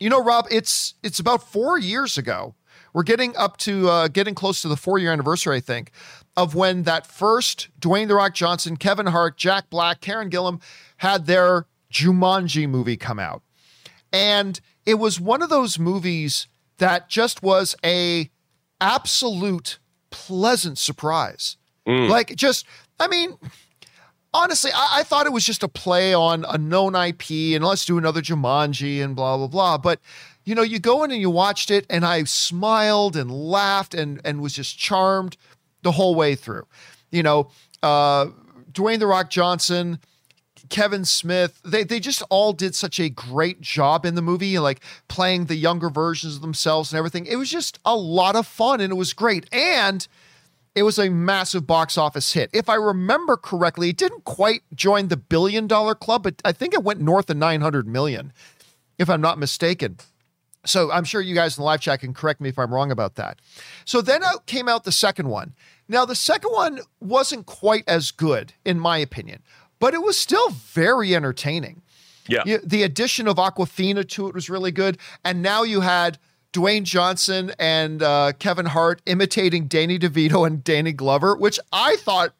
You know, Rob, it's it's about four years ago. We're getting up to uh, getting close to the four year anniversary, I think, of when that first Dwayne the Rock Johnson, Kevin Hart, Jack Black, Karen Gillan had their Jumanji movie come out, and it was one of those movies that just was a absolute pleasant surprise. Mm. Like just, I mean, honestly, I, I, thought it was just a play on a known IP and let's do another Jumanji and blah, blah, blah. But, you know, you go in and you watched it and I smiled and laughed and, and was just charmed the whole way through. You know, uh, Dwayne The Rock Johnson, Kevin Smith, they, they just all did such a great job in the movie, like playing the younger versions of themselves and everything. It was just a lot of fun and it was great. And it was a massive box office hit. If I remember correctly, it didn't quite join the billion dollar club, but I think it went north of 900 million, if I'm not mistaken. So I'm sure you guys in the live chat can correct me if I'm wrong about that. So then out came out the second one. Now, the second one wasn't quite as good, in my opinion, but it was still very entertaining. Yeah. The addition of Awkwafina to it was really good. And now you had Dwayne Johnson and uh, Kevin Hart imitating Danny DeVito and Danny Glover, which I thought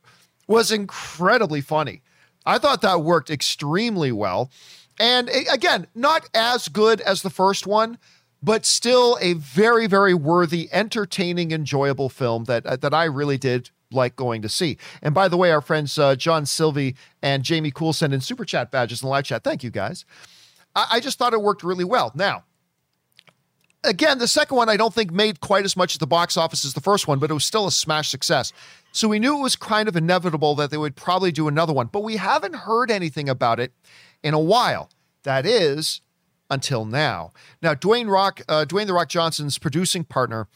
was incredibly funny. I thought that worked extremely well. And again, not as good as the first one, but still a very, very worthy, entertaining, enjoyable film that uh, that I really did like going to see. And by the way, our friends uh, John Sylvie and Jamie Cool send in super chat badges in the live chat. Thank you guys. I, I just thought it worked really well. Now, again, the second one I don't think made quite as much at the box office as the first one, but it was still a smash success. So we knew it was kind of inevitable that they would probably do another one, but we haven't heard anything about it in a while. That is until now. Now, Dwayne Rock, uh, Dwayne the Rock Johnson's producing partner,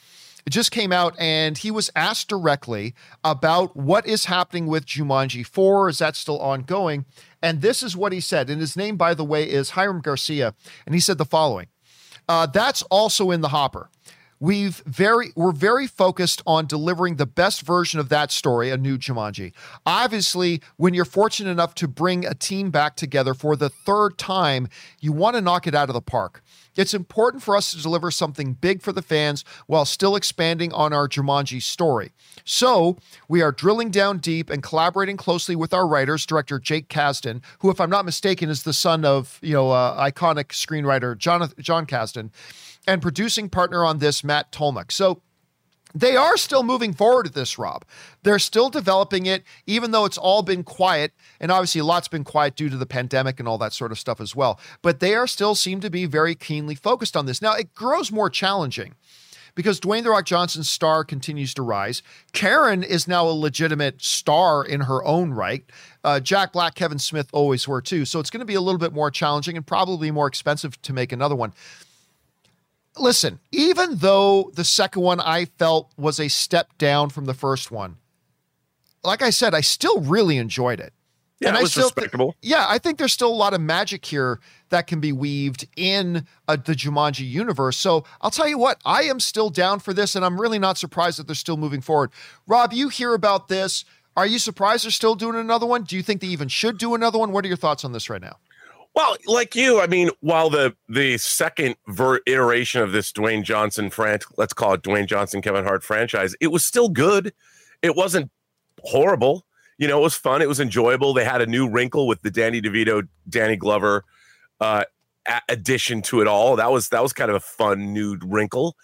it just came out and he was asked directly about what is happening with Jumanji 4. Is that still ongoing? And this is what he said. And his name, by the way, is Hiram Garcia. And he said the following uh, that's also in the hopper. We've very we're very focused on delivering the best version of that story, a new Jumanji. Obviously, when you're fortunate enough to bring a team back together for the third time, you want to knock it out of the park. It's important for us to deliver something big for the fans while still expanding on our Jumanji story. So, we are drilling down deep and collaborating closely with our writers, director Jake Kasdan, who, if I'm not mistaken, is the son of you know uh, iconic screenwriter Jonathan, Jon Kasdan, and producing partner on this Matt Tolmach. So they are still moving forward at this, Rob. They're still developing it, even though it's all been quiet. And obviously, a lot's been quiet due to the pandemic and all that sort of stuff as well. But they are still seem to be very keenly focused on this. Now, it grows more challenging because Dwayne The Rock Johnson's star continues to rise. Karen is now a legitimate star in her own right. Uh, Jack Black, Kevin Smith always were too. So it's going to be a little bit more challenging and probably more expensive to make another one listen, even though the second one I felt was a step down from the first one, like I said, I still really enjoyed it. Yeah, and it was I still respectable. Th- yeah, I think there's still a lot of magic here that can be weaved in uh, the Jumanji universe. So I'll tell you what, I am still down for this, and I'm really not surprised that they're still moving forward. Rob, you hear about this. Are you surprised they're still doing another one? Do you think they even should do another one? What are your thoughts on this right now? Well, like you, I mean, while the the second ver- iteration of this Dwayne Johnson franchise, let's call it Dwayne Johnson Kevin Hart franchise, it was still good. It wasn't horrible. You know, it was fun. It was enjoyable. They had a new wrinkle with the Danny DeVito, Danny Glover uh, addition to it all. That was that was kind of a fun new wrinkle,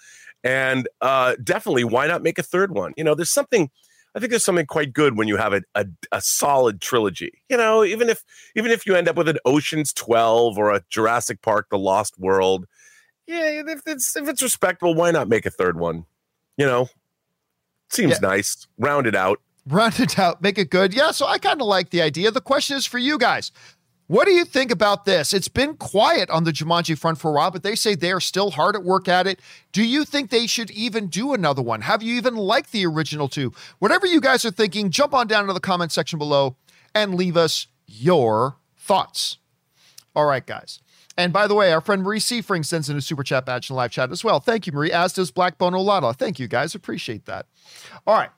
and uh, definitely why not make a third one? You know, there's something I think there's something quite good when you have a, a, a, solid trilogy. You know, even if even if you end up with an Ocean's Twelve or a Jurassic Park: The Lost World, yeah, if it's if it's respectable, why not make a third one? You know, seems yeah. nice. Round it out. Round it out. Make it good. Yeah. So I kind of like the idea. The question is for you guys. What do you think about this? It's been quiet on the Jumanji front for a while, but they say they are still hard at work at it. Do you think they should even do another one? Have you even liked the original two? Whatever you guys are thinking, jump on down to the comment section below and leave us your thoughts. All right, guys. And by the way, our friend Marie Seafring sends in a super chat badge in the live chat as well. Thank you, Marie, as does Blackbone Olada. Thank you, guys. Appreciate that. All right.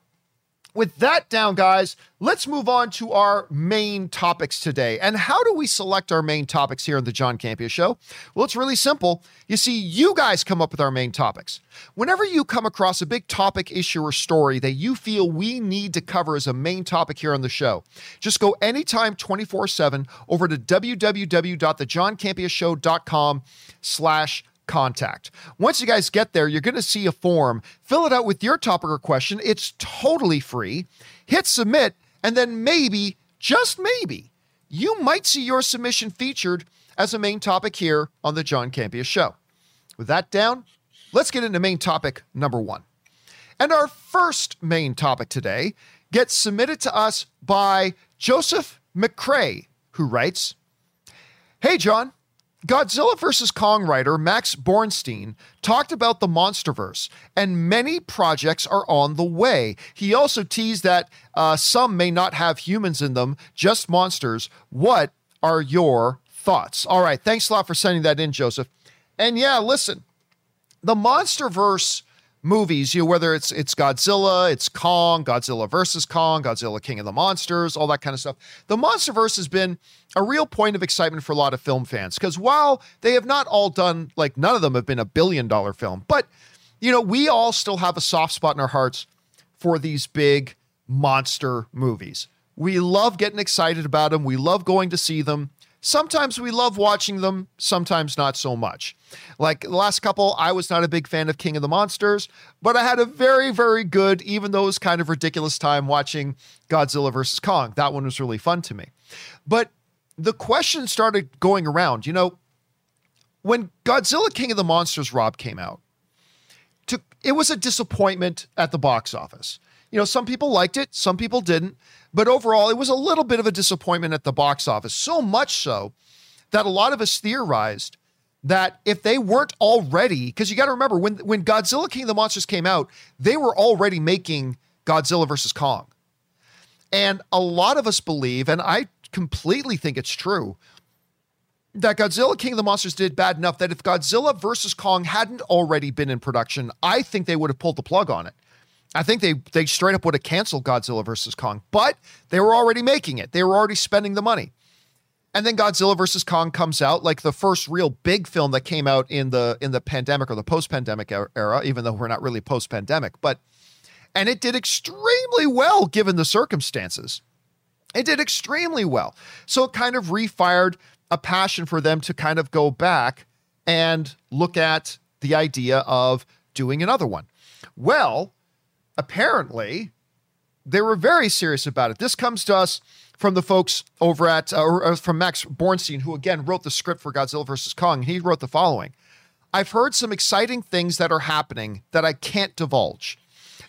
With that down, guys, let's move on to our main topics today. And how do we select our main topics here on the John Campea Show? Well, it's really simple. You see, you guys come up with our main topics. Whenever you come across a big topic, issue, or story that you feel we need to cover as a main topic here on the show, just go anytime 24-7 over to www.thejohncampeashow.com slash contact. Once you guys get there, you're going to see a form. Fill it out with your topic or question. It's totally free. Hit submit, and then maybe, just maybe, you might see your submission featured as a main topic here on the John Campea Show. With that down, let's get into main topic number one. And our first main topic today gets submitted to us by Joseph McCrae, who writes Hey, John. Godzilla vs. Kong writer Max Borenstein talked about the Monsterverse, and many projects are on the way. He also teased that uh, some may not have humans in them, just monsters. What are your thoughts? All right, thanks a lot for sending that in, Joseph. And yeah, listen, the Monsterverse movies, you know, whether it's it's Godzilla, it's Kong, Godzilla versus Kong, Godzilla King of the Monsters, all that kind of stuff. The Monsterverse has been a real point of excitement for a lot of film fans because while they have not all done like none of them have been a billion dollar film, but you know, we all still have a soft spot in our hearts for these big monster movies. We love getting excited about them. We love going to see them. Sometimes we love watching them, sometimes not so much. Like the last couple, I was not a big fan of King of the Monsters, but I had a very, very good, even though it was kind of ridiculous time watching Godzilla vs. Kong. That one was really fun to me. But the question started going around, you know, when Godzilla King of the Monsters Rob came out, to, it was a disappointment at the box office. You know, some people liked it, some people didn't. But overall, it was a little bit of a disappointment at the box office. So much so that a lot of us theorized that if they weren't already, because you got to remember when when Godzilla King of the Monsters came out, they were already making Godzilla versus Kong. And a lot of us believe, and I completely think it's true, that Godzilla King of the Monsters did bad enough that if Godzilla versus Kong hadn't already been in production, I think they would have pulled the plug on it. I think they they straight up would have canceled Godzilla versus Kong, but they were already making it. They were already spending the money. And then Godzilla versus Kong comes out, like the first real big film that came out in the in the pandemic or the post-pandemic era, even though we're not really post-pandemic, but and it did extremely well given the circumstances. It did extremely well. So it kind of refired a passion for them to kind of go back and look at the idea of doing another one. Well, apparently they were very serious about it. This comes to us from the folks over at, uh, or, or from Max Borenstein, who again wrote the script for Godzilla vs. Kong. He wrote the following I've heard some exciting things that are happening that I can't divulge.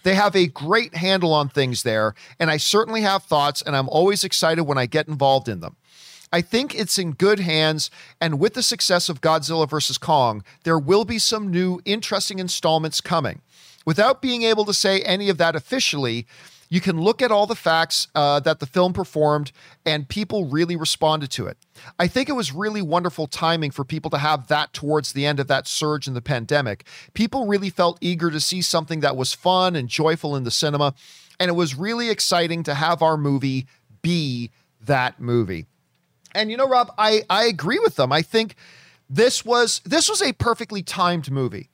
They have a great handle on things there, and I certainly have thoughts, and I'm always excited when I get involved in them. I think it's in good hands, and with the success of Godzilla vs. Kong, there will be some new interesting installments coming. Without being able to say any of that officially, you can look at all the facts uh, that the film performed, and people really responded to it. I think it was really wonderful timing for people to have that towards the end of that surge in the pandemic. People really felt eager to see something that was fun and joyful in the cinema, and it was really exciting to have our movie be that movie. And you know, Rob, I I agree with them. I think this was this was a perfectly timed movie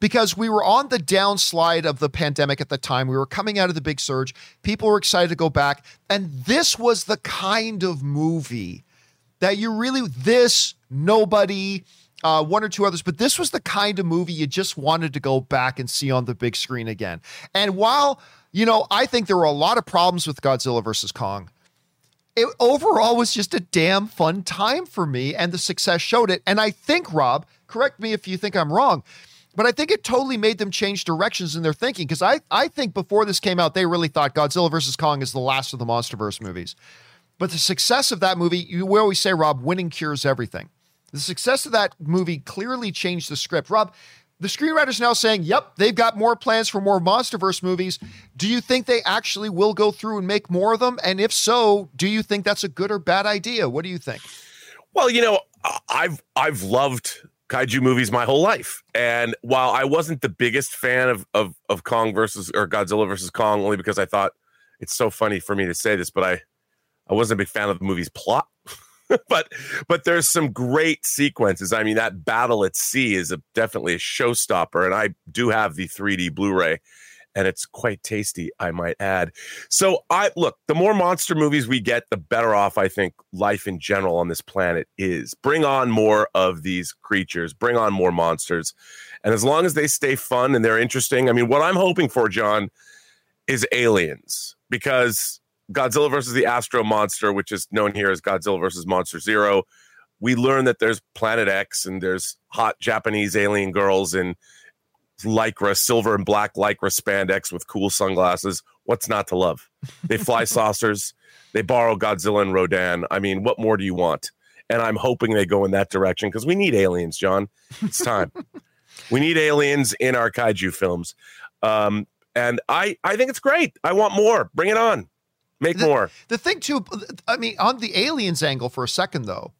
because we were on the downslide of the pandemic at the time. We were coming out of the big surge. People were excited to go back. And this was the kind of movie that you really, this, nobody, uh, one or two others, but this was the kind of movie you just wanted to go back and see on the big screen again. And while, you know, I think there were a lot of problems with Godzilla versus Kong, it overall was just a damn fun time for me, and the success showed it. And I think, Rob, correct me if you think I'm wrong, but I think it totally made them change directions in their thinking because I, I think before this came out, they really thought Godzilla versus Kong is the last of the MonsterVerse movies. But the success of that movie, you, we always say, Rob, winning cures everything. The success of that movie clearly changed the script. Rob, the screenwriter's now saying, yep, they've got more plans for more MonsterVerse movies. Do you think they actually will go through and make more of them? And if so, do you think that's a good or bad idea? What do you think? Well, you know, I've I've loved kaiju movies my whole life. And while I wasn't the biggest fan of of of Kong versus or Godzilla versus Kong, only because I thought it's so funny for me to say this, but I I wasn't a big fan of the movie's plot. but but there's some great sequences. I mean, that battle at sea is a, definitely a showstopper, and I do have the 3D Blu-ray, and it's quite tasty, I might add. So I look, the more monster movies we get, the better off I think life in general on this planet is. Bring on more of these creatures, bring on more monsters. And as long as they stay fun and they're interesting, I mean, what I'm hoping for, John, is aliens because Godzilla versus the Astro Monster, which is known here as Godzilla versus Monster Zero, we learn that there's Planet X and there's hot Japanese alien girls in lycra, silver and black lycra spandex with cool sunglasses. What's not to love? They fly saucers. They borrow Godzilla and Rodan. I mean, what more do you want? And I'm hoping they go in that direction because we need aliens, John. It's time. we need aliens in our kaiju films. Um, and I, I think it's great. I want more. Bring it on. Make the, more. The thing too, I mean, on the aliens angle for a second though,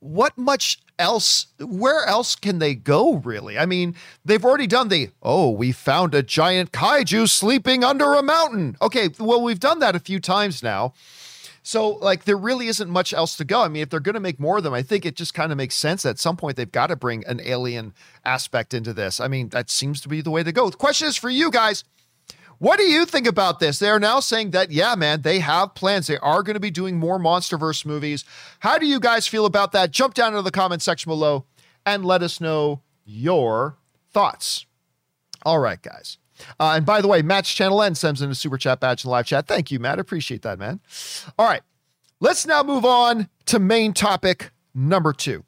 what much else where else can they go really? I mean they've already done the oh we found a giant kaiju sleeping under a mountain. Okay well we've done that a few times now. So like there really isn't much else to go. I mean if they're going to make more of them i think it just kind of makes sense at some point they've got to bring an alien aspect into this. I mean that seems to be the way to go. The question is for you guys what do you think about this? They are now saying that, yeah, man, they have plans. They are going to be doing more Monsterverse movies. How do you guys feel about that? Jump down into the comment section below and let us know your thoughts. All right, guys. Uh, and by the way, Matt's channel N sends in a super chat badge in the live chat. Thank you, Matt. Appreciate that, man. All right. Let's now move on to main topic number two.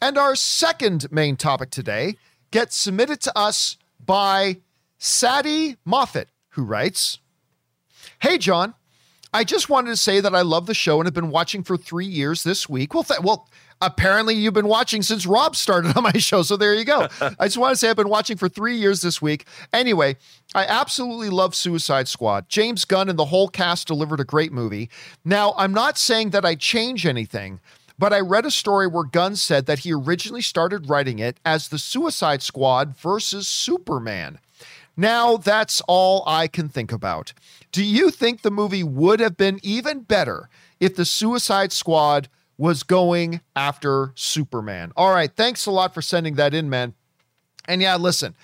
And our second main topic today gets submitted to us by Sadie Moffat, who writes Hey, John, I just wanted to say that I love the show and have been watching for three years this week. Well, th- well, apparently you've been watching since Rob started on my show. So there you go. I just want to say I've been watching for three years this week. Anyway, I absolutely love Suicide Squad. James Gunn and the whole cast delivered a great movie. Now, I'm not saying that I change anything. But I read a story where Gunn said that he originally started writing it as the Suicide Squad versus Superman. Now that's all I can think about. Do you think the movie would have been even better if the Suicide Squad was going after Superman? All right, thanks a lot for sending that in, man. And yeah, listen,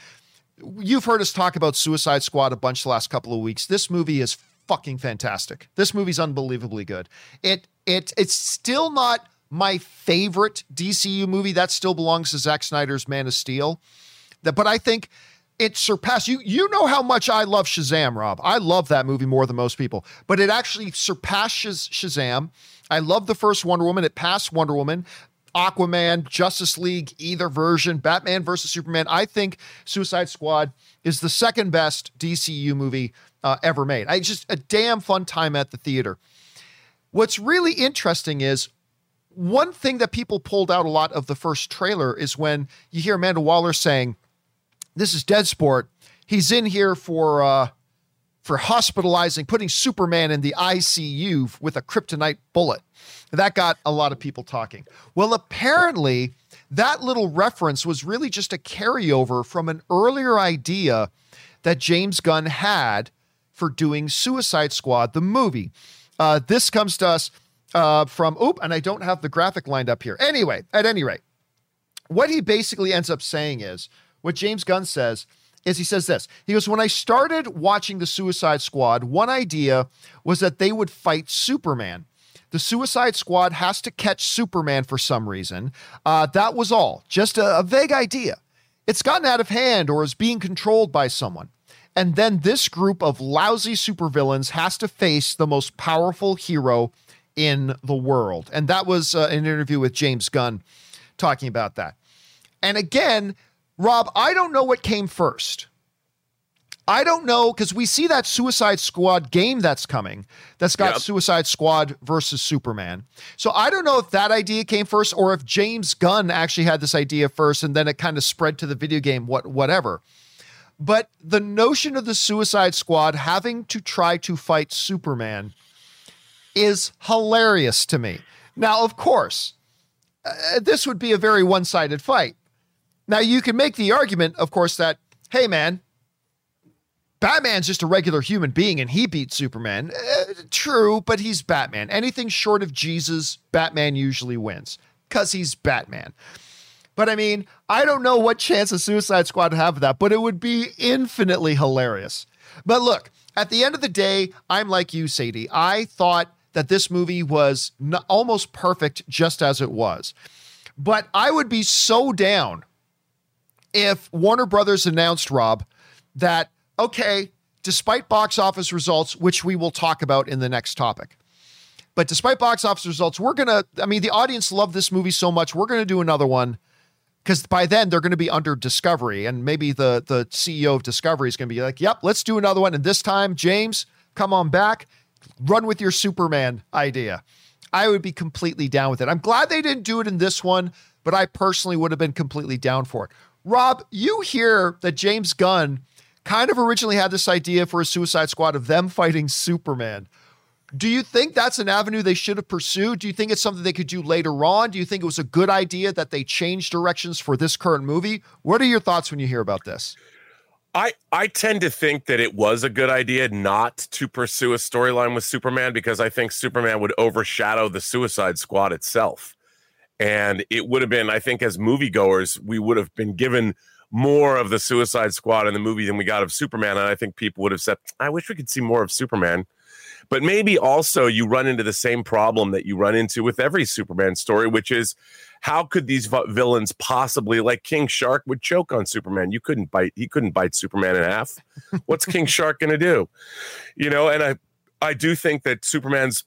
you've heard us talk about Suicide Squad a bunch the last couple of weeks. This movie is fucking fantastic. This movie's unbelievably good. It it it's still not my favorite DCU movie. That still belongs to Zack Snyder's Man of Steel. But I think it surpassed you. You know how much I love Shazam, Rob. I love that movie more than most people, but it actually surpasses Shazam. I love the first Wonder Woman. It passed Wonder Woman. Aquaman, Justice League, either version, Batman versus Superman. I think Suicide Squad is the second best DCU movie uh, ever made. I just a damn fun time at the theater. What's really interesting is one thing that people pulled out a lot of the first trailer is when you hear Amanda Waller saying, this is Dead Sport. He's in here for uh, for hospitalizing, putting Superman in the ICU with a kryptonite bullet. That got a lot of people talking. Well, apparently, that little reference was really just a carryover from an earlier idea that James Gunn had for doing Suicide Squad, the movie. Uh, this comes to us uh, from, oop, and I don't have the graphic lined up here. Anyway, at any rate, what he basically ends up saying is what James Gunn says is he says this. He goes, When I started watching the Suicide Squad, one idea was that they would fight Superman. The Suicide Squad has to catch Superman for some reason. Uh, that was all, just a, a vague idea. It's gotten out of hand or is being controlled by someone. And then this group of lousy supervillains has to face the most powerful hero in the world. And that was uh, an interview with James Gunn talking about that. And again, Rob, I don't know what came first. I don't know because we see that Suicide Squad game that's coming that's got yep. Suicide Squad versus Superman. So I don't know if that idea came first or if James Gunn actually had this idea first and then it kind of spread to the video game, what whatever. But the notion of the Suicide Squad having to try to fight Superman is hilarious to me. Now, of course, uh, this would be a very one sided fight now, you can make the argument, of course, that, hey, man, Batman's just a regular human being and he beat Superman. Uh, true, but he's Batman. Anything short of Jesus, Batman usually wins because he's Batman. But I mean, I don't know what chance a Suicide Squad have of that, but it would be infinitely hilarious. But look, at the end of the day, I'm like you, Sadie. I thought that this movie was almost perfect just as it was. But I would be so down if Warner Brothers announced, Rob, that okay, despite box office results, which we will talk about in the next topic. But despite box office results, we're going to, I mean, the audience loved this movie so much, we're going to do another one because by then they're going to be under Discovery. And maybe the, the CEO of Discovery is going to be like, yep, let's do another one. And this time, James, come on back, run with your Superman idea. I would be completely down with it. I'm glad they didn't do it in this one, but I personally would have been completely down for it. Rob, you hear that James Gunn kind of originally had this idea for a Suicide Squad of them fighting Superman. Do you think that's an avenue they should have pursued? Do you think it's something they could do later on? Do you think it was a good idea that they changed directions for this current movie? What are your thoughts when you hear about this? I I tend to think that it was a good idea not to pursue a storyline with Superman because I think Superman would overshadow the Suicide Squad itself. And it would have been, I think, as moviegoers, we would have been given more of the Suicide Squad in the movie than we got of Superman. And I think people would have said, I wish we could see more of Superman. But maybe also you run into the same problem that you run into with every Superman story, which is how could these villains possibly, like King Shark, would choke on Superman? You couldn't bite, he couldn't bite Superman in half. What's King Shark going to do? You know, and I, I do think that Superman's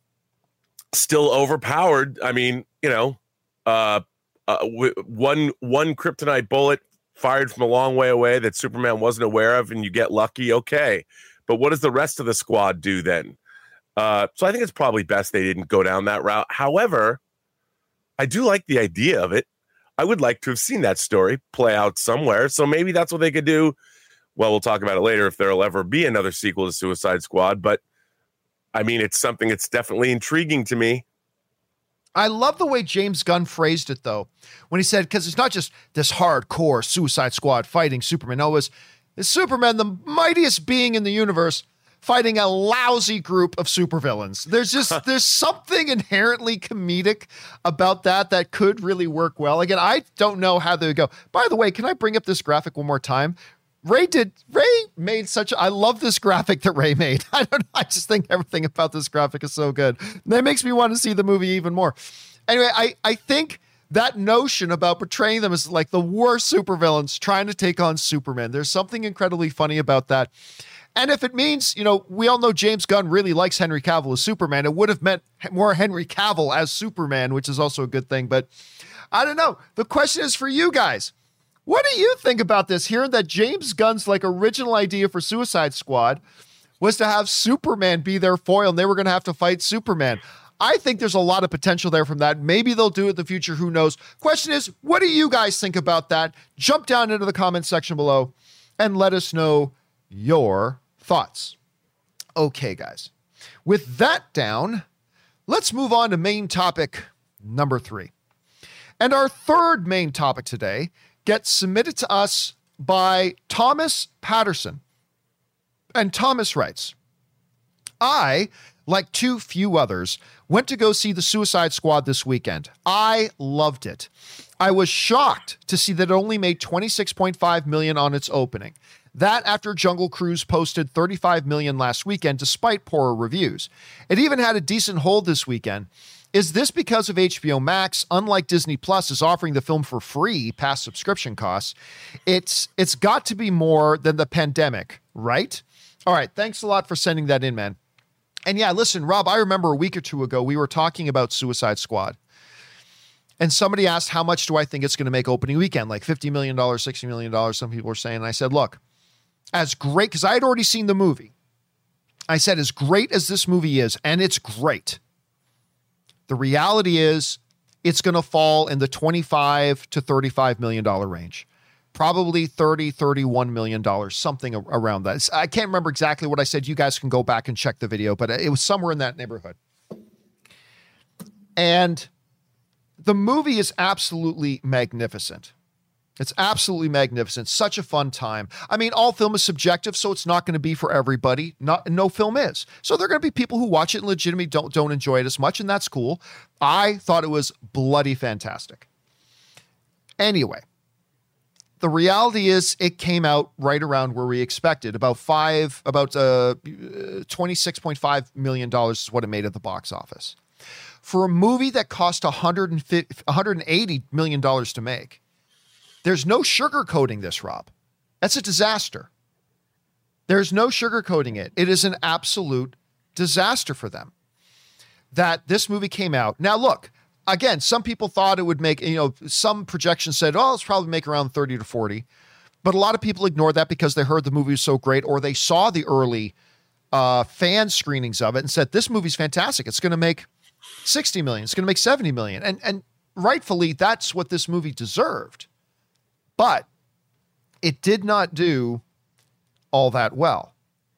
still overpowered. I mean, you know, uh, uh, one one kryptonite bullet fired from a long way away that Superman wasn't aware of, and you get lucky, okay. But what does the rest of the squad do then? Uh, so I think it's probably best they didn't go down that route. However, I do like the idea of it. I would like to have seen that story play out somewhere. So maybe that's what they could do. Well, we'll talk about it later if there'll ever be another sequel to Suicide Squad. But I mean, it's something that's definitely intriguing to me. I love the way James Gunn phrased it though, when he said, because it's not just this hardcore Suicide Squad fighting Superman. No, it was Superman, the mightiest being in the universe, fighting a lousy group of supervillains. There's just there's something inherently comedic about that that could really work well. Again, I don't know how they would go. By the way, can I bring up this graphic one more time? Ray did Ray made such I love this graphic that Ray made. I don't know. I just think everything about this graphic is so good. That makes me want to see the movie even more. Anyway, I I think that notion about portraying them as like the worst supervillains trying to take on Superman. There's something incredibly funny about that. And if it means, you know, we all know James Gunn really likes Henry Cavill as Superman, it would have meant more Henry Cavill as Superman, which is also a good thing. But I don't know. The question is for you guys. What do you think about this? Hearing that James Gunn's like original idea for Suicide Squad was to have Superman be their foil and they were going to have to fight Superman. I think there's a lot of potential there from that. Maybe they'll do it in the future. Who knows? Question is, what do you guys think about that? Jump down into the comment section below and let us know your thoughts. Okay, guys. With that down, let's move on to main topic number three. And our third main topic today gets submitted to us by Thomas Patterson. And Thomas writes I, like too few others, went to go see the Suicide Squad this weekend. I loved it. I was shocked to see that it only made 26.5 million on its opening. That after Jungle Cruise posted 35 million last weekend despite poorer reviews. It even had a decent hold this weekend. Is this because of HBO Max? Unlike Disney Plus is offering the film for free past subscription costs, it's it's got to be more than the pandemic, right? All right, thanks a lot for sending that in, man. And yeah, listen, Rob, I remember a week or two ago we were talking about Suicide Squad. And somebody asked, How much do I think it's going to make opening weekend? Like $50 million, $60 million, some people were saying. And I said, Look, as great, because I had already seen the movie. I said, as great as this movie is, and it's great, the reality is it's going to fall in the 25 to 35 million dollar range. Probably 30, 31 million dollars, something around that. I can't remember exactly what I said. You guys can go back and check the video, but it was somewhere in that neighborhood. And the movie is absolutely magnificent. It's absolutely magnificent. Such a fun time. I mean, all film is subjective, so it's not going to be for everybody. Not no film is. So there are going to be people who watch it and legitimately don't don't enjoy it as much, and that's cool. I thought it was bloody fantastic. Anyway, the reality is it came out right around where we expected. About five, about uh, $26.5 million is what it made at the box office. For a movie that cost $180 million to make, there's no sugarcoating this, Rob. That's a disaster. There's no sugarcoating it. It is an absolute disaster for them that this movie came out. Now, look, again, some people thought it would make, you know, some projections said, oh, it's probably make around 30 to 40. But a lot of people ignored that because they heard the movie was so great or they saw the early uh, fan screenings of it and said, this movie's fantastic. It's going to make 60 million. It's going to make 70 million. And, and rightfully, that's what this movie deserved. But it did not do all that well.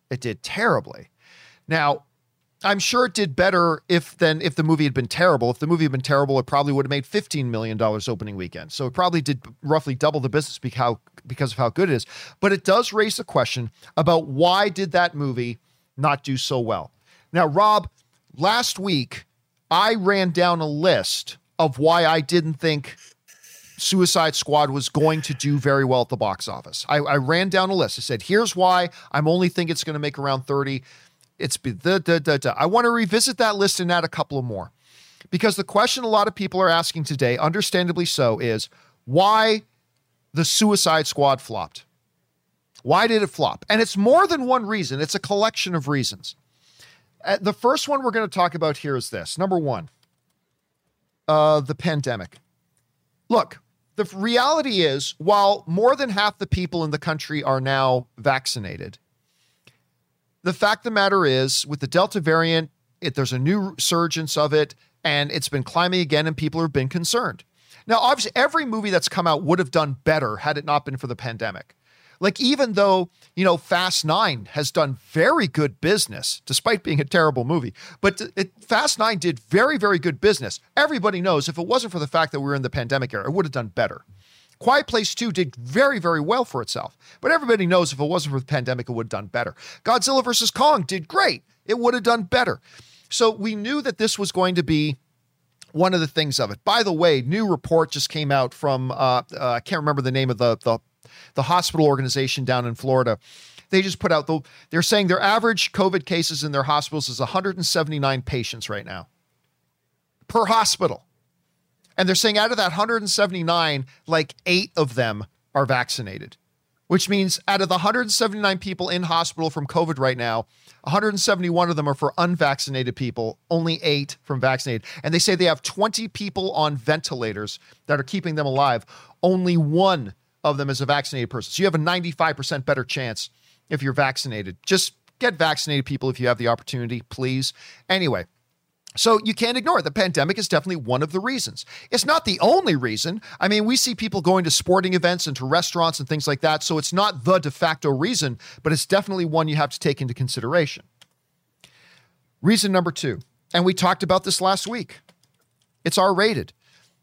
It did terribly. Now, I'm sure it did better if than if the movie had been terrible. If the movie had been terrible, it probably would have made 15 million dollars opening weekend. So it probably did roughly double the business because because of how good it is. But it does raise the question about why did that movie not do so well? Now, Rob, last week I ran down a list of why I didn't think Suicide Squad was going to do very well at the box office. I, I ran down a list. I said, here's why I'm only think it's going to make around 30. It's the, the, the, the. I want to revisit that list and add a couple of more. Because the question a lot of people are asking today, understandably so, is why the Suicide Squad flopped. Why did it flop? And it's more than one reason, it's a collection of reasons. Uh, the first one we're going to talk about here is this number one, uh, the pandemic. Look, the reality is, while more than half the people in the country are now vaccinated, the fact of the matter is, with the Delta variant, it, there's a new surgence of it, and it's been climbing again, and people have been concerned. Now, obviously, every movie that's come out would have done better had it not been for the pandemic. Like, even though, you know, Fast Nine has done very good business, despite being a terrible movie, but it, Fast Nine did very, very good business. Everybody knows if it wasn't for the fact that we were in the pandemic era, it would have done better. Quiet Place 2 did very, very well for itself, but everybody knows if it wasn't for the pandemic, it would have done better. Godzilla vs. Kong did great. It would have done better. So we knew that this was going to be one of the things of it. By the way, new report just came out from uh, uh, I can't remember the name of the the the hospital organization down in Florida. They just put out the they're saying their average COVID cases in their hospitals is 179 patients right now per hospital. And they're saying out of that 179, like eight of them are vaccinated, which means out of the 179 people in hospital from COVID right now, 171 of them are for unvaccinated people, only eight from vaccinated. And they say they have 20 people on ventilators that are keeping them alive. Only one of them as a vaccinated person. So you have a 95% better chance if you're vaccinated. Just get vaccinated, people, if you have the opportunity, please. Anyway, so you can't ignore it. The pandemic is definitely one of the reasons. It's not the only reason. I mean, we see people going to sporting events and to restaurants and things like that. So it's not the de facto reason, but it's definitely one you have to take into consideration. Reason number two, and we talked about this last week it's R rated.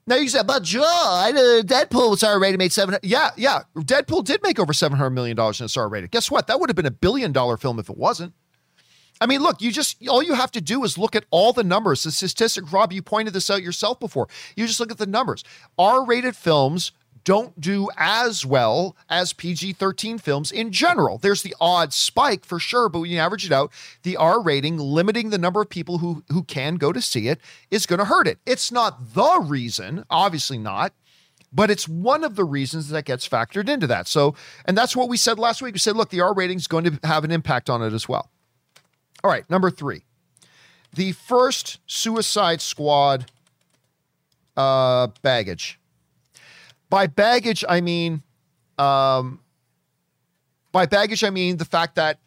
Now you said, but Joe, I, uh, Deadpool was R rated, made seven. Yeah, yeah. Deadpool did make over seven hundred million dollars in its R rated. Guess what? That would have been a billion dollar film if it wasn't. I mean, look, you just all you have to do is look at all the numbers. The statistic, Rob, you pointed this out yourself before. You just look at the numbers. R rated films don't do as well as PG 13 films in general. There's the odd spike for sure, but when you average it out, the R rating, limiting the number of people who, who can go to see it, is going to hurt it. It's not the reason, obviously not, but it's one of the reasons that gets factored into that. So, and that's what we said last week. We said, look, the R rating is going to have an impact on it as well. All right, number three. The first Suicide Squad uh, baggage by baggage, I mean, um, by baggage, I mean the fact that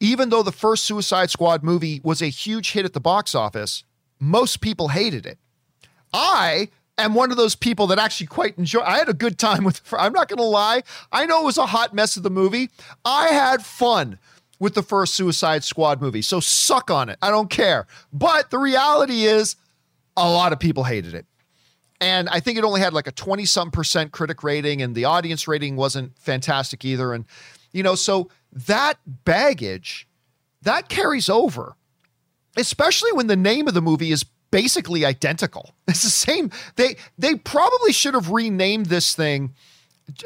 even though the first Suicide Squad movie was a huge hit at the box office, most people hated it. I am one of those people that actually quite enjoy. I had a good time with. I'm not going to lie. I know it was a hot mess of the movie. I had fun with the first Suicide Squad movie. So suck on it. I don't care. But the reality is, a lot of people hated it. And I think it only had like a 20 some percent critic rating, and the audience rating wasn't fantastic either. And, you know, so that baggage that carries over, especially when the name of the movie is basically identical. It's the same. They they probably should have renamed this thing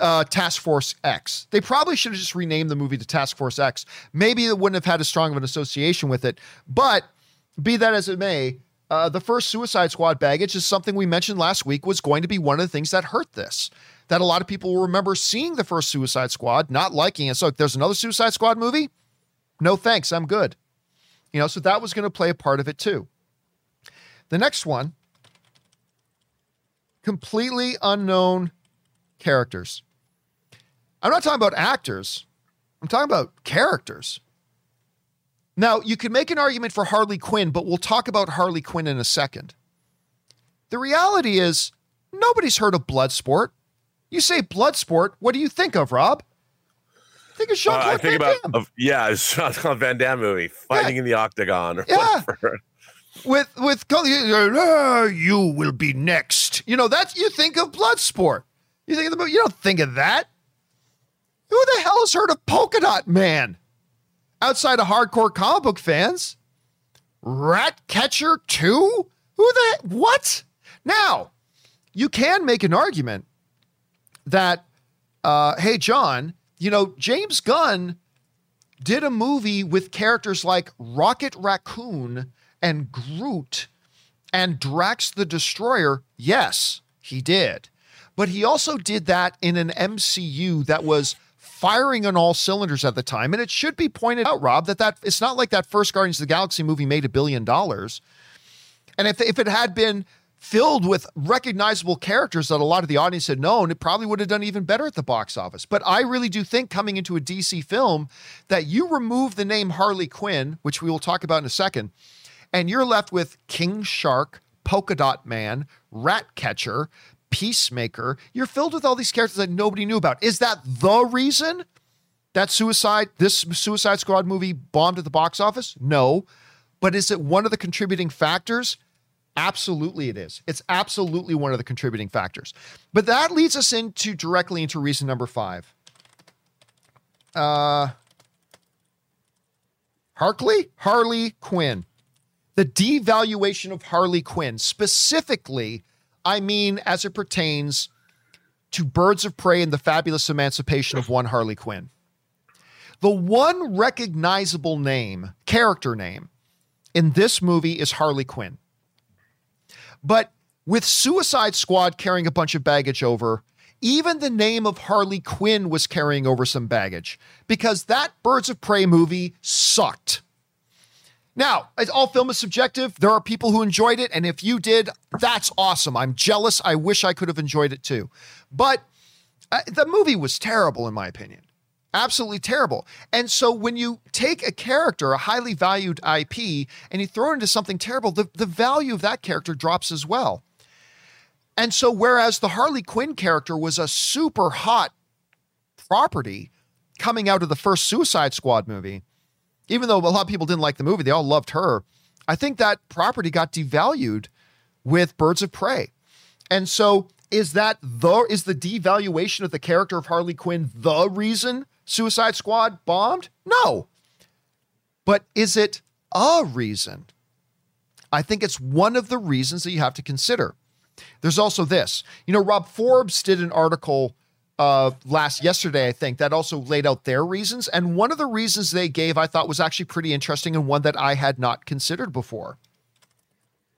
uh, Task Force X. They probably should have just renamed the movie to Task Force X. Maybe it wouldn't have had as strong of an association with it. But be that as it may, uh, the first Suicide Squad baggage is something we mentioned last week was going to be one of the things that hurt this. That a lot of people will remember seeing the first Suicide Squad, not liking it. So there's another Suicide Squad movie, no thanks, I'm good. You know, so that was going to play a part of it too. The next one, completely unknown characters. I'm not talking about actors. I'm talking about characters. Now, you could make an argument for Harley Quinn, but we'll talk about Harley Quinn in a second. The reality is, nobody's heard of Bloodsport. You say Bloodsport, what do you think of, Rob? Think of Claude uh, I think Van about Damme. of, yeah, Claude Van Damme movie, fighting Yeah. in the octagon or Yeah. whatever. with with uh, you will be next. You know that's you think of Bloodsport. You think of the movie. You don't think of that. Who the hell has heard of Polka Dot Man? Outside of hardcore comic book fans, Ratcatcher Two. Who the what? Now, you can make an argument that, uh, hey John, you know James Gunn did a movie with characters like Rocket Raccoon and Groot and Drax the Destroyer. Yes, he did. But he also did that in an MCU that was firing on all cylinders at the time. And it should be pointed out, Rob, that, that it's not like that first Guardians of the Galaxy movie made a billion dollars. And if, if it had been filled with recognizable characters that a lot of the audience had known, it probably would have done even better at the box office. But I really do think coming into a DC film that you remove the name Harley Quinn, which we will talk about in a second, and you're left with King Shark, Polka Dot Man, Ratcatcher, Peacemaker. You're filled with all these characters that nobody knew about. Is that the reason that Suicide, this Suicide Squad movie bombed at the box office? No. But is it one of the contributing factors? Absolutely, it is. It's absolutely one of the contributing factors. But that leads us into directly into reason number five. Uh, Harkley, Harley Quinn. The devaluation of Harley Quinn, specifically, I mean, as it pertains to Birds of Prey and the fabulous emancipation of one Harley Quinn. The one recognizable name, character name, in this movie is Harley Quinn. But with Suicide Squad carrying a bunch of baggage over, even the name of Harley Quinn was carrying over some baggage because that Birds of Prey movie sucked. Now, all film is subjective. There are people who enjoyed it, and if you did, that's awesome. I'm jealous. I wish I could have enjoyed it too. But uh, the movie was terrible, in my opinion. Absolutely terrible. And so when you take a character, a highly valued IP, and you throw it into something terrible, the, the value of that character drops as well. And so, whereas the Harley Quinn character was a super hot property coming out of the first Suicide Squad movie, even though a lot of people didn't like the movie, they all loved her. I think that property got devalued with Birds of Prey. And so is that the is the devaluation of the character of Harley Quinn the reason Suicide Squad bombed? No. But is it a reason? I think it's one of the reasons that you have to consider. There's also this. You know, Rob Forbes did an article uh, last yesterday, I think, that also laid out their reasons. And one of the reasons they gave I thought was actually pretty interesting and one that I had not considered before.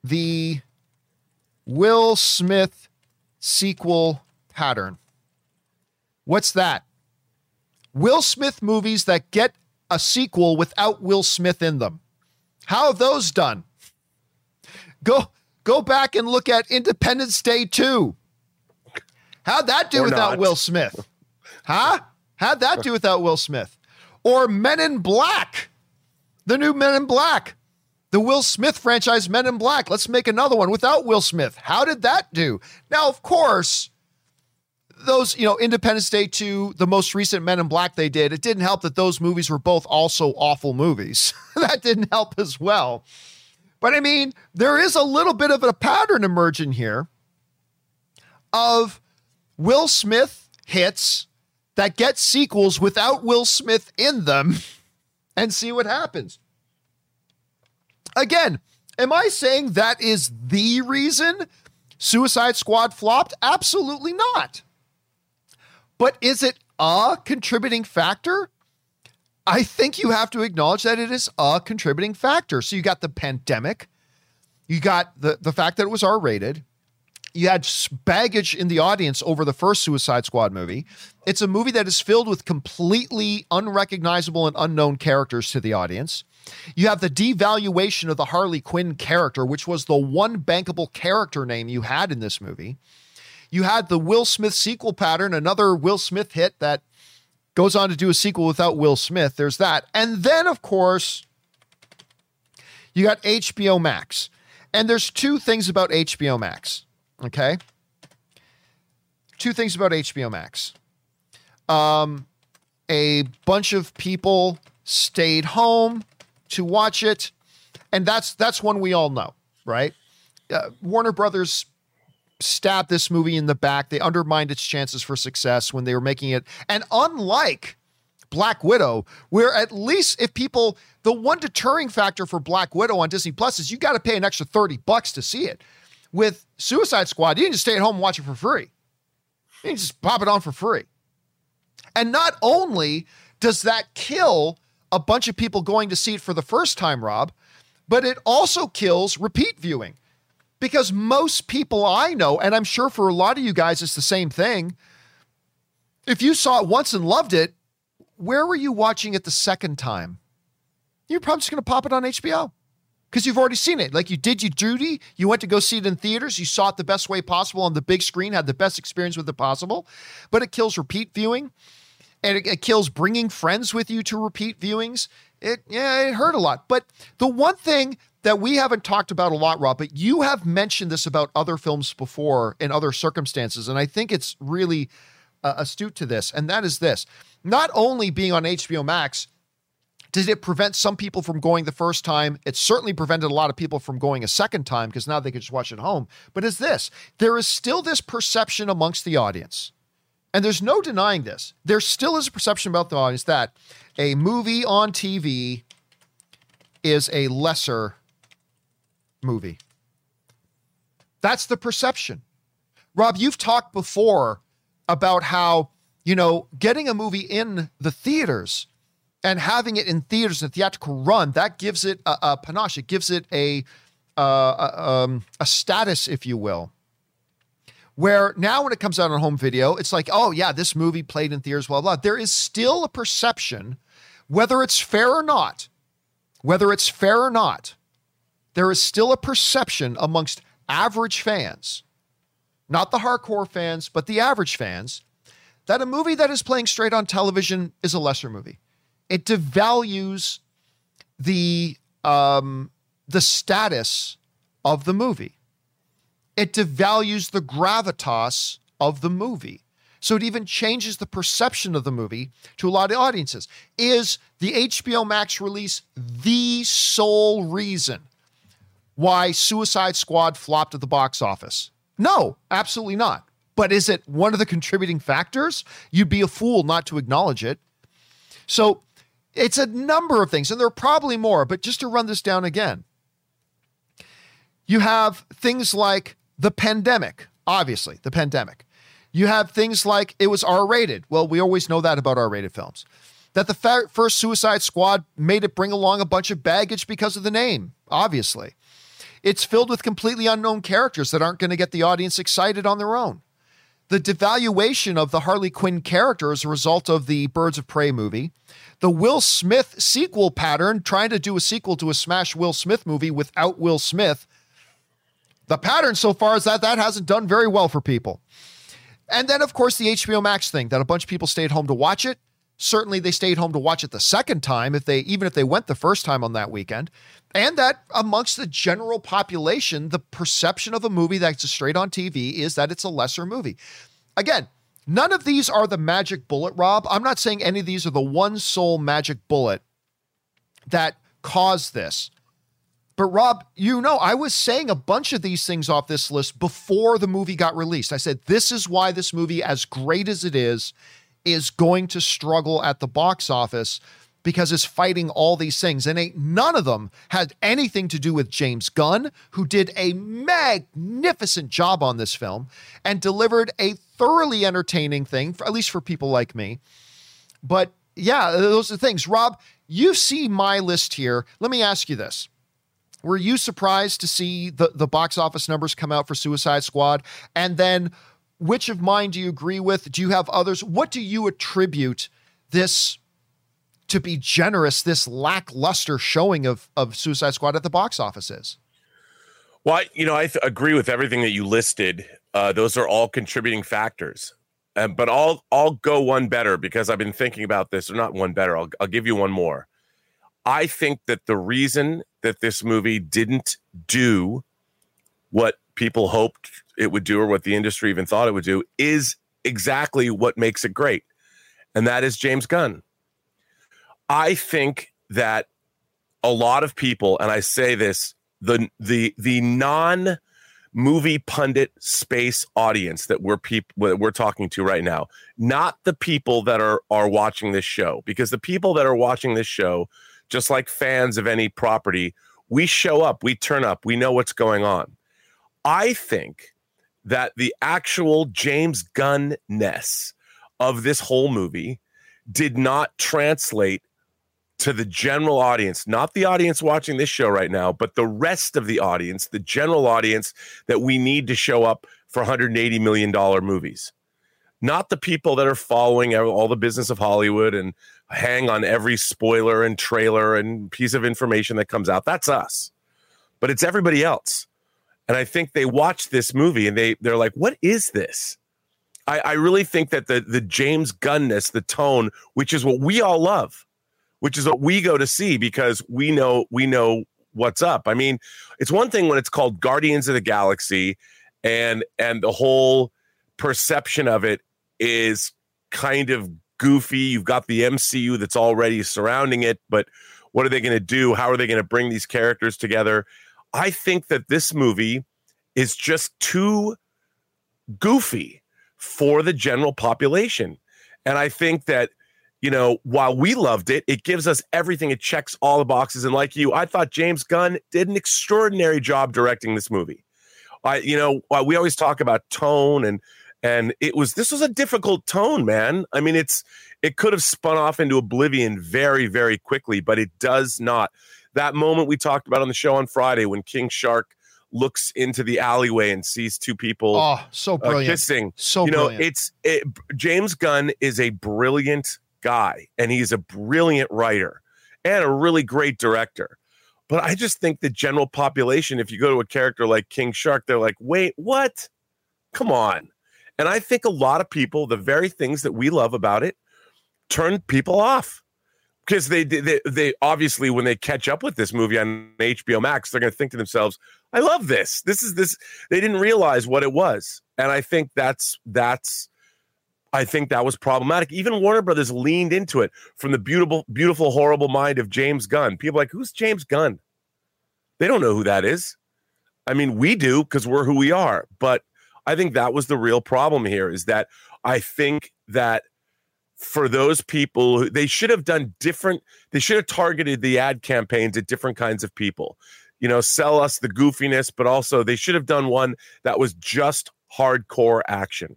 The Will Smith sequel pattern. What's that? Will Smith movies that get a sequel without Will Smith in them. How have those done? Go go back and look at Independence Day 2. How'd that do Or without not. Will Smith? Huh? How'd that do without Will Smith? Or Men in Black, the new Men in Black, the Will Smith franchise Men in Black. Let's make another one without Will Smith. How did that do? Now, of course, those, you know, Independence Day 2, the most recent Men in Black they did, it didn't help that those movies were both also awful movies. that didn't help as well. But I mean, there is a little bit of a pattern emerging here of Will Smith hits that get sequels without Will Smith in them and see what happens. Again, am I saying that is the reason Suicide Squad flopped? Absolutely not. But is it a contributing factor? I think you have to acknowledge that it is a contributing factor. So you got the pandemic, you got the, the fact that it was R rated, you had baggage in the audience over the first Suicide Squad movie. It's a movie that is filled with completely unrecognizable and unknown characters to the audience. You have the devaluation of the Harley Quinn character, which was the one bankable character name you had in this movie. You had the Will Smith sequel pattern, another Will Smith hit that goes on to do a sequel without Will Smith. There's that. And then, of course, you got HBO Max. And there's two things about HBO Max. Okay. Two things about HBO Max. Um, a bunch of people stayed home to watch it, and that's that's one we all know, right? Uh, Warner Brothers stabbed this movie in the back. They undermined its chances for success when they were making it, and unlike Black Widow, where at least if people, the one deterring factor for Black Widow on Disney Plus is you got to pay an extra 30 bucks to see it. With Suicide Squad, you can just stay at home and watch it for free. You can just pop it on for free. And not only does that kill a bunch of people going to see it for the first time, Rob, but it also kills repeat viewing. Because most people I know, and I'm sure for a lot of you guys, it's the same thing. If you saw it once and loved it, where were you watching it the second time? You're probably just going to pop it on HBO because you've already seen it. Like you did your duty. You went to go see it in theaters. You saw it the best way possible on the big screen, had the best experience with it possible. But it kills repeat viewing and it, it kills bringing friends with you to repeat viewings. It, yeah, it hurt a lot. But the one thing that we haven't talked about a lot, Rob, but you have mentioned this about other films before in other circumstances. And I think it's really uh, astute to this. And that is this not only being on HBO Max, did it prevent some people from going the first time? It certainly prevented a lot of people from going a second time because now they could just watch it at home. But is this there is still this perception amongst the audience, and there's no denying this. There still is a perception about the audience that a movie on TV is a lesser movie. That's the perception. Rob, you've talked before about how, you know, getting a movie in the theaters and having it in theaters and theatrical run that gives it a, a panache. It gives it a uh, a, um, a status if you will. Where now when it comes out on home video it's like oh yeah this movie played in theaters blah blah. There is still a perception whether it's fair or not whether it's fair or not there is still a perception amongst average fans not the hardcore fans but the average fans that a movie that is playing straight on television is a lesser movie it devalues the um, the status of the movie. It devalues the gravitas of the movie. So it even changes the perception of the movie to a lot of audiences. Is the HBO Max release the sole reason why Suicide Squad flopped at the box office? No, absolutely not. But is it one of the contributing factors? You'd be a fool not to acknowledge it. So it's a number of things, and there are probably more, but just to run this down again, you have things like the pandemic, obviously, the pandemic. You have things like it was R rated. Well, we always know that about R rated films. That the first Suicide Squad made it bring along a bunch of baggage because of the name, obviously. It's filled with completely unknown characters that aren't going to get the audience excited on their own. The devaluation of the Harley Quinn character as a result of the Birds of Prey movie the Will Smith sequel pattern, trying to do a sequel to a smash Will Smith movie without Will Smith. The pattern so far is that that hasn't done very well for people. And then, of course, the HBO Max thing that a bunch of people stayed home to watch it. Certainly, they stayed home to watch it the second time, if they even if they went the first time on that weekend. And that amongst the general population, the perception of a movie that's straight on TV is that it's a lesser movie. Again, None of these are the magic bullet, Rob. I'm not saying any of these are the one sole magic bullet that caused this. But Rob, you know, I was saying a bunch of these things off this list before the movie got released. I said, this is why this movie, as great as it is, is going to struggle at the box office because it's fighting all these things. And ain't none of them had anything to do with James Gunn, who did a magnificent job on this film and delivered a thoroughly entertaining thing, at least for people like me. But yeah, those are things. Rob, you see my list here. Let me ask you this. Were you surprised to see the, the box office numbers come out for Suicide Squad? And then which of mine do you agree with? Do you have others? What do you attribute this, to be generous, this lackluster showing of, of Suicide Squad at the box office is? Well, I, you know, I th- agree with everything that you listed. Uh, those are all contributing factors. Um, but I'll I'll go one better because I've been thinking about this, or not one better. I'll I'll give you one more. I think that the reason that this movie didn't do what people hoped it would do or what the industry even thought it would do is exactly what makes it great. And that is James Gunn. I think that a lot of people, and I say this, the the the non movie pundit space audience that we're people we're talking to right now, not the people that are are watching this show, because the people that are watching this show, just like fans of any property, we show up, we turn up, we know what's going on. I think that the actual James Gunn ness of this whole movie did not translate to the general audience, not the audience watching this show right now, but the rest of the audience, the general audience that we need to show up for $180 million movies. Not the people that are following all the business of Hollywood and hang on every spoiler and trailer and piece of information that comes out. That's us. But it's everybody else. And I think they watch this movie and they they're like, what is this? I, I really think that the the James Gunness, the tone, which is what we all love, which is what we go to see because we know we know what's up. I mean, it's one thing when it's called Guardians of the Galaxy and and the whole perception of it is kind of goofy. You've got the MCU that's already surrounding it, but what are they going to do? How are they going to bring these characters together? I think that this movie is just too goofy for the general population. And I think that you know, while we loved it, it gives us everything. It checks all the boxes. And like you, I thought James Gunn did an extraordinary job directing this movie. I, you know, we always talk about tone and and it was this was a difficult tone, man. I mean, it's it could have spun off into oblivion very, very quickly, but it does not. That moment we talked about on the show on Friday when King Shark looks into the alleyway and sees two people oh so brilliant uh, kissing so you know brilliant. it's it, james gunn is a brilliant guy and he's a brilliant writer and a really great director. But I just think the general population, if you go to a character like King Shark, they're like, wait, what? Come on. And I think a lot of people, the very things that we love about it, turn people off because they, they they obviously when they catch up with this movie on HBO Max, they're going to think to themselves, "I love this. This is this." They didn't realize what it was, and I think that's that's I think that was problematic. Even Warner Brothers leaned into it from the beautiful, beautiful, horrible mind of James Gunn. People like, who's James Gunn? They don't know who that is. I mean, we do because we're who we are. But I think that was the real problem here is that I think that for those people, they should have done different, they should have targeted the ad campaigns at different kinds of people. You know, sell us the goofiness, but also they should have done one that was just hardcore action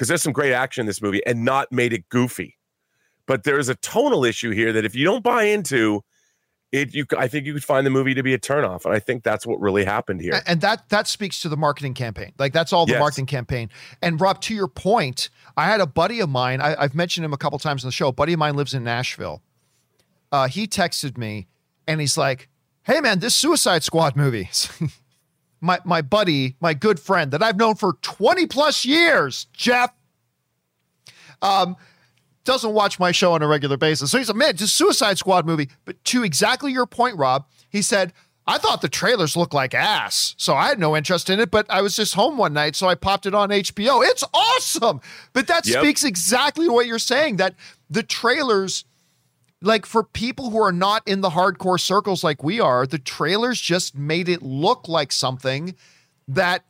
because there's some great action in this movie and not made it goofy. But there's a tonal issue here that if you don't buy into it, you I think you could find the movie to be a turnoff, and I think that's what really happened here. And that that speaks to the marketing campaign. Like that's all the Yes. marketing campaign. And Rob, to your point, I had a buddy of mine. I, I've mentioned him a couple times on the show. A buddy of mine lives in Nashville. Uh, he texted me, and he's like, "Hey man, this Suicide Squad movie." My my buddy, my good friend that I've known for 20 plus years, Jeff, um, doesn't watch my show on a regular basis. So he said, man, just Suicide Squad movie. But to exactly your point, Rob, he said, I thought the trailers looked like ass. So I had no interest in it, but I was just home one night. So I popped it on HBO. It's awesome. But that Yep. speaks exactly to what you're saying that the trailers like for people who are not in the hardcore circles like we are, the trailers just made it look like something that,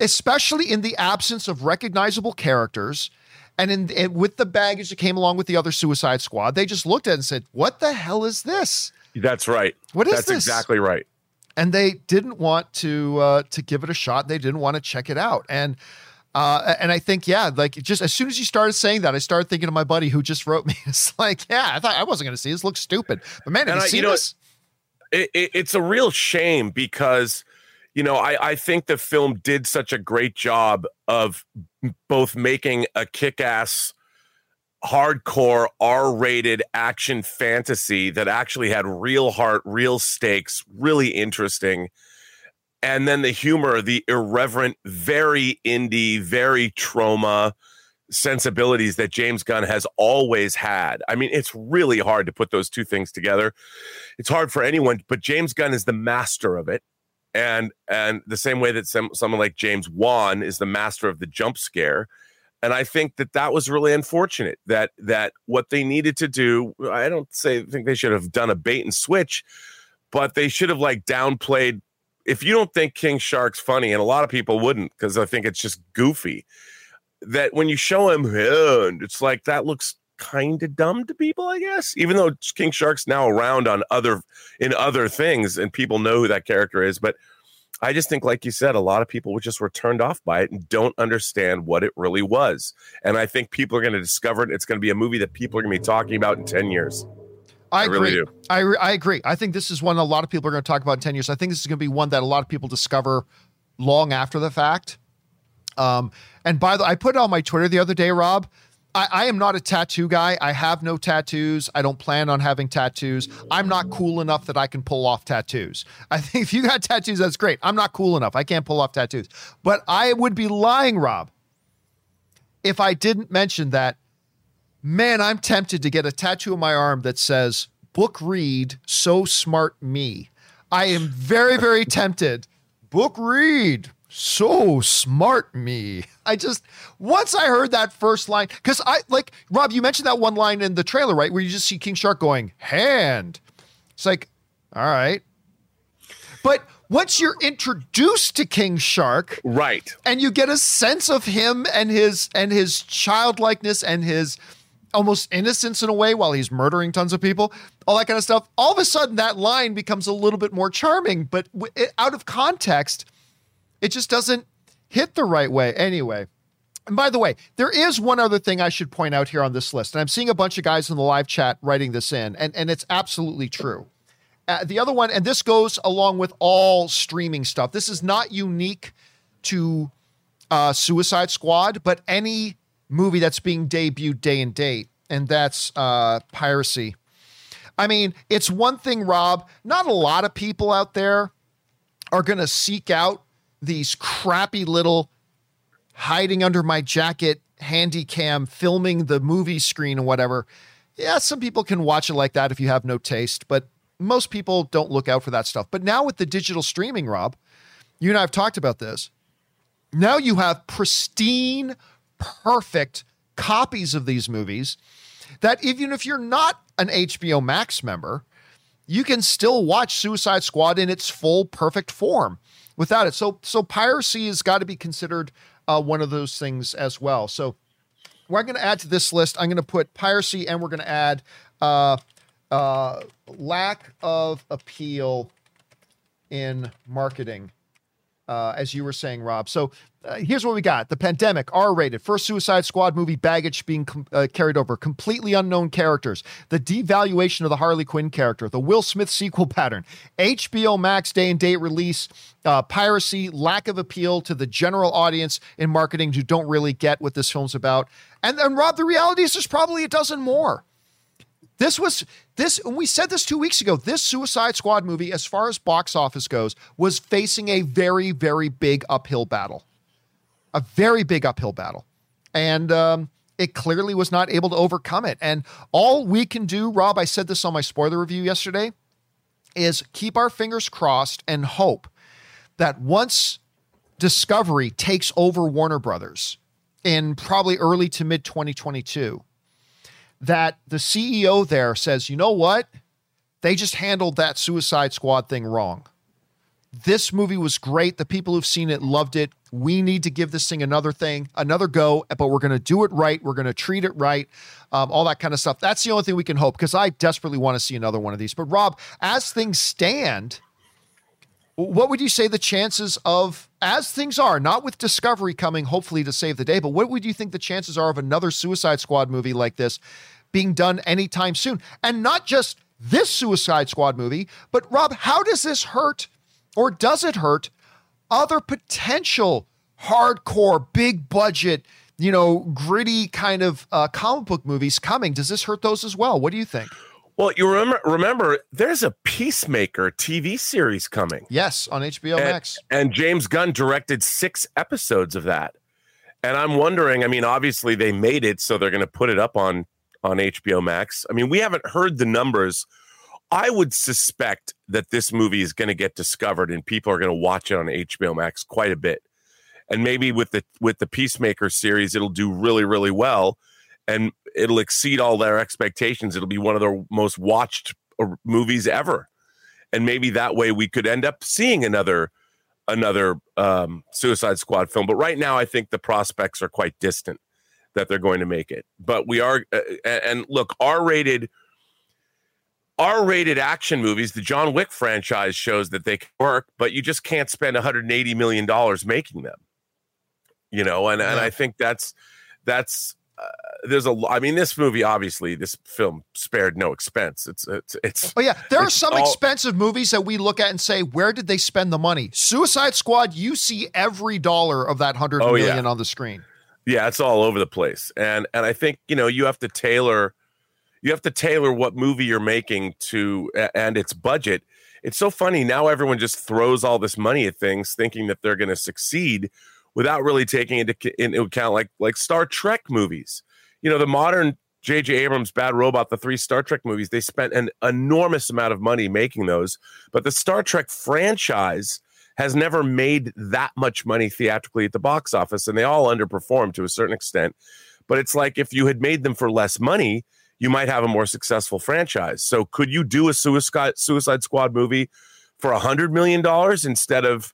especially in the absence of recognizable characters and in and with the baggage that came along with the other Suicide Squad, they just looked at it and said, "What the hell is this?" That's right. What is That's this? exactly right. and they didn't want to uh, to give it a shot. They didn't want to check it out, and uh, and I think yeah, like just as soon as you started saying that, I started thinking of my buddy who just wrote me. It's like yeah, I thought I wasn't going to see this. Looks stupid, but man, have And you I- seen you know, this? it, it, it's a real shame because you know I, I think the film did such a great job of both making a kick-ass hardcore r-rated action fantasy that actually had real heart real stakes really interesting and then the humor the irreverent very indie very Troma sensibilities that James Gunn has always had. I mean, it's really hard to put those two things together. It's hard for anyone, but James Gunn is the master of it. And and the same way that some, someone like James Wan is the master of the jump scare. And I think that that was really unfortunate that that what they needed to do, I don't say think they should have done a bait and switch, but they should have like downplayed if you don't think King Shark's funny, and a lot of people wouldn't because I think it's just goofy that when you show him it's like that looks kind of dumb to people i guess? Even though king shark's now around on other in other things and people know who that character is but i just think like you said a lot of people just were turned off by it and don't understand what it really was and i think people are going to discover it it's going to be a movie that people are going to be talking about in 10 years I I really agree. do. I I agree. I think this is one a lot of people are going to talk about in ten years. I think this is going to be one that a lot of people discover long after the fact. Um, and by the, way, I put it on my Twitter the other day, Rob. I, I am not a tattoo guy. I have no tattoos. I don't plan on having tattoos. I'm not cool enough that I can pull off tattoos. I think if you got tattoos, that's great. I'm not cool enough. I can't pull off tattoos. But I would be lying, Rob, if I didn't mention that man, I'm tempted to get a tattoo on my arm that says book read, so smart me. I am very, very tempted. Book read, so smart me. I just, once I heard that first line, because I like, Rob, you mentioned that one line in the trailer, right? Where you just see King Shark going, hand. It's like, all right. But once you're introduced to King Shark, right and you get a sense of him and his and his childlikeness and his almost innocence in a way while he's murdering tons of people all that kind of stuff all of a sudden that line becomes a little bit more charming but w- it, out of context it just doesn't hit the right way anyway and by the way, there is one other thing I should point out here on this list. And I'm seeing a bunch of guys in the live chat writing this in, and, and it's absolutely true. Uh, the other one, and this goes along with all streaming stuff. This is not unique to uh, Suicide Squad, but any movie that's being debuted day and date, and that's uh, piracy. I mean, it's one thing, Rob. Not a lot of people out there are going to seek out these crappy little hiding under my jacket handy cam filming the movie screen or whatever. Yeah, some people can watch it like that if you have no taste, but most people don't look out for that stuff. But now with the digital streaming, Rob, you and I have talked about this. Now you have pristine, perfect copies of these movies that even if you're not an HBO Max member, you can still watch Suicide Squad in its full perfect form without it. So so piracy has got to be considered uh, one of those things as well. So we're going to add to this list. I'm going to put piracy, and we're going to add uh, uh, lack of appeal in marketing, uh, as you were saying, Rob. So uh, here's what we got: the pandemic, R-rated, first Suicide Squad movie, baggage being com- uh, carried over, completely unknown characters, the devaluation of the Harley Quinn character, the Will Smith sequel pattern, HBO Max day and date release, uh, piracy, lack of appeal to the general audience in marketing who don't really get what this film's about, and then Rob, the reality is there's probably a dozen more. This was this, we said this two weeks ago. This Suicide Squad movie, as far as box office goes, was facing a very, very big uphill battle. A very big uphill battle. And um, it clearly was not able to overcome it. And all we can do, Rob, I said this on my spoiler review yesterday, is keep our fingers crossed and hope that once Discovery takes over Warner Brothers in probably early to mid 2022, that the CEO there says, you know what? They just handled that Suicide Squad thing wrong. This movie was great. The people who've seen it loved it. We need to give this thing another thing, another go, but we're going to do it right. We're going to treat it right, um, all that kind of stuff. That's the only thing we can hope because I desperately want to see another one of these. But Rob, as things stand, what would you say the chances of, as things are, not with Discovery coming hopefully to save the day, but what would you think the chances are of another Suicide Squad movie like this being done anytime soon? And not just this Suicide Squad movie, but Rob, how does this hurt or does it hurt other potential hardcore, big budget, you know, gritty kind of uh, comic book movies coming? Does this hurt those as well? What do you think? Well, you remember, remember, there's a Peacemaker TV series coming. Yes, on HBO and, Max. And James Gunn directed six episodes of that. And I'm wondering, I mean, obviously they made it, so they're going to put it up on on HBO Max. I mean, we haven't heard the numbers. I would suspect that this movie is going to get discovered and people are going to watch it on HBO Max quite a bit. And maybe with the with the Peacemaker series, it'll do really, really well and it'll exceed all their expectations. It'll be one of the most watched uh, movies ever, and maybe that way we could end up seeing another another um, Suicide Squad film. But right now, I think the prospects are quite distant that they're going to make it. But we are, uh, and look, R rated. R rated action movies, the John Wick franchise shows that they can work, but you just can't spend 180 million dollars making them. You know, and, yeah. and I think that's that's there's a I mean this movie obviously this film spared no expense. It's it's it's Oh yeah, there are some all, expensive movies that we look at and say where did they spend the money? Suicide Squad, you see every dollar of that 100 oh, million yeah. on the screen. Yeah, it's all over the place. And and I think, you know, you have to tailor you have to tailor what movie you're making to and its budget. It's so funny now everyone just throws all this money at things thinking that they're going to succeed without really taking into, into account like like Star Trek movies. You know, the modern J.J. Abrams Bad Robot, the three Star Trek movies, they spent an enormous amount of money making those, but the Star Trek franchise has never made that much money theatrically at the box office, and they all underperform to a certain extent. But it's like if you had made them for less money, you might have a more successful franchise. So, could you do a Suicide Suicide Squad movie for a hundred million dollars instead of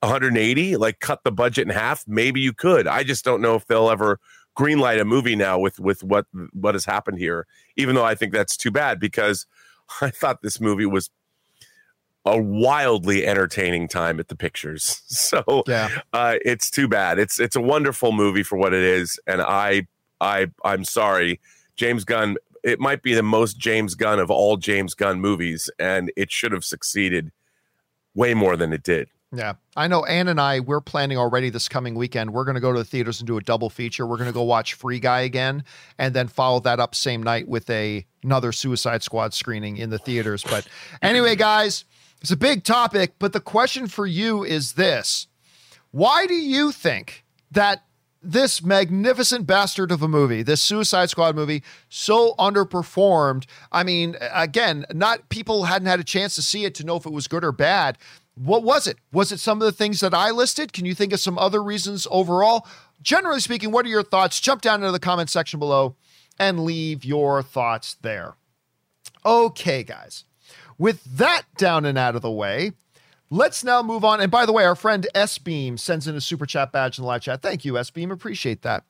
180 like cut the budget in half maybe you could i just don't know if they'll ever greenlight a movie now with with what what has happened here even though i think that's too bad because i thought this movie was a wildly entertaining time at the pictures. So yeah. uh, it's too bad. It's it's a wonderful movie for what it is and i i i'm sorry. James gunn it might be the most james gunn of all james gunn movies and it should have succeeded way more than it did yeah, I know. Ann and I, we're planning already this coming weekend. We're going to go to the theaters and do a double feature. We're going to go watch Free Guy again, and then follow that up same night with a another Suicide Squad screening in the theaters. But anyway, guys, it's a big topic. But the question for you is this: Why do you think that this magnificent bastard of a movie, this Suicide Squad movie, so underperformed? I mean, again, not people hadn't had a chance to see it to know if it was good or bad. What was it? Was it some of the things that I listed? Can you think of some other reasons overall? Generally speaking, what are your thoughts? Jump down into the comment section below and leave your thoughts there. Okay, guys. With that down and out of the way, Let's now move on. And by the way, our friend S Beam sends in a super chat badge in the live chat. Thank you, S Beam. Appreciate that.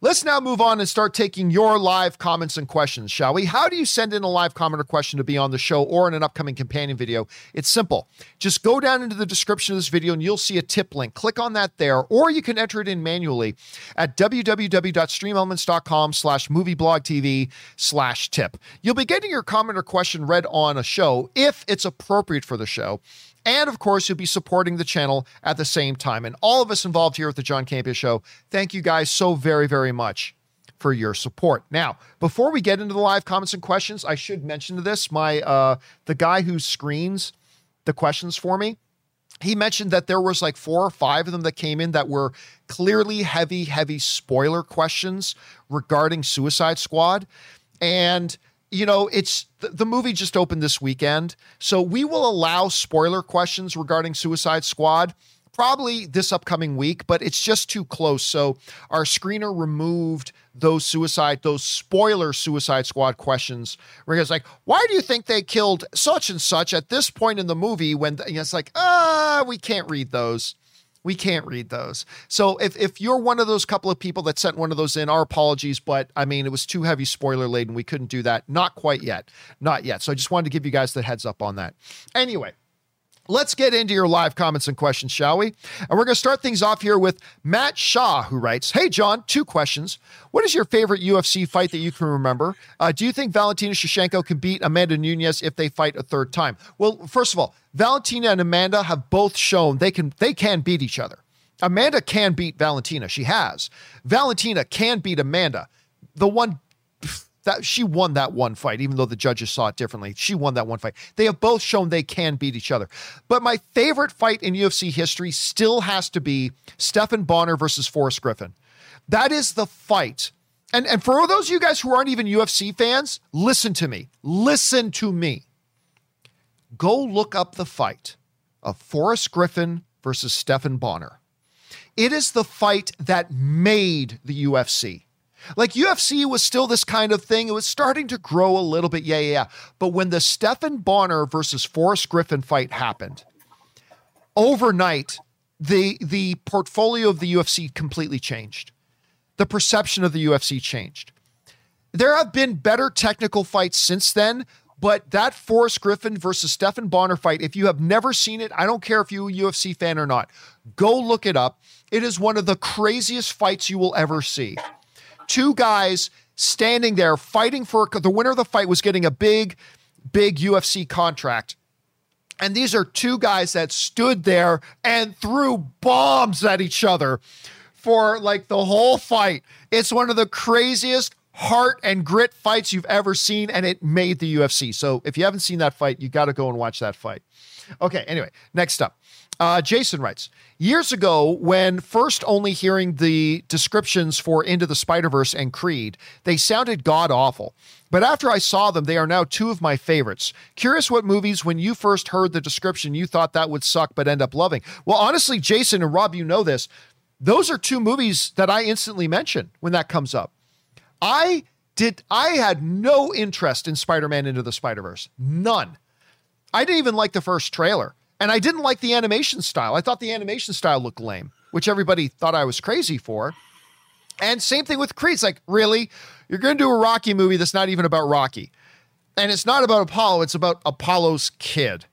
Let's now move on and start taking your live comments and questions, shall we? How do you send in a live comment or question to be on the show or in an upcoming companion video? It's simple. Just go down into the description of this video and you'll see a tip link. Click on that there, or you can enter it in manually at www.streamelements.com slash movieblogtv slash tip. You'll be getting your comment or question read on a show if it's appropriate for the show. And of course, you'll be supporting the channel at the same time. And all of us involved here at the John Campea Show, thank you guys so very, very much for your support. Now, before we get into the live comments and questions, I should mention to this. My uh the guy who screens the questions for me, he mentioned that there was like four or five of them that came in that were clearly heavy, heavy spoiler questions regarding Suicide Squad. And you know, it's the, movie just opened this weekend. So we will allow spoiler questions regarding Suicide Squad probably this upcoming week, but it's just too close. So our screener removed those suicide, those spoiler Suicide Squad questions where it's like, why do you think they killed such and such at this point in the movie when it's like, ah, we can't read those. We can't read those. So if, if you're one of those couple of people that sent one of those in, our apologies, but I mean, it was too heavy spoiler laden. We couldn't do that. Not quite yet. Not yet. So I just wanted to give you guys the heads up on that. Anyway, Let's get into your live comments and questions, shall we? And we're going to start things off here with Matt Shaw, who writes Hey, John, two questions. What is your favorite UFC fight that you can remember? Uh, do you think Valentina Shevchenko can beat Amanda Nunes if they fight a third time? Well, first of all, Valentina and Amanda have both shown they can they can beat each other. Amanda can beat Valentina. She has. Valentina can beat Amanda. The one that she won that one fight, even though the judges saw it differently. She won that one fight. They have both shown they can beat each other. But my favorite fight in UFC history still has to be Stephan Bonnar versus Forrest Griffin. That is the fight. And, and for those of you guys who aren't even UFC fans, listen to me. Listen to me. Go look up the fight of Forrest Griffin versus Stephan Bonnar. It is the fight that made the UFC. Like UFC was still this kind of thing. It was starting to grow a little bit. Yeah, yeah, yeah. But when the Stephan Bonnar versus Forrest Griffin fight happened, overnight, the the portfolio of the UFC completely changed. The perception of the UFC changed. There have been better technical fights since then, but that Forrest Griffin versus Stephan Bonnar fight, if you have never seen it, I don't care if you're a UFC fan or not, go look it up. It is one of the craziest fights you will ever see two guys standing there fighting for the winner of the fight was getting a big, big UFC contract. And these are two guys that stood there and threw bombs at each other for like the whole fight. It's one of the craziest heart and grit fights you've ever seen, and it made the UFC. So if you haven't seen that fight, you got to go and watch that fight. Okay, anyway, next up. Uh, Jason writes Years ago, when first only hearing the descriptions for Into the Spider Verse and Creed, they sounded god awful. But after I saw them, they are now two of my favorites. Curious what movies, when you first heard the description, you thought that would suck but end up loving. Well, honestly, Jason and Rob, you know this. Those are two movies that I instantly mention when that comes up. I did, I had no interest in Spider Man Into the Spider Verse. None. I didn't even like the first trailer. And I didn't like the animation style. I thought the animation style looked lame, which everybody thought I was crazy for. And same thing with Creed. It's like, really? You're going to do a Rocky movie that's not even about Rocky. And it's not about Apollo, it's about Apollo's kid.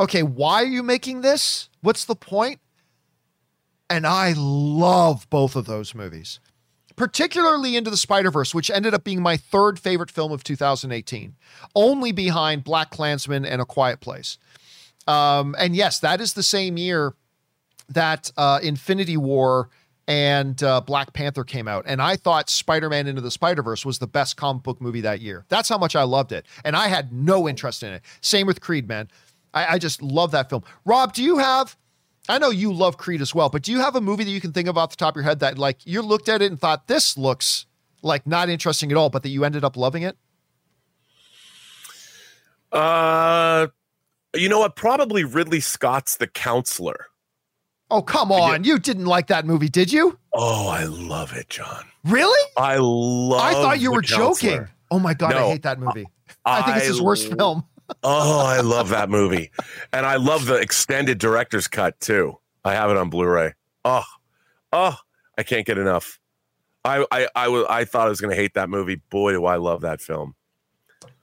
Okay, why are you making this? What's the point? And I love both of those movies, particularly Into the Spider Verse, which ended up being my third favorite film of 2018, only behind BlacKkKlansman and A Quiet Place. Um, and yes, that is the same year that uh, Infinity War and uh, Black Panther came out. And I thought Spider Man Into the Spider Verse was the best comic book movie that year. That's how much I loved it. And I had no interest in it. Same with Creed, man. I, I just love that film. Rob, do you have. I know you love Creed as well, but do you have a movie that you can think of off the top of your head that, like, you looked at it and thought, this looks like not interesting at all, but that you ended up loving it? Uh, you know what? Probably Ridley Scott's The Counselor. Oh, come on. You didn't like that movie, did you? Oh, I love it, John. Really? I love I thought you were Counselor. joking. Oh my god, I hate that movie. I, think it's his worst film. Oh, I love that movie. And I love the extended director's cut too. I have it on Blu-ray. Oh, oh, I can't get enough. I I I, was, I thought I was going to hate that movie. Boy, do I love that film.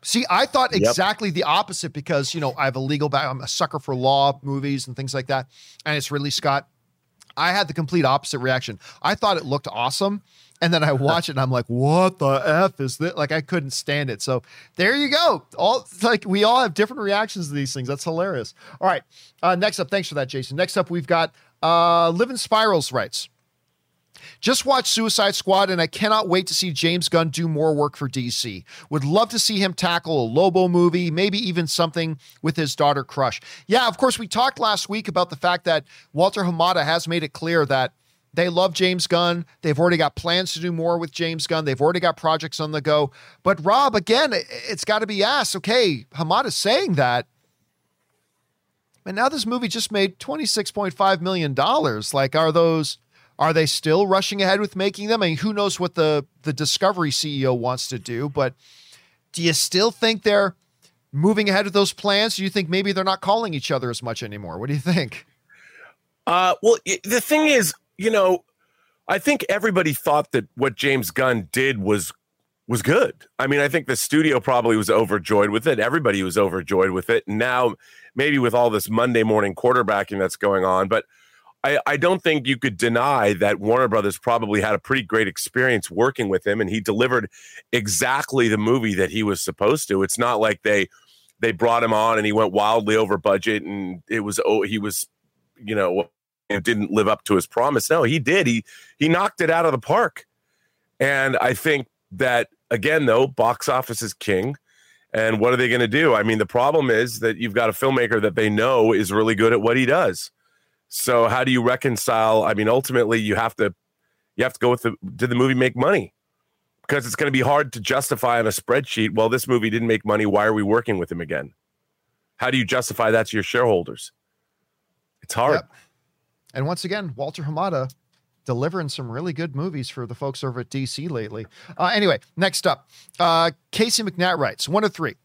See, I thought Yep. exactly the opposite because, you know, I have a legal back. I'm a sucker for law movies and things like that. And it's Ridley Scott. I had the complete opposite reaction. I thought it looked awesome. And then I watch it and I'm like, what the F is this? Like, I couldn't stand it. So there you go. All like we all have different reactions to these things. That's hilarious. All right. Uh, next up, thanks for that, Jason. Next up, we've got uh, Living Spirals writes. Just watched Suicide Squad, and I cannot wait to see James Gunn do more work for DC. Would love to see him tackle a Lobo movie, maybe even something with his daughter Crush. Yeah, of course, we talked last week about the fact that Walter Hamada has made it clear that they love James Gunn. They've already got plans to do more with James Gunn. They've already got projects on the go. But Rob, again, it- it's got to be asked. Okay, Hamada's saying that. And now this movie just made $26.5 million. Like, are those Are they still rushing ahead with making them? I mean, who knows what the the Discovery CEO wants to do, but do you still think they're moving ahead with those plans? Do you think maybe they're not calling each other as much anymore? What do you think? Uh, well, the thing is, you know, I think everybody thought that what James Gunn did was was good. I mean, I think the studio probably was overjoyed with it. Everybody was overjoyed with it. And Now, maybe with all this Monday morning quarterbacking that's going on, but I, I don't think you could deny that Warner Brothers probably had a pretty great experience working with him, and he delivered exactly the movie that he was supposed to. It's not like they they brought him on and he went wildly over budget and it was oh he was you know didn't live up to his promise. No, he did. He he knocked it out of the park. And I think that again though, box office is king. And what are they going to do? I mean, the problem is that you've got a filmmaker that they know is really good at what he does. So how do you reconcile? I mean, ultimately you have to you have to go with the did the movie make money? Because it's going to be hard to justify on a spreadsheet, well, this movie didn't make money. Why are we working with him again? How do you justify that to your shareholders? It's hard. Yep. And once again, Walter Hamada delivering some really good movies for the folks over at DC lately. Uh, anyway, next up, uh, Casey McNatt writes one of three.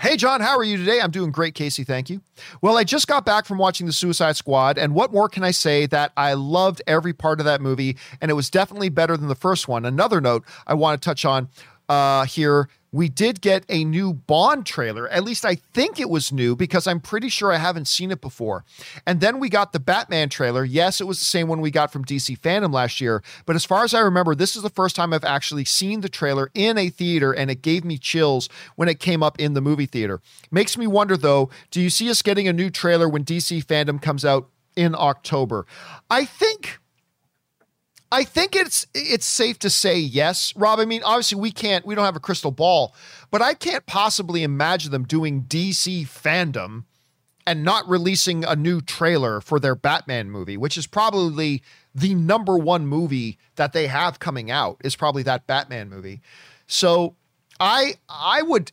Hey, John, how are you today? I'm doing great, Casey. Thank you. Well, I just got back from watching The Suicide Squad, and what more can I say that I loved every part of that movie, and it was definitely better than the first one. Another note I want to touch on uh, here we did get a new Bond trailer. At least I think it was new because I'm pretty sure I haven't seen it before. And then we got the Batman trailer. Yes, it was the same one we got from DC Fandom last year. But as far as I remember, this is the first time I've actually seen the trailer in a theater, and it gave me chills when it came up in the movie theater. Makes me wonder though do you see us getting a new trailer when DC Fandom comes out in October? I think I think it's it's safe to say yes, Rob. I mean, obviously we can't we don't have a crystal ball, but I can't possibly imagine them doing DC fandom and not releasing a new trailer for their Batman movie, which is probably the number one movie that they have coming out is probably that Batman movie. So I I would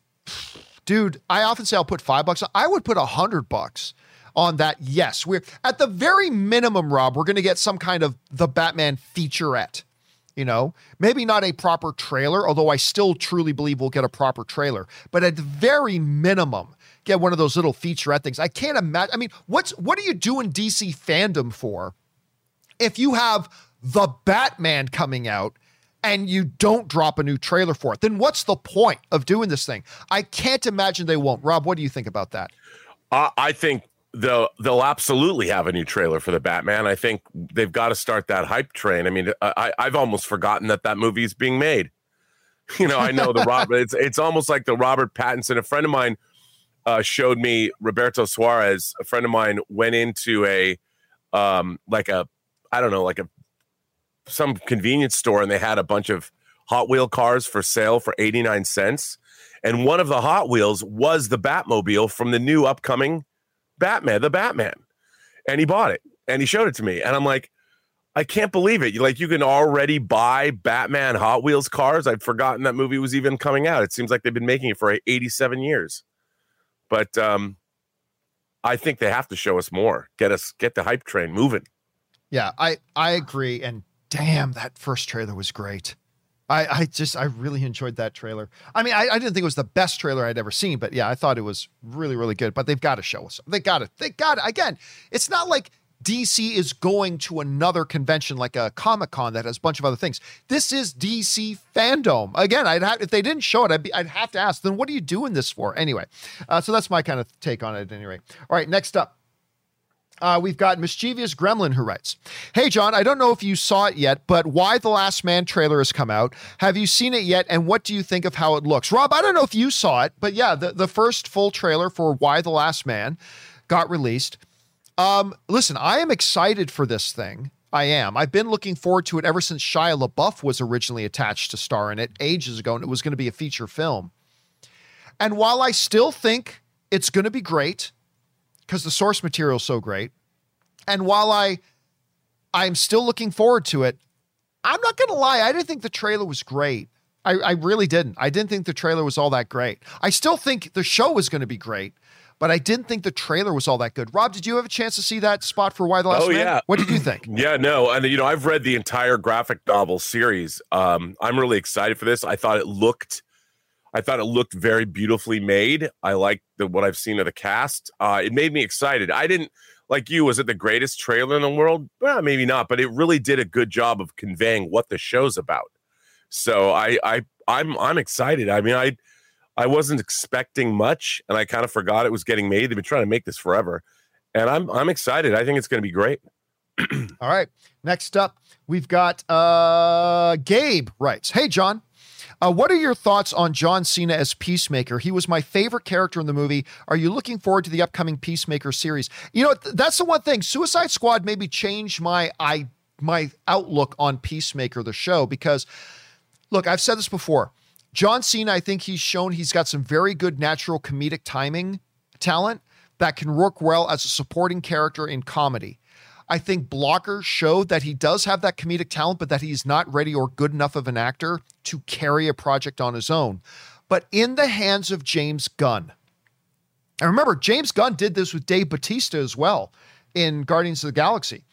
dude, I often say I'll put five bucks. I would put a hundred bucks on that. Yes, we're at the very minimum, Rob, we're going to get some kind of the Batman featurette. You know, maybe not a proper trailer, although I still truly believe we'll get a proper trailer. But at the very minimum, get one of those little featurette things. I can't imagine. I mean, what's what are you doing DC fandom for if you have the Batman coming out and you don't drop a new trailer for it? Then what's the point of doing this thing? I can't imagine they won't. Rob, what do you think about that? Uh, I think they'll they'll absolutely have a new trailer for the Batman. I think they've got to start that hype train. I mean, I I've almost forgotten that that movie is being made. You know, I know the Robert. It's it's almost like the Robert Pattinson. A friend of mine uh, showed me Roberto Suarez. A friend of mine went into a um like a I don't know like a some convenience store and they had a bunch of Hot Wheel cars for sale for 89 cents. And one of the Hot Wheels was the Batmobile from the new upcoming Batman, the Batman. And he bought it and he showed it to me. And I'm like, I can't believe it. Like you can already buy Batman Hot Wheels cars. I'd forgotten that movie was even coming out. It seems like they've been making it for 87 years. But um I think they have to show us more. Get us get the hype train moving. Yeah, I I agree and damn that first trailer was great. I, I just I really enjoyed that trailer. I mean, I, I didn't think it was the best trailer I'd ever seen, but yeah, I thought it was really, really good. But they've got to show us. They got it. They got it. Again, it's not like DC is going to another convention like a Comic Con that has a bunch of other things. This is DC fandom. Again, I'd have if they didn't show it, I'd, be, I'd have to ask. Then what are you doing this for anyway? Uh, so that's my kind of take on it. Anyway, all right. Next up, uh, we've got Mischievous Gremlin who writes Hey, John, I don't know if you saw it yet, but Y: The Last Man trailer has come out. Have you seen it yet? And what do you think of how it looks? Rob, I don't know if you saw it, but yeah, the, the first full trailer for Y: The Last Man got released. Um, listen, I am excited for this thing. I am. I've been looking forward to it ever since Shia LaBeouf was originally attached to star in it ages ago, and it was going to be a feature film. And while I still think it's going to be great, because the source material is so great. And while I I'm still looking forward to it, I'm not gonna lie, I didn't think the trailer was great. I, I really didn't. I didn't think the trailer was all that great. I still think the show was gonna be great, but I didn't think the trailer was all that good. Rob, did you have a chance to see that spot for Why the Last Oh, Man? yeah. What did you think? Yeah, no, and you know I've read the entire graphic novel series. Um, I'm really excited for this. I thought it looked, I thought it looked very beautifully made. I liked the, what I've seen of the cast. Uh, it made me excited. I didn't like you. Was it the greatest trailer in the world? Well, maybe not, but it really did a good job of conveying what the show's about. So I, I, I'm, I'm excited. I mean, I, I wasn't expecting much, and I kind of forgot it was getting made. They've been trying to make this forever, and I'm, I'm excited. I think it's going to be great. All right. Next up, we've got uh, Gabe writes Hey, John. Uh, what are your thoughts on John Cena as Peacemaker? He was my favorite character in the movie. Are you looking forward to the upcoming Peacemaker series? You know, th- that's the one thing. Suicide Squad maybe changed my I my outlook on Peacemaker the show because look, I've said this before. John Cena, I think he's shown he's got some very good natural comedic timing talent that can work well as a supporting character in comedy. I think Blocker showed that he does have that comedic talent, but that he's not ready or good enough of an actor to carry a project on his own. But in the hands of James Gunn, and remember, James Gunn did this with Dave Bautista as well in Guardians of the Galaxy.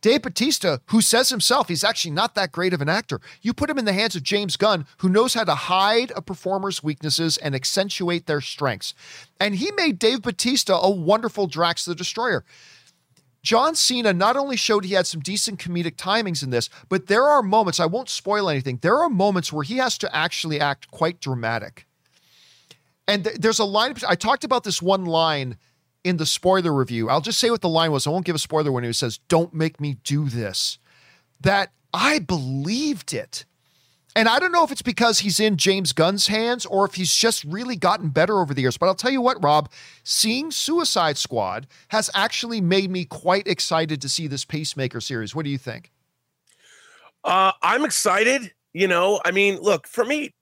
Dave Bautista, who says himself he's actually not that great of an actor, you put him in the hands of James Gunn, who knows how to hide a performer's weaknesses and accentuate their strengths. And he made Dave Bautista a wonderful Drax the Destroyer. John Cena not only showed he had some decent comedic timings in this, but there are moments, I won't spoil anything, there are moments where he has to actually act quite dramatic. And th- there's a line, I talked about this one line in the spoiler review. I'll just say what the line was. I won't give a spoiler when he says, Don't make me do this. That I believed it. And I don't know if it's because he's in James Gunn's hands or if he's just really gotten better over the years. But I'll tell you what, Rob, seeing Suicide Squad has actually made me quite excited to see this Peacemaker series. What do you think? Uh, I'm excited. You know, I mean, look, for me,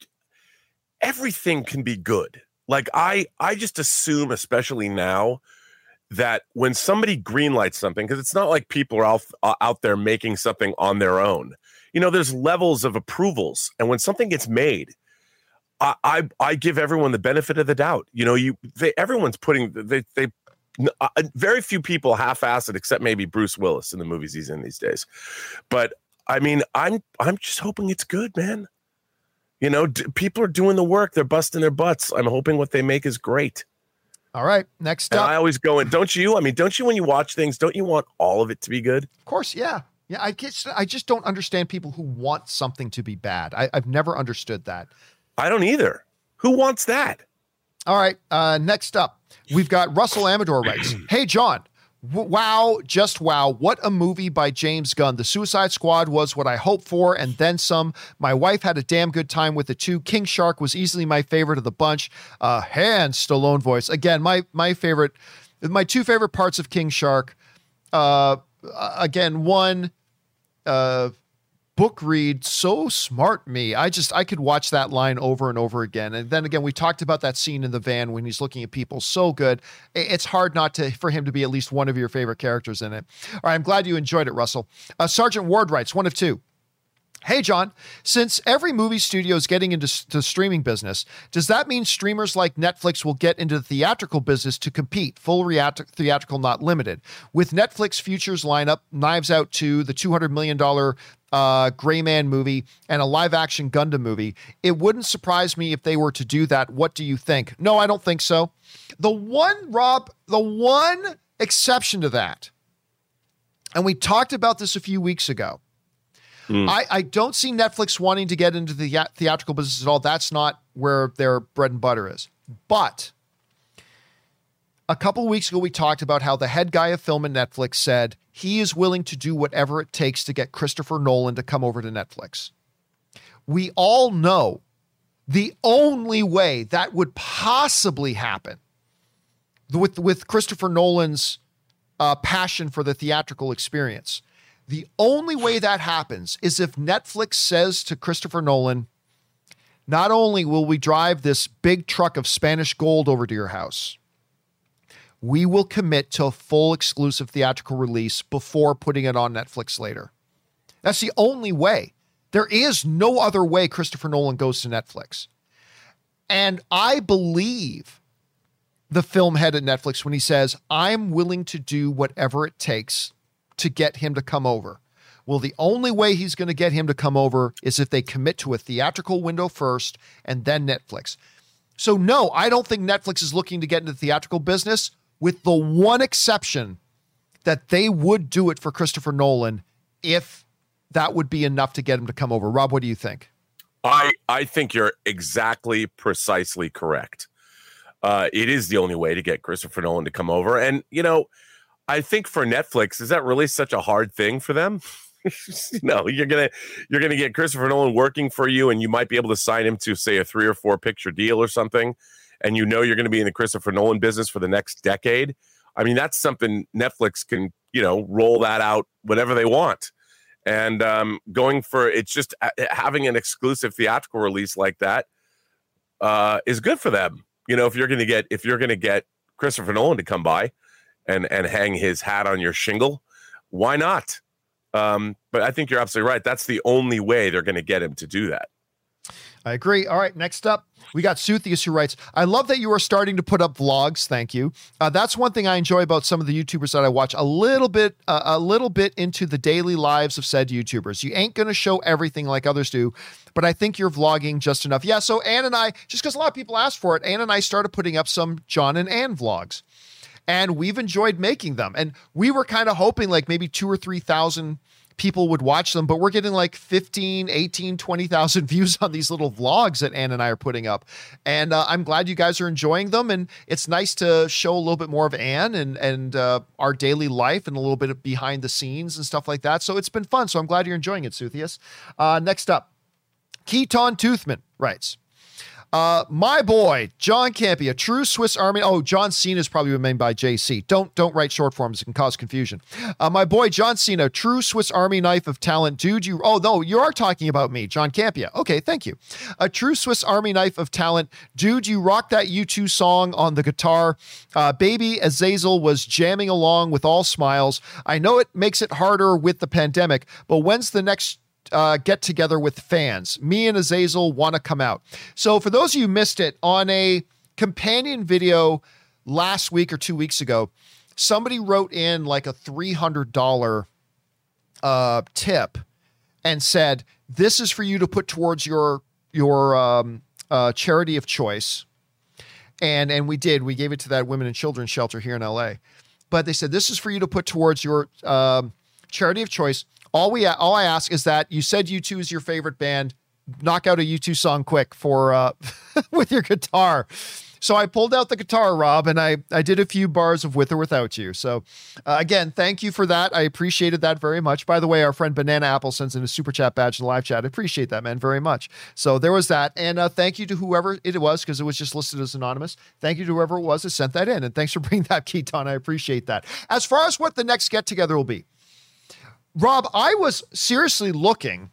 everything can be good. Like I, I just assume, especially now, that when somebody greenlights something, because it's not like people are out, uh, out there making something on their own. You know, there's levels of approvals, and when something gets made, I, I, I give everyone the benefit of the doubt. You know, you, they, everyone's putting they, they uh, very few people half-ass it except maybe Bruce Willis in the movies he's in these days. But I mean, I'm I'm just hoping it's good, man. You know, d- people are doing the work; they're busting their butts. I'm hoping what they make is great. All right, next And up. I always go in, don't you? I mean, don't you when you watch things, don't you want all of it to be good? Of course, yeah. Yeah, I guess I just don't understand people who want something to be bad. I, I've never understood that. I don't either. Who wants that? All right, uh, next up, we've got Russell Amador writes, Hey, John, w- wow, just wow. What a movie by James Gunn. The Suicide Squad was what I hoped for and then some. My wife had a damn good time with the two. King Shark was easily my favorite of the bunch. Uh, hand Stallone voice. Again, my, my favorite, my two favorite parts of King Shark. Uh, again, one, uh, book read so smart me. I just i could watch that line over and over again. And then again we talked about that scene in the van when he's looking at people. So good. It's hard not to for him to be at least one of your favorite characters in it. All right i'm glad you enjoyed it russell. Uh, sergeant ward writes one of two Hey, John, since every movie studio is getting into the streaming business, does that mean streamers like Netflix will get into the theatrical business to compete, full theatrical, not limited? With Netflix futures lineup, Knives Out 2, the $200 million uh, Gray Man movie, and a live action Gundam movie, it wouldn't surprise me if they were to do that. What do you think? No, I don't think so. The one, Rob, the one exception to that, and we talked about this a few weeks ago. I, I don't see Netflix wanting to get into the theatrical business at all. That's not where their bread and butter is. But a couple weeks ago, we talked about how the head guy of film at Netflix said he is willing to do whatever it takes to get Christopher Nolan to come over to Netflix. We all know the only way that would possibly happen with, with Christopher Nolan's uh, passion for the theatrical experience. The only way that happens is if Netflix says to Christopher Nolan, not only will we drive this big truck of Spanish gold over to your house, we will commit to a full exclusive theatrical release before putting it on Netflix later. That's the only way. There is no other way Christopher Nolan goes to Netflix. And I believe the film head at Netflix when he says, I'm willing to do whatever it takes to get him to come over. Well, the only way he's going to get him to come over is if they commit to a theatrical window first and then Netflix. So, no, I don't think Netflix is looking to get into the theatrical business, with the one exception that they would do it for Christopher Nolan if that would be enough to get him to come over. Rob, what do you think? I I think you're exactly precisely correct. Uh, it is the only way to get Christopher Nolan to come over, and you know, I think for Netflix, is that really such a hard thing for them? no, you're gonna you're gonna get Christopher Nolan working for you, and you might be able to sign him to say a three or four picture deal or something, and you know you're to be in the Christopher Nolan business for the next decade. I mean, that's something Netflix can you know roll that out whatever they want and um, going for it's just uh, having an exclusive theatrical release like that uh, is good for them. You know, if you're to get if you're to get Christopher Nolan to come by and and hang his hat on your shingle, why not? Um, but I think you're absolutely right. That's the only way they're going to get him to do that. I agree. All right, next up, we got Suthius who writes, I love that you are starting to put up vlogs. Thank you. Uh, that's one thing I enjoy about some of the YouTubers that I watch. A little bit, uh, a little bit into the daily lives of said YouTubers. You ain't going to show everything like others do, but I think you're vlogging just enough. Yeah. So Ann and I, just because a lot of people asked for it, Ann and I started putting up some John and Ann vlogs and we've enjoyed making them. And we were kind of hoping like maybe two or 3,000 people would watch them, but we're getting like 15, 18, 20,000 views on these little vlogs that Ann and I are putting up. And uh, I'm glad you guys are enjoying them. And it's nice to show a little bit more of Ann and, and uh, our daily life and a little bit of behind the scenes and stuff like that. So it's been fun. So I'm glad you're enjoying it, Suthius. Uh, next up, Keaton Toothman writes, uh, my boy, John Campea, true Swiss Army. Oh, John Cena is probably remained by JC. Don't don't write short forms; it can cause confusion. Uh, my boy, John Cena, true Swiss Army knife of talent, dude. You. Oh no, you are talking about me, John Campea. Okay, thank you. A true Swiss Army knife of talent, dude. You rock that U2 song on the guitar. Uh, Baby Azazel was jamming along with all smiles. I know it makes it harder with the pandemic, but when's the next uh, get together with fans. Me and Azazel want to come out. So, for those of you missed it, on a companion video last week or two weeks ago, somebody wrote in like a $300 uh, tip and said, This is for you to put towards your your um, uh, charity of choice. And, and we did. We gave it to that women and children shelter here in LA. But they said, This is for you to put towards your um, charity of choice all we all I ask is that you said U2 is your favorite band. Knock out a U2 song quick for uh, with your guitar. So I pulled out the guitar, Rob, and I I did a few bars of with or without you. So uh, again, thank you for that. I appreciated that very much. By the way, our friend Banana Apple sends in a super chat badge in the live chat. I appreciate that, man, very much. So there was that, and uh, thank you to whoever it was because it was just listed as anonymous. Thank you to whoever it was that sent that in, and thanks for bringing that, Keaton. I appreciate that. As far as what the next get together will be. Rob, I was seriously looking,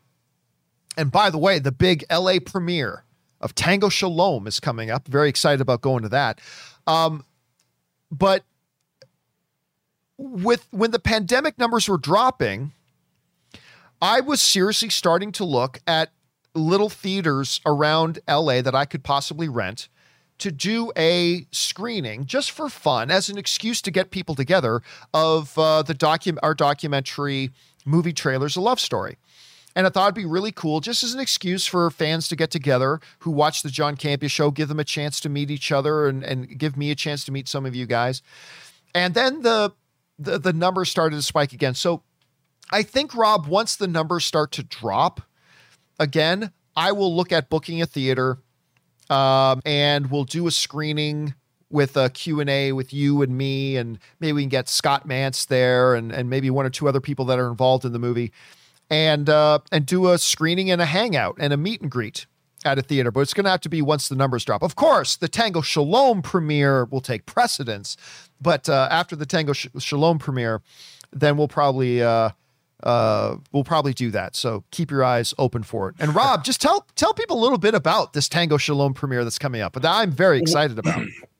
and by the way, the big LA premiere of Tango Shalom is coming up. Very excited about going to that. Um, but with when the pandemic numbers were dropping, I was seriously starting to look at little theaters around LA that I could possibly rent to do a screening just for fun as an excuse to get people together of uh, the docu- our documentary movie trailers a love story. And I thought it'd be really cool, just as an excuse for fans to get together who watch the John Campea show, give them a chance to meet each other and, and give me a chance to meet some of you guys. And then the, the the numbers started to spike again. So I think Rob, once the numbers start to drop again, I will look at booking a theater um, and we'll do a screening with a Q&A with you and me and maybe we can get Scott Mantz there and and maybe one or two other people that are involved in the movie and uh, and do a screening and a hangout and a meet and greet at a theater, but it's going to have to be once the numbers drop. Of course, the Tango Shalom premiere will take precedence, but uh, after the Tango Sh- Shalom premiere, then we'll probably uh, uh, we'll probably do that. So keep your eyes open for it. And Rob, just tell tell people a little bit about this Tango Shalom premiere that's coming up, that I'm very excited about.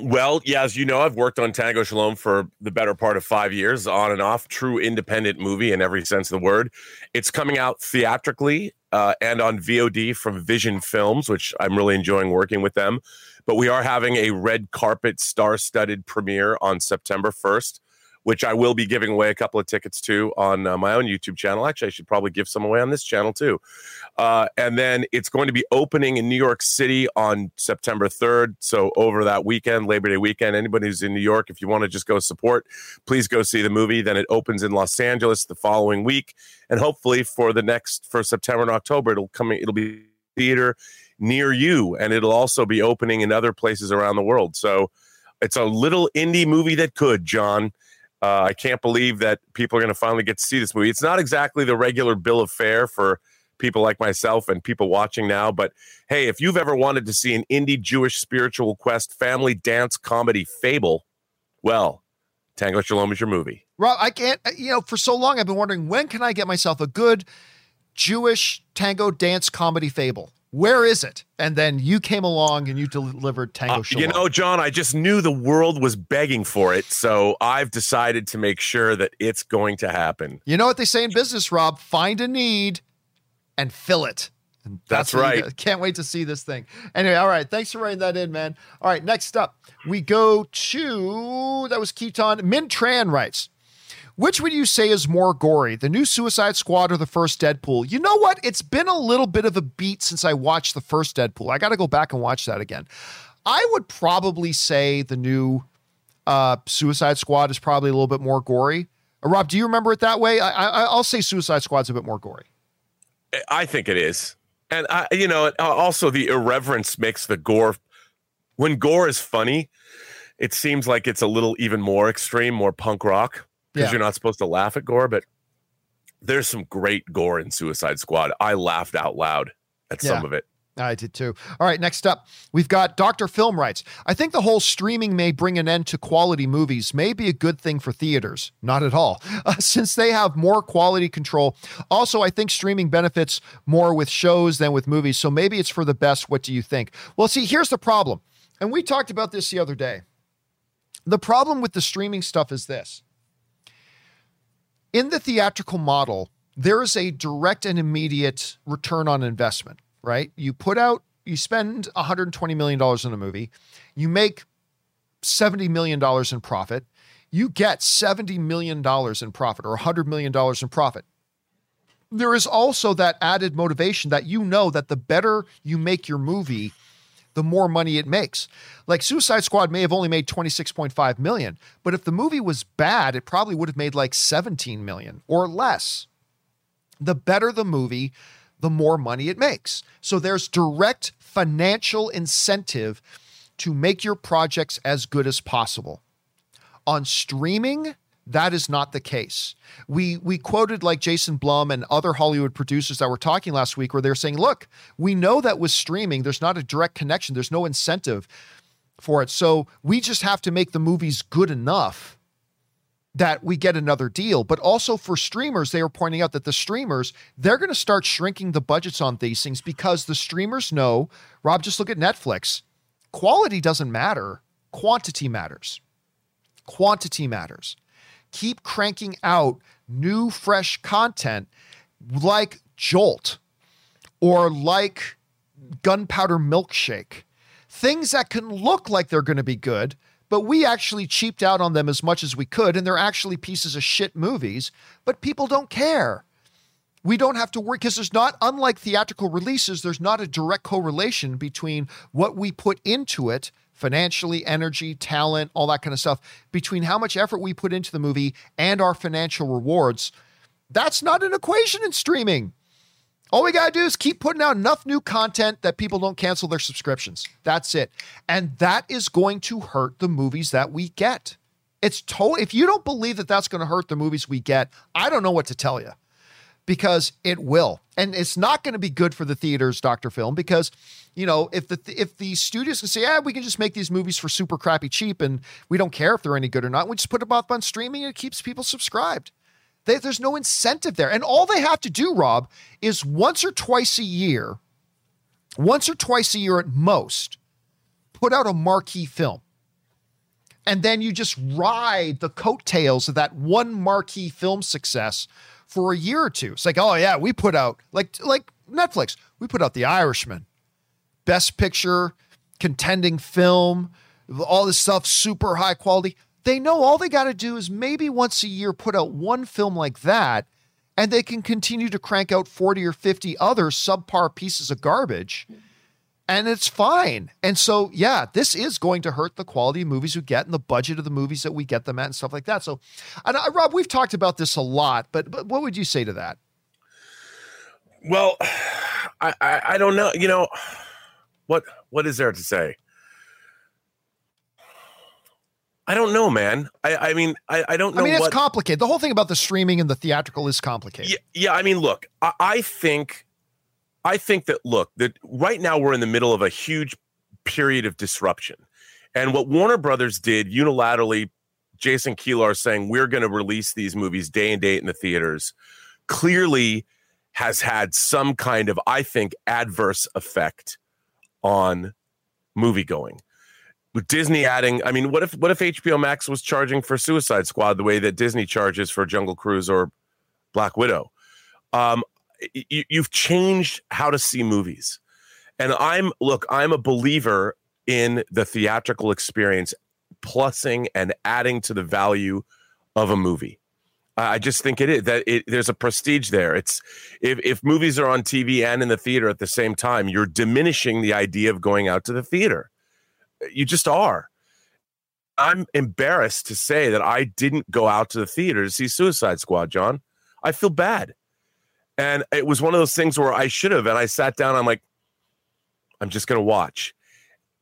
Well, yeah, as you know, I've worked on Tango Shalom for the better part of five years, on and off. True independent movie in every sense of the word. It's coming out theatrically uh, and on VOD from Vision Films, which I'm really enjoying working with them. But we are having a red carpet star studded premiere on September 1st which I will be giving away a couple of tickets to on uh, my own YouTube channel. Actually, I should probably give some away on this channel too. Uh, and then it's going to be opening in New York City on September 3rd. So over that weekend, Labor Day weekend, anybody who's in New York, if you want to just go support, please go see the movie. Then it opens in Los Angeles the following week, and hopefully for the next for September and October, it'll come. It'll be theater near you, and it'll also be opening in other places around the world. So. It's a little indie movie that could, John. Uh, I can't believe that people are going to finally get to see this movie. It's not exactly the regular bill of fare for people like myself and people watching now, but hey, if you've ever wanted to see an indie Jewish spiritual quest family dance comedy fable, well, Tango Shalom is your movie. Rob, I can't, uh, you know, for so long I've been wondering when can I get myself a good Jewish tango dance comedy fable? Where is it? And then you came along and you delivered Tango uh, You know, John, I just knew the world was begging for it. So I've decided to make sure that it's going to happen. You know what they say in business, Rob? Find a need and fill it. And that's, that's right. Can't wait to see this thing. Anyway, all right. Thanks for writing that in, man. All right. Next up, we go to that was Keaton. Min Tran writes which would you say is more gory, the new Suicide Squad or the first Deadpool? You know what? It's been a little bit of a beat since I watched the first Deadpool. I got to go back and watch that again. I would probably say the new uh, Suicide Squad is probably a little bit more gory. Uh, Rob, do you remember it that way? I, will say Suicide Squad's a bit more gory. I think it is, and I, you know, also the irreverence makes the gore. When gore is funny, it seems like it's a little even more extreme, more punk rock because yeah. you're not supposed to laugh at gore, but there's some great gore in Suicide Squad. I laughed out loud at yeah. some of it. I did too. All right, next up, we've got Dr. Film Rights. I think the whole streaming may bring an end to quality movies, may be a good thing for theaters. Not at all, uh, since they have more quality control. Also, I think streaming benefits more with shows than with movies, so maybe it's for the best. What do you think? Well, see, here's the problem. And we talked about this the other day. The problem with the streaming stuff is this in the theatrical model, there is a direct and immediate return on investment, right? You put out, you spend $120 million in a movie, you make $70 million in profit, you get $70 million in profit or $100 million in profit. There is also that added motivation that you know that the better you make your movie, the more money it makes. Like Suicide Squad may have only made 26.5 million, but if the movie was bad, it probably would have made like 17 million or less. The better the movie, the more money it makes. So there's direct financial incentive to make your projects as good as possible. On streaming, that is not the case. We we quoted like Jason Blum and other Hollywood producers that were talking last week where they're saying, "Look, we know that with streaming there's not a direct connection, there's no incentive for it. So we just have to make the movies good enough that we get another deal. But also for streamers, they were pointing out that the streamers, they're going to start shrinking the budgets on these things because the streamers know, Rob, just look at Netflix. Quality doesn't matter, quantity matters. Quantity matters keep cranking out new, fresh content like Jolt or like Gunpowder Milkshake. Things that can look like they're going to be good, but we actually cheaped out on them as much as we could, and they're actually pieces of shit movies, but people don't care. We don't have to worry because there's not, unlike theatrical releases, there's not a direct correlation between what we put into it financially, energy, talent, all that kind of stuff, between how much effort we put into the movie and our financial rewards, that's not an equation in streaming. All we got to do is keep putting out enough new content that people don't cancel their subscriptions. That's it. And that is going to hurt the movies that we get. It's total. If you don't believe that that's going to hurt the movies we get, I don't know what to tell you because it will. And it's not going to be good for the theaters, Dr. Film, because you know, if the if the studios can say, "Yeah, we can just make these movies for super crappy cheap and we don't care if they're any good or not. We just put them up on streaming and it keeps people subscribed." They, there's no incentive there. And all they have to do, Rob, is once or twice a year, once or twice a year at most, put out a marquee film. And then you just ride the coattails of that one marquee film success for a year or two. It's like, oh yeah, we put out like like Netflix, we put out The Irishman, best picture, contending film, all this stuff, super high quality. They know all they got to do is maybe once a year put out one film like that, and they can continue to crank out 40 or 50 other subpar pieces of garbage and it's fine. And so, yeah, this is going to hurt the quality of movies we get and the budget of the movies that we get them at and stuff like that. So, and I, Rob, we've talked about this a lot, but but what would you say to that? Well, I, I, I don't know. You know, what what is there to say? I don't know, man. I, I mean, I, I don't know. I mean, it's what, complicated. The whole thing about the streaming and the theatrical is complicated. Yeah, yeah. I mean, look, I, I think I think that look that right now we're in the middle of a huge period of disruption, and what Warner Brothers did unilaterally, Jason Kilar saying we're going to release these movies day and date in the theaters, clearly has had some kind of I think adverse effect on movie going. With Disney adding, I mean, what if what if HBO Max was charging for Suicide Squad the way that Disney charges for Jungle Cruise or Black Widow? Um, you, you've changed how to see movies. And I'm look, I'm a believer in the theatrical experience plussing and adding to the value of a movie. I just think it is that it, there's a prestige there. It's if if movies are on TV and in the theater at the same time, you're diminishing the idea of going out to the theater. You just are. I'm embarrassed to say that I didn't go out to the theater to see Suicide Squad, John. I feel bad. And it was one of those things where I should have. And I sat down, I'm like, I'm just going to watch.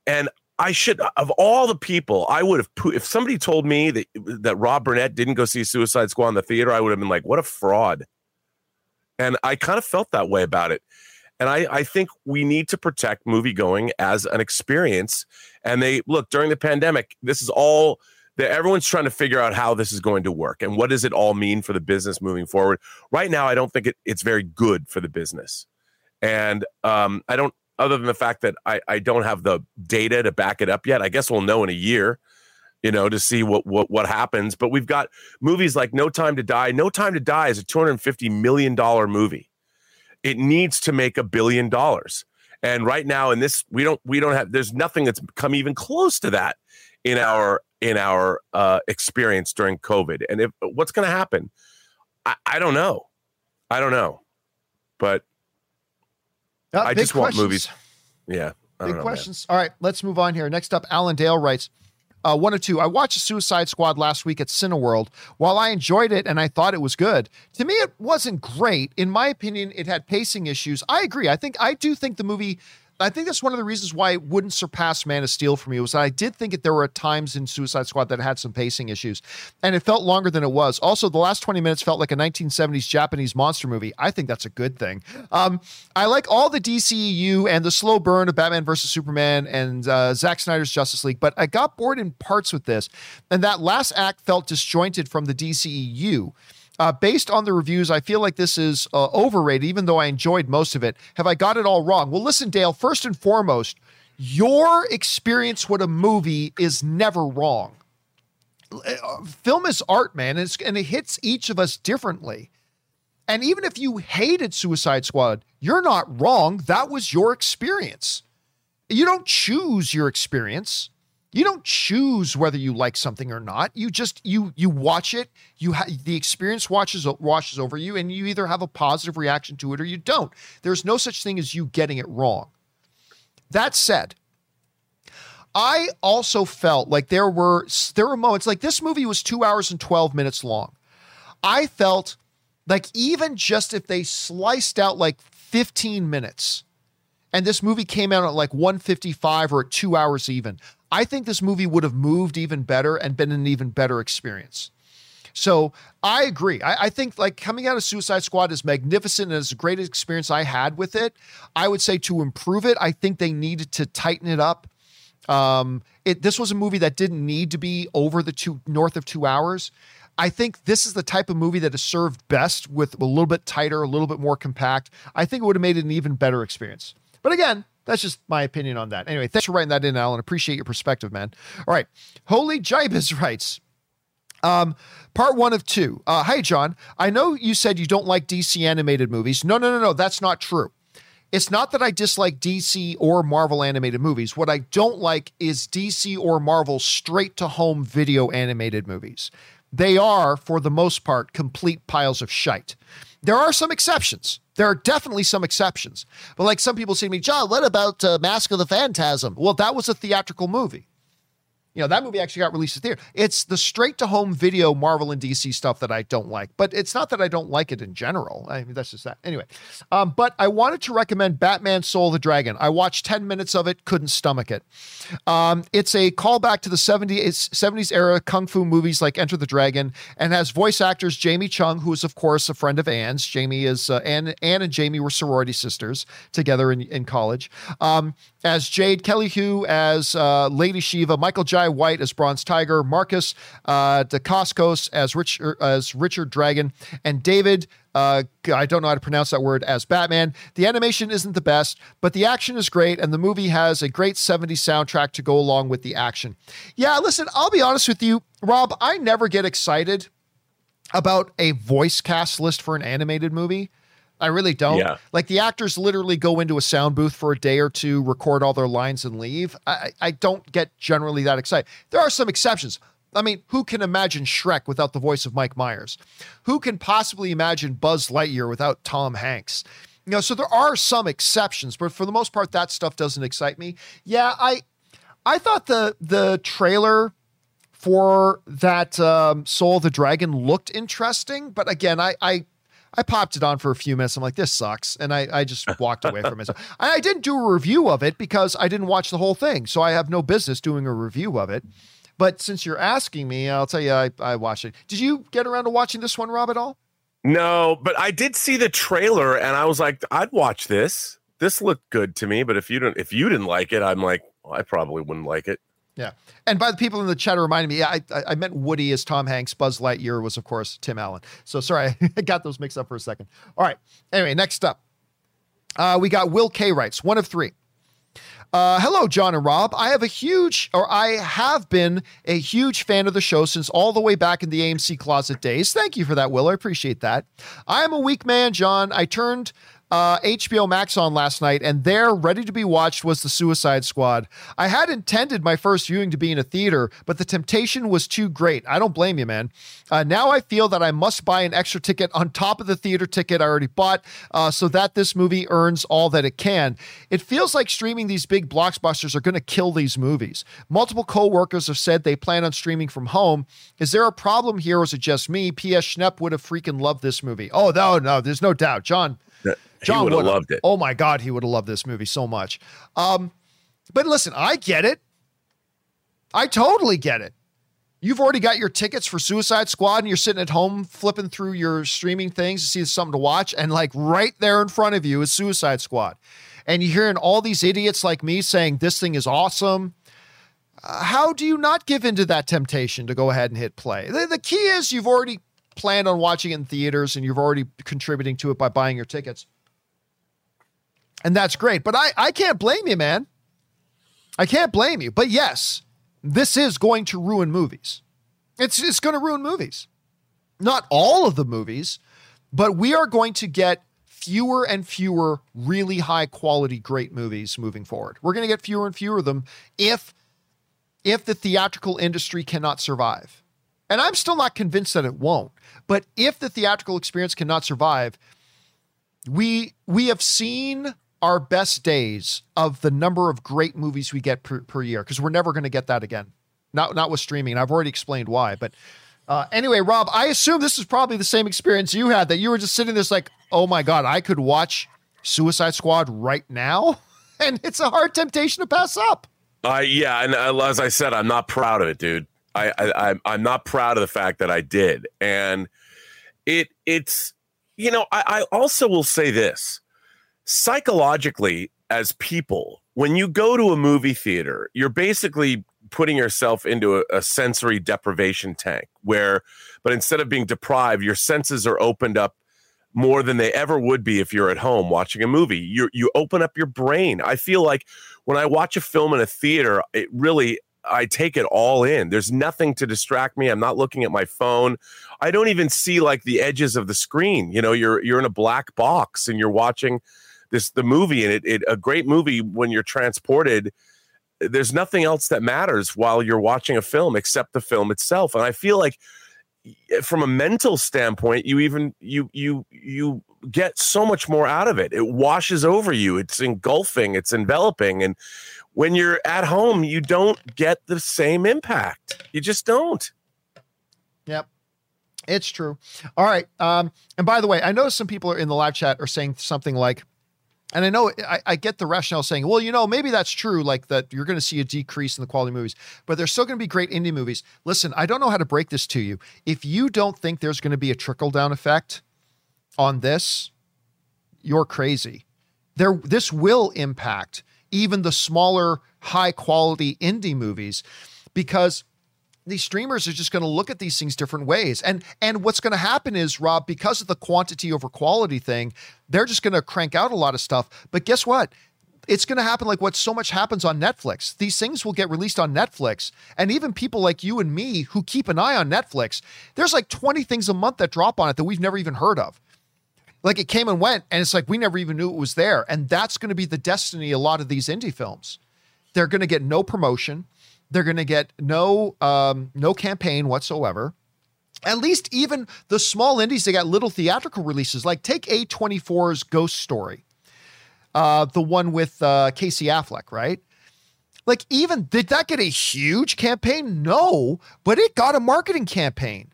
And I should, of all the people, I would have, if somebody told me that, that Rob Burnett didn't go see Suicide Squad in the theater, I would have been like, what a fraud. And I kind of felt that way about it. And I, I think we need to protect movie going as an experience. And they look during the pandemic, this is all that everyone's trying to figure out how this is going to work and what does it all mean for the business moving forward. Right now, I don't think it, it's very good for the business, and um, I don't. Other than the fact that I, I don't have the data to back it up yet, I guess we'll know in a year, you know, to see what what what happens. But we've got movies like No Time to Die. No Time to Die is a two hundred fifty million dollar movie. It needs to make a billion dollars. And right now, in this, we don't we don't have. There's nothing that's come even close to that in our in our uh, experience during COVID. And if what's going to happen, I, I, don't know. I don't know, but uh, I just questions. want movies. Yeah, big know, questions. Man. All right, let's move on here. Next up, Alan Dale writes. Uh, one or two. I watched Suicide Squad last week at Cineworld. While I enjoyed it and I thought it was good, to me it wasn't great. In my opinion, it had pacing issues. I agree. I think I do think the movie I think that's one of the reasons why it wouldn't surpass Man of Steel for me was that I did think that there were times in Suicide Squad that had some pacing issues, and it felt longer than it was. Also, the last 20 minutes felt like a 1970s Japanese monster movie. I think that's a good thing. Um, I like all the DCEU and the slow burn of Batman versus Superman and uh, Zack Snyder's Justice League, but I got bored in parts with this, and that last act felt disjointed from the DCEU. Uh, based on the reviews, I feel like this is uh, overrated, even though I enjoyed most of it. Have I got it all wrong? Well, listen, Dale, first and foremost, your experience with a movie is never wrong. Uh, film is art, man, and, and it hits each of us differently. And even if you hated Suicide Squad, you're not wrong. That was your experience. You don't choose your experience. You don't choose whether you like something or not. You just you you watch it. You ha- the experience watches washes over you, and you either have a positive reaction to it or you don't. There's no such thing as you getting it wrong. That said, I also felt like there were there were moments like this movie was two hours and twelve minutes long. I felt like even just if they sliced out like 15 minutes and this movie came out at like 155 or at two hours even, I think this movie would have moved even better and been an even better experience. So I agree. I, I, think like coming out of Suicide Squad is magnificent and it's the greatest experience I had with it. I would say to improve it, I think they needed to tighten it up. Um, it this was a movie that didn't need to be over the two north of two hours. I think this is the type of movie that is served best with a little bit tighter, a little bit more compact. I think it would have made it an even better experience. But again, that's just my opinion on that. Anyway, thanks for writing that in, Alan. Appreciate your perspective, man. All right. Holy Jibus writes. Um, part one of two. Uh, John, I know you said you don't like DC animated movies. No, no, no, no. That's not true. it's not that I dislike DC or Marvel animated movies. What I don't like is DC or Marvel straight to home video animated movies. They are, for the most part, complete piles of shite. There are some exceptions. There are definitely some exceptions. But like some people say to me, John, what about uh, Mask of the Phantasm? Well, that was a theatrical movie. You know, that movie actually got released at theater. It's the straight to home video Marvel and DC stuff that I don't like, but it's not that I don't like it in general. I mean, that's just that. Anyway, um, but I wanted to recommend Batman Soul the Dragon. I watched 10 minutes of it, couldn't stomach it. Um, it's a callback to the 70s, 70s era kung fu movies like Enter the Dragon and has voice actors Jamie Chung, who is, of course, a friend of Ann's. Jamie is, uh, Ann, Ann and Jamie were sorority sisters together in, in college. Um, as Jade, Kelly Hu as uh, Lady Shiva, Michael White as Bronze Tiger, Marcus uh, Dacascos as, Rich, er, as Richard Dragon, and David uh, I don't know how to pronounce that word as Batman. The animation isn't the best, but the action is great, and the movie has a great 70s soundtrack to go along with the action. Yeah, listen, I'll be honest with you, Rob, I never get excited about a voice cast list for an animated movie. I really don't. Yeah. Like the actors literally go into a sound booth for a day or two, record all their lines, and leave. I, I don't get generally that excited. There are some exceptions. I mean, who can imagine Shrek without the voice of Mike Myers? Who can possibly imagine Buzz Lightyear without Tom Hanks? You know, so there are some exceptions, but for the most part, that stuff doesn't excite me. Yeah, I I thought the the trailer for that um, Soul of the Dragon looked interesting, but again, I I I popped it on for a few minutes. I'm like, this sucks. And I, I just walked away from it. So I, I didn't do a review of it because I didn't watch the whole thing. So I have no business doing a review of it. But since you're asking me, I'll tell you, I, I watched it. Did you get around to watching this one, Rob, at all? No, but I did see the trailer and I was like, I'd watch this. This looked good to me. But if you don't, if you didn't like it, I'm like, well, I probably wouldn't like it. Yeah. And by the people in the chat reminding me, I, I, I meant Woody as Tom Hanks. Buzz Lightyear was, of course, Tim Allen. So sorry, I got those mixed up for a second. All right. Anyway, next up, uh, we got Will K. writes, one of three. Uh, hello, John and Rob. I have a huge, or I have been a huge fan of the show since all the way back in the AMC closet days. Thank you for that, Will. I appreciate that. I am a weak man, John. I turned uh, HBO Max on last night, and there, ready to be watched, was The Suicide Squad. I had intended my first viewing to be in a theater, but the temptation was too great. I don't blame you, man. Uh, now I feel that I must buy an extra ticket on top of the theater ticket I already bought uh, so that this movie earns all that it can. It feels like streaming these big blockbusters are going to kill these movies. Multiple co workers have said they plan on streaming from home. Is there a problem here, or is it just me? P.S. Schnepp would have freaking loved this movie. Oh, no, no, there's no doubt. John. John would have loved it. Oh my God, he would have loved this movie so much. Um, but listen, I get it. I totally get it. You've already got your tickets for Suicide Squad and you're sitting at home flipping through your streaming things to see something to watch. And like right there in front of you is Suicide Squad. And you're hearing all these idiots like me saying this thing is awesome. Uh, how do you not give into that temptation to go ahead and hit play? The, the key is you've already planned on watching it in theaters and you're already contributing to it by buying your tickets. And that's great. But I, I can't blame you, man. I can't blame you. But yes, this is going to ruin movies. It's, it's going to ruin movies. Not all of the movies, but we are going to get fewer and fewer really high quality great movies moving forward. We're going to get fewer and fewer of them if if the theatrical industry cannot survive. And I'm still not convinced that it won't. But if the theatrical experience cannot survive, we we have seen our best days of the number of great movies we get per, per year because we're never going to get that again. Not not with streaming. I've already explained why, but uh, anyway, Rob, I assume this is probably the same experience you had that you were just sitting there like, oh my god, I could watch Suicide Squad right now, and it's a hard temptation to pass up. Uh, yeah, and uh, as I said, I'm not proud of it, dude. I, I I'm I'm not proud of the fact that I did, and it it's you know I, I also will say this. Psychologically as people when you go to a movie theater you're basically putting yourself into a, a, sensory deprivation tank where but instead of being deprived your senses are opened up more than they ever would be if you're at home watching a movie. You you open up your brain. I feel like when i watch a film in a theater it really I take it all in. There's nothing to distract me. I'm not looking at my phone. I don't even see like the edges of the screen. You know, you're you're in a black box and you're watching this the movie and it, it a great movie when you're transported there's nothing else that matters while you're watching a film except the film itself and i feel like from a mental standpoint you even you you you get so much more out of it. It washes over you. It's engulfing. It's enveloping. And when you're at home you don't get the same impact. You just don't. Yep. It's true. All right um and by the way i know some people are in the live chat are saying something like and I know I, I, get the rationale saying, well, you know, maybe that's true, like that you're going to see a decrease in the quality movies, but there's still going to be great indie movies. Listen, I don't know how to break this to you. If you don't think there's going to be a trickle down effect on this, you're crazy. There, this will impact even the smaller, high quality indie movies because these streamers are just going to look at these things different ways. And and what's going to happen is Rob because of the quantity over quality thing, they're just going to crank out a lot of stuff. But guess what? It's going to happen like what so much happens on Netflix. These things will get released on Netflix. And even people like you and me who keep an eye on Netflix, there's like 20 things a month that drop on it that we've never even heard of. Like it came and went, and it's like we never even knew it was there. And that's going to be the destiny a lot of these indie films. They're going to get no promotion they're going to get no um, no campaign whatsoever. At least even the small indies, they got little theatrical releases. Like take A24's Ghost Story, uh, the one with uh, Casey Affleck, right? Like even did that get a huge campaign? No, but it got a marketing campaign.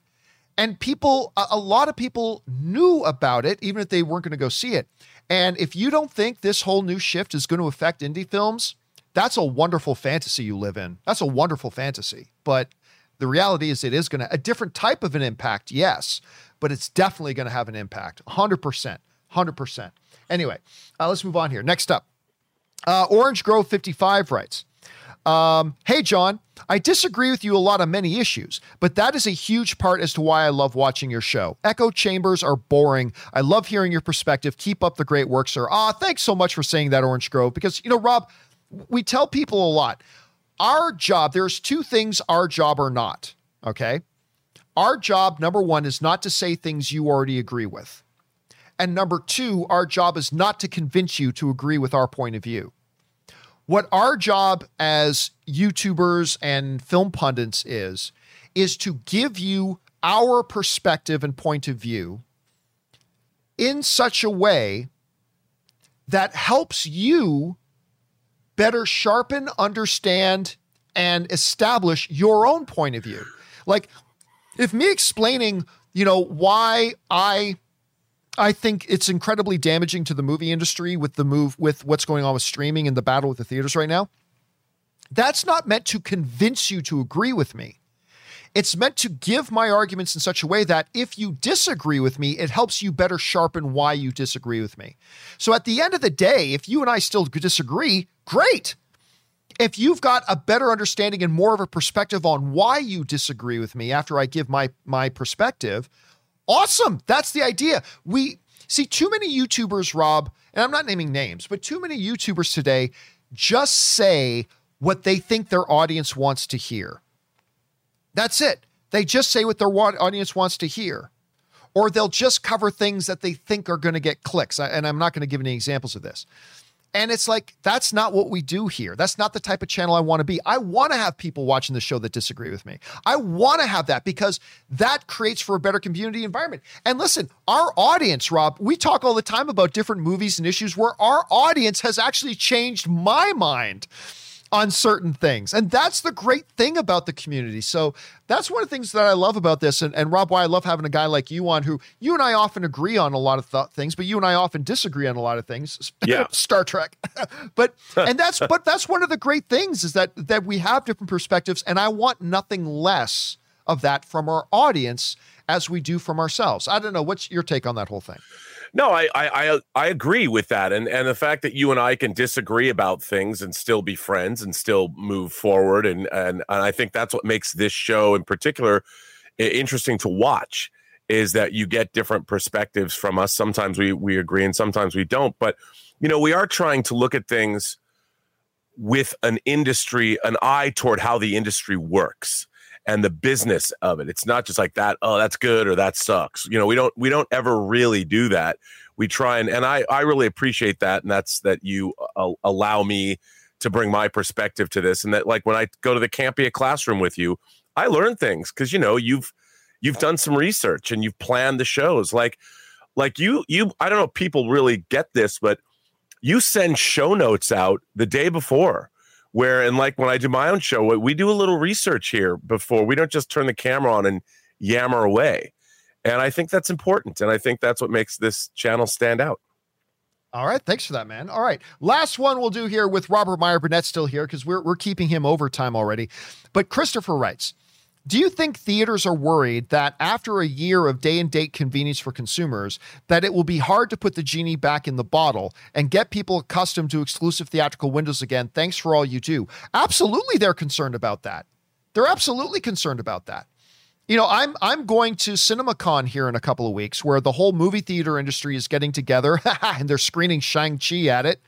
And people, a, lot of people knew about it, even if they weren't going to go see it. And if you don't think this whole new shift is going to affect indie films, that's a wonderful fantasy you live in. That's a wonderful fantasy. But the reality is, it is going to, a different type of an impact, yes, but it's definitely going to have an impact 100%. 100%. Anyway, uh, let's move on here. Next up, uh, Orange Grove 55 writes, um, hey, John, I disagree with you a lot on many issues, but that is a huge part as to why I love watching your show. Echo chambers are boring. I love hearing your perspective. Keep up the great work, sir. Ah, thanks so much for saying that, Orange Grove, because, you know, Rob, we tell people a lot. Our job, there's two things our job are not. Okay. Our job, number one, is not to say things you already agree with. And number two, our job is not to convince you to agree with our point of view. What our job as YouTubers and film pundits is, is to give you our perspective and point of view in such a way that helps you better sharpen, understand, and establish your own point of view. Like, if me explaining, you know, why I I think it's incredibly damaging to the movie industry with the move with what's going on with streaming and the battle with the theaters right now. That's not meant to convince you to agree with me. It's meant to give my arguments in such a way that if you disagree with me, it helps you better sharpen why you disagree with me. So at the end of the day, if you and I still disagree, great. If you've got a better understanding and more of a perspective on why you disagree with me after I give my my perspective, awesome. That's the idea. We see too many YouTubers, Rob, and I'm not naming names, but too many YouTubers today just say what they think their audience wants to hear. That's it. They just say what their audience wants to hear. Or they'll just cover things that they think are going to get clicks. And I'm not going to give any examples of this. And it's like, that's not what we do here. That's not the type of channel I want to be. I want to have people watching the show that disagree with me. I want to have that because that creates for a better community environment. And listen, our audience, Rob, we talk all the time about different movies and issues where our audience has actually changed my mind on certain things. And that's the great thing about the community. So that's one of the things that I love about this. And, and Rob, why I love having a guy like you on who you and I often agree on a lot of th- things, but you and I often disagree on a lot of things. Yeah. Star Trek. but, and that's, but that's one of the great things is that, that we have different perspectives. And I want nothing less of that from our audience as we do from ourselves. I don't know. What's your take on that whole thing? No, I, I I agree with that, and and the fact that you and I can disagree about things and still be friends and still move forward, and and, and I think that's what makes this show in particular interesting to watch is that you get different perspectives from us. Sometimes we we agree, and sometimes we don't. But you know, we are trying to look at things with an industry, an eye toward how the industry works and the business of it. It's not just like that, oh, that's good or that sucks. You know, we don't we don't ever really do that. we try and and I I really appreciate that, and that's that you uh, allow me to bring my perspective to this, and that like when I go to the Campea classroom with you, I learn things because you know you've you've done some research and you've planned the shows like like you you I don't know if people really get this, but you send show notes out the day before where and like when I do my own show, we do a little research here before. We don't just turn the camera on and yammer away. And I think that's important. And I think that's what makes this channel stand out. All right. Thanks for that, man. All right. Last one we'll do here with Robert Meyer Burnett still here because we're, we're keeping him overtime already. But Christopher writes do you think theaters are worried that after a year of day and date convenience for consumers, that it will be hard to put the genie back in the bottle and get people accustomed to exclusive theatrical windows again? Thanks for all you do. Absolutely, they're concerned about that. They're absolutely concerned about that. You know, I'm I'm going to CinemaCon here in a couple of weeks where the whole movie theater industry is getting together and they're screening Shang-Chi at it.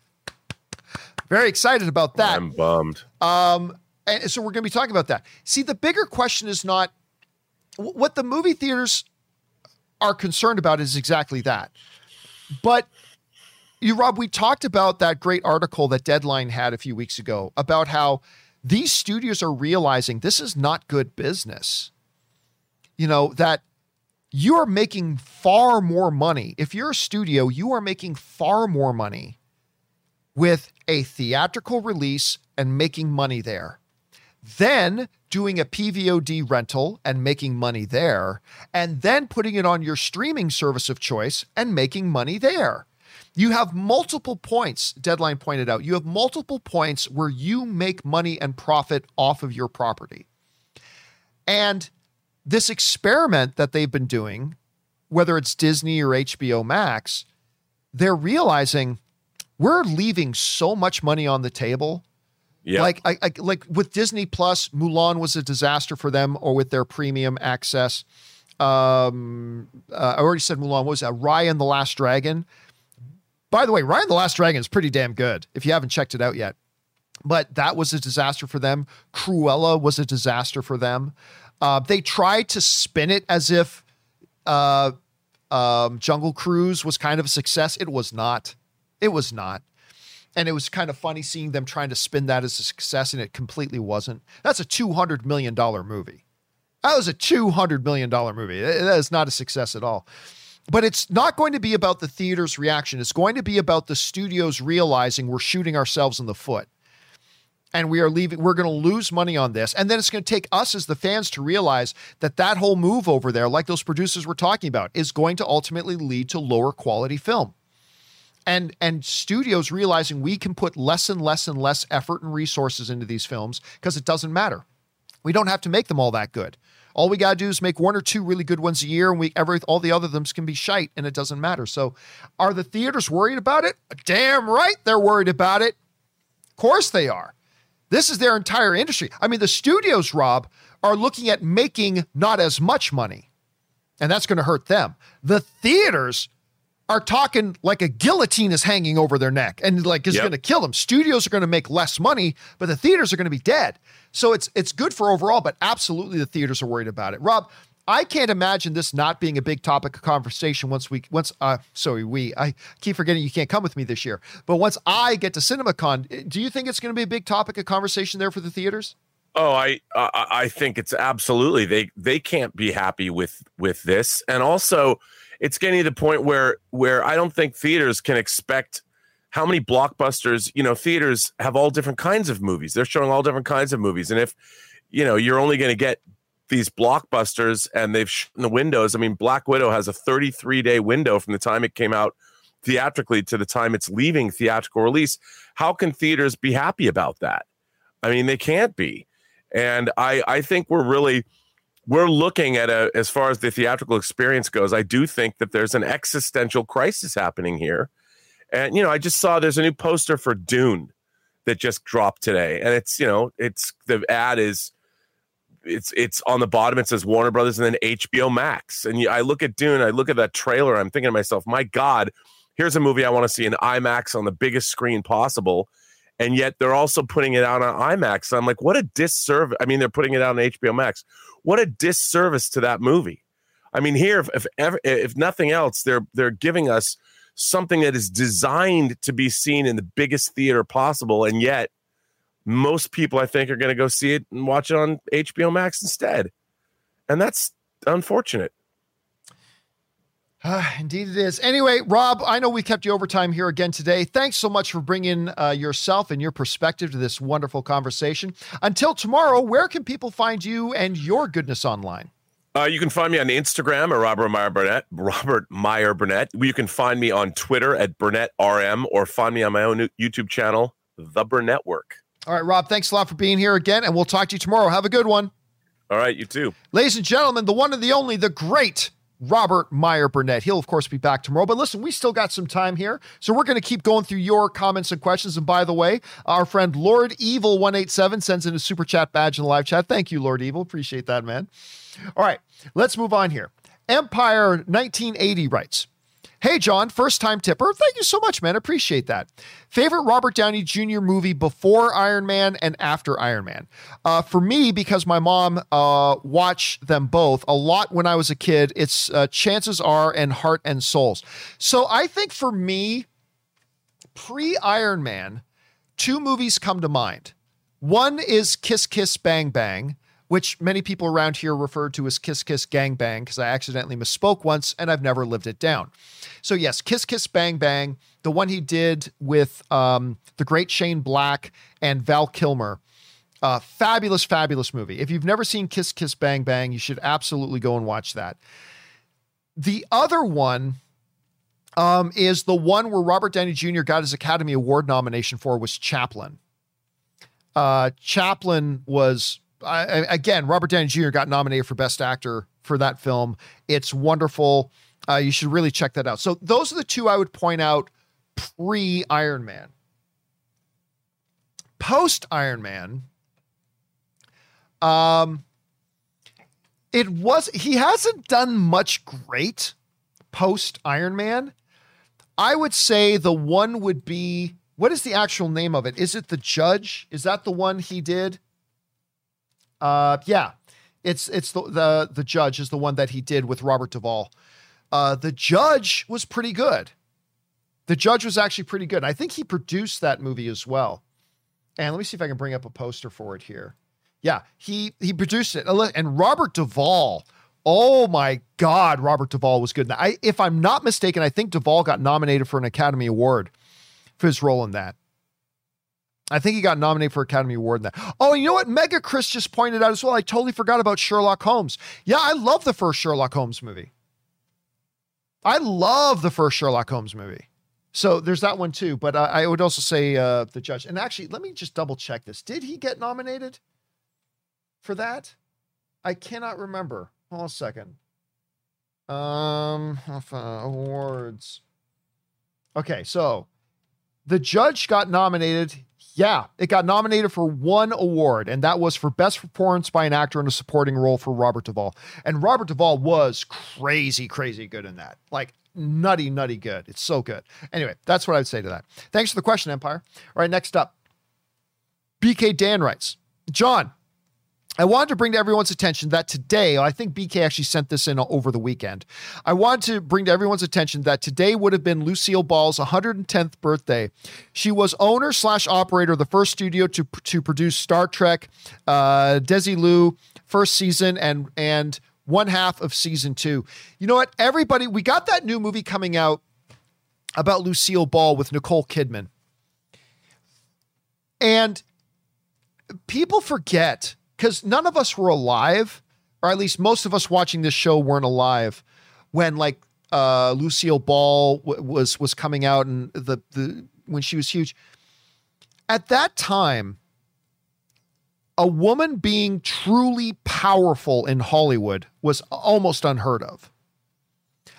Very excited about that. I'm bummed. Um, and so we're going to be talking about that. See, the bigger question is not what the movie theaters are concerned about is exactly that. But you, Rob, we talked about that great article that Deadline had a few weeks ago about how these studios are realizing this is not good business. You know, that you are making far more money. If you're a studio, you are making far more money with a theatrical release and making money there then doing a PVOD rental and making money there, and then putting it on your streaming service of choice and making money there. You have multiple points, Deadline pointed out. You have multiple points where you make money and profit off of your property. And this experiment that they've been doing, whether it's Disney or HBO Max, they're realizing we're leaving so much money on the table yeah. Like I, I, like with Disney Plus, Mulan was a disaster for them, or with their premium access. Um, uh, I already said Mulan. What was that? Raya and the Last Dragon. By the way, Raya and the Last Dragon is pretty damn good. If you haven't checked it out yet, but that was a disaster for them. Cruella was a disaster for them. Uh, they tried to spin it as if uh, um, Jungle Cruise was kind of a success. It was not. It was not. And it was kind of funny seeing them trying to spin that as a success, and it completely wasn't. That's a $200 million movie. That was a $200 million movie. That is not a success at all. But it's not going to be about the theater's reaction. It's going to be about the studios realizing we're shooting ourselves in the foot. And we are leaving, we're going to lose money on this. And then it's going to take us as the fans to realize that that whole move over there, like those producers were talking about, is going to ultimately lead to lower quality film and and studios realizing we can put less and less and less effort and resources into these films because it doesn't matter. We don't have to make them all that good. All we got to do is make one or two really good ones a year, and we every all the other thems can be shite, and it doesn't matter. So, are the theaters worried about it? Damn right, they're worried about it. Of course they are. This is their entire industry. I mean, the studios, Rob, are looking at making not as much money, and that's going to hurt them. The theaters are talking like a guillotine is hanging over their neck and like is yep. going to kill them. Studios are going to make less money, but the theaters are going to be dead. So it's it's good for overall, but absolutely the theaters are worried about it. Rob, I can't imagine this not being a big topic of conversation once we once uh sorry we I keep forgetting you can't come with me this year. But once I get to CinemaCon, do you think it's going to be a big topic of conversation there for the theaters? Oh, I I think it's absolutely they they can't be happy with with this, and also it's getting to the point where where I don't think theaters can expect how many blockbusters, you know, theaters have all different kinds of movies. They're showing all different kinds of movies. And if, you know, you're only going to get these blockbusters and they've in the windows. I mean, Black Widow has a 33 day window from the time it came out theatrically to the time it's leaving theatrical release. How can theaters be happy about that? I mean, they can't be. And I I think we're really we're looking at a as far as the theatrical experience goes i do think that there's an existential crisis happening here. And you know i just saw there's a new poster for dune that just dropped today. And it's you know it's the ad is it's it's on the bottom. It says warner brothers and then hbo max. And i look at dune i look at that trailer i'm thinking to myself my god here's a movie i want to see in imax on the biggest screen possible and yet they're also putting it out on imax i'm like what a disservice i mean they're putting it out on hbo max what a disservice to that movie. I mean, here, if if, ever, if nothing else, they're they're giving us something that is designed to be seen in the biggest theater possible. And yet, most people, I think, are going to go see it and watch it on HBO Max instead. And that's unfortunate. Uh, indeed, it is. Anyway, Rob, I know we kept you overtime here again today. Thanks so much for bringing uh, yourself and your perspective to this wonderful conversation. Until tomorrow, where can people find you and your goodness online? Uh, you can find me on Instagram at Robert Meyer Burnett. Robert Meyer Burnett. You can find me on Twitter at Burnett RM or find me on my own YouTube channel, The Burnett Work. All right, Rob, thanks a lot for being here again, and we'll talk to you tomorrow. Have a good one. All right, you too. Ladies and gentlemen, the one and the only, the great Robert Meyer Burnett. He'll, of course, be back tomorrow. But listen, we still got some time here. So we're going to keep going through your comments and questions. And by the way, our friend Lord Evil 187 sends in a super chat badge in the live chat. Thank you, Lord Evil. Appreciate that, man. All right, let's move on here. Empire 1980 writes, Hey, John, first time tipper. Thank you so much, man. Appreciate that. Favorite Robert Downey Jr. movie before Iron Man and after Iron Man? Uh, for me, because my mom uh, watched them both a lot when I was a kid, it's uh, Chances Are and Heart and Souls. So I think for me, pre Iron Man, two movies come to mind. One is Kiss Kiss Bang Bang which many people around here refer to as Kiss Kiss Gang Bang because I accidentally misspoke once and I've never lived it down. So, yes, Kiss Kiss Bang Bang, the one he did with um, the great Shane Black and Val Kilmer. Uh, fabulous, fabulous movie. If you've never seen Kiss Kiss Bang Bang, you should absolutely go and watch that. The other one um, is the one where Robert Downey Jr. got his Academy Award nomination for was Chaplin. Uh, Chaplin was I, again, Robert Downey Jr. got nominated for Best Actor for that film. It's wonderful. Uh, you should really check that out. So those are the two I would point out pre Iron Man. Post Iron Man, um, it was he hasn't done much great post Iron Man. I would say the one would be what is the actual name of it? Is it the Judge? Is that the one he did? Uh, yeah, it's it's the the the judge is the one that he did with Robert Duvall. Uh, the judge was pretty good. The judge was actually pretty good. I think he produced that movie as well. And let me see if I can bring up a poster for it here. Yeah, he he produced it. And Robert Duvall. Oh my God, Robert Duvall was good. I, if I'm not mistaken, I think Duvall got nominated for an Academy Award for his role in that. I think he got nominated for Academy Award in that. Oh, you know what? Mega Chris just pointed out as well. I totally forgot about Sherlock Holmes. Yeah, I love the first Sherlock Holmes movie. I love the first Sherlock Holmes movie. So there's that one too. But uh, I would also say uh, the judge. And actually, let me just double check this. Did he get nominated for that? I cannot remember. Hold on a second. Um, uh, awards. Okay, so the judge got nominated. Yeah, it got nominated for one award, and that was for Best Performance by an Actor in a Supporting Role for Robert Duvall. And Robert Duvall was crazy, crazy good in that. Like, nutty, nutty good. It's so good. Anyway, that's what I would say to that. Thanks for the question, Empire. All right, next up. BK Dan writes John, I wanted to bring to everyone's attention that today, I think BK actually sent this in over the weekend. I wanted to bring to everyone's attention that today would have been Lucille Ball's 110th birthday. She was owner slash operator of the first studio to, to produce Star Trek, uh, Desilu, first season, and and one half of season two. You know what? Everybody, we got that new movie coming out about Lucille Ball with Nicole Kidman. And people forget because none of us were alive, or at least most of us watching this show weren't alive when like uh, Lucille Ball w- was was coming out and the the when she was huge. At that time, a woman being truly powerful in Hollywood was almost unheard of.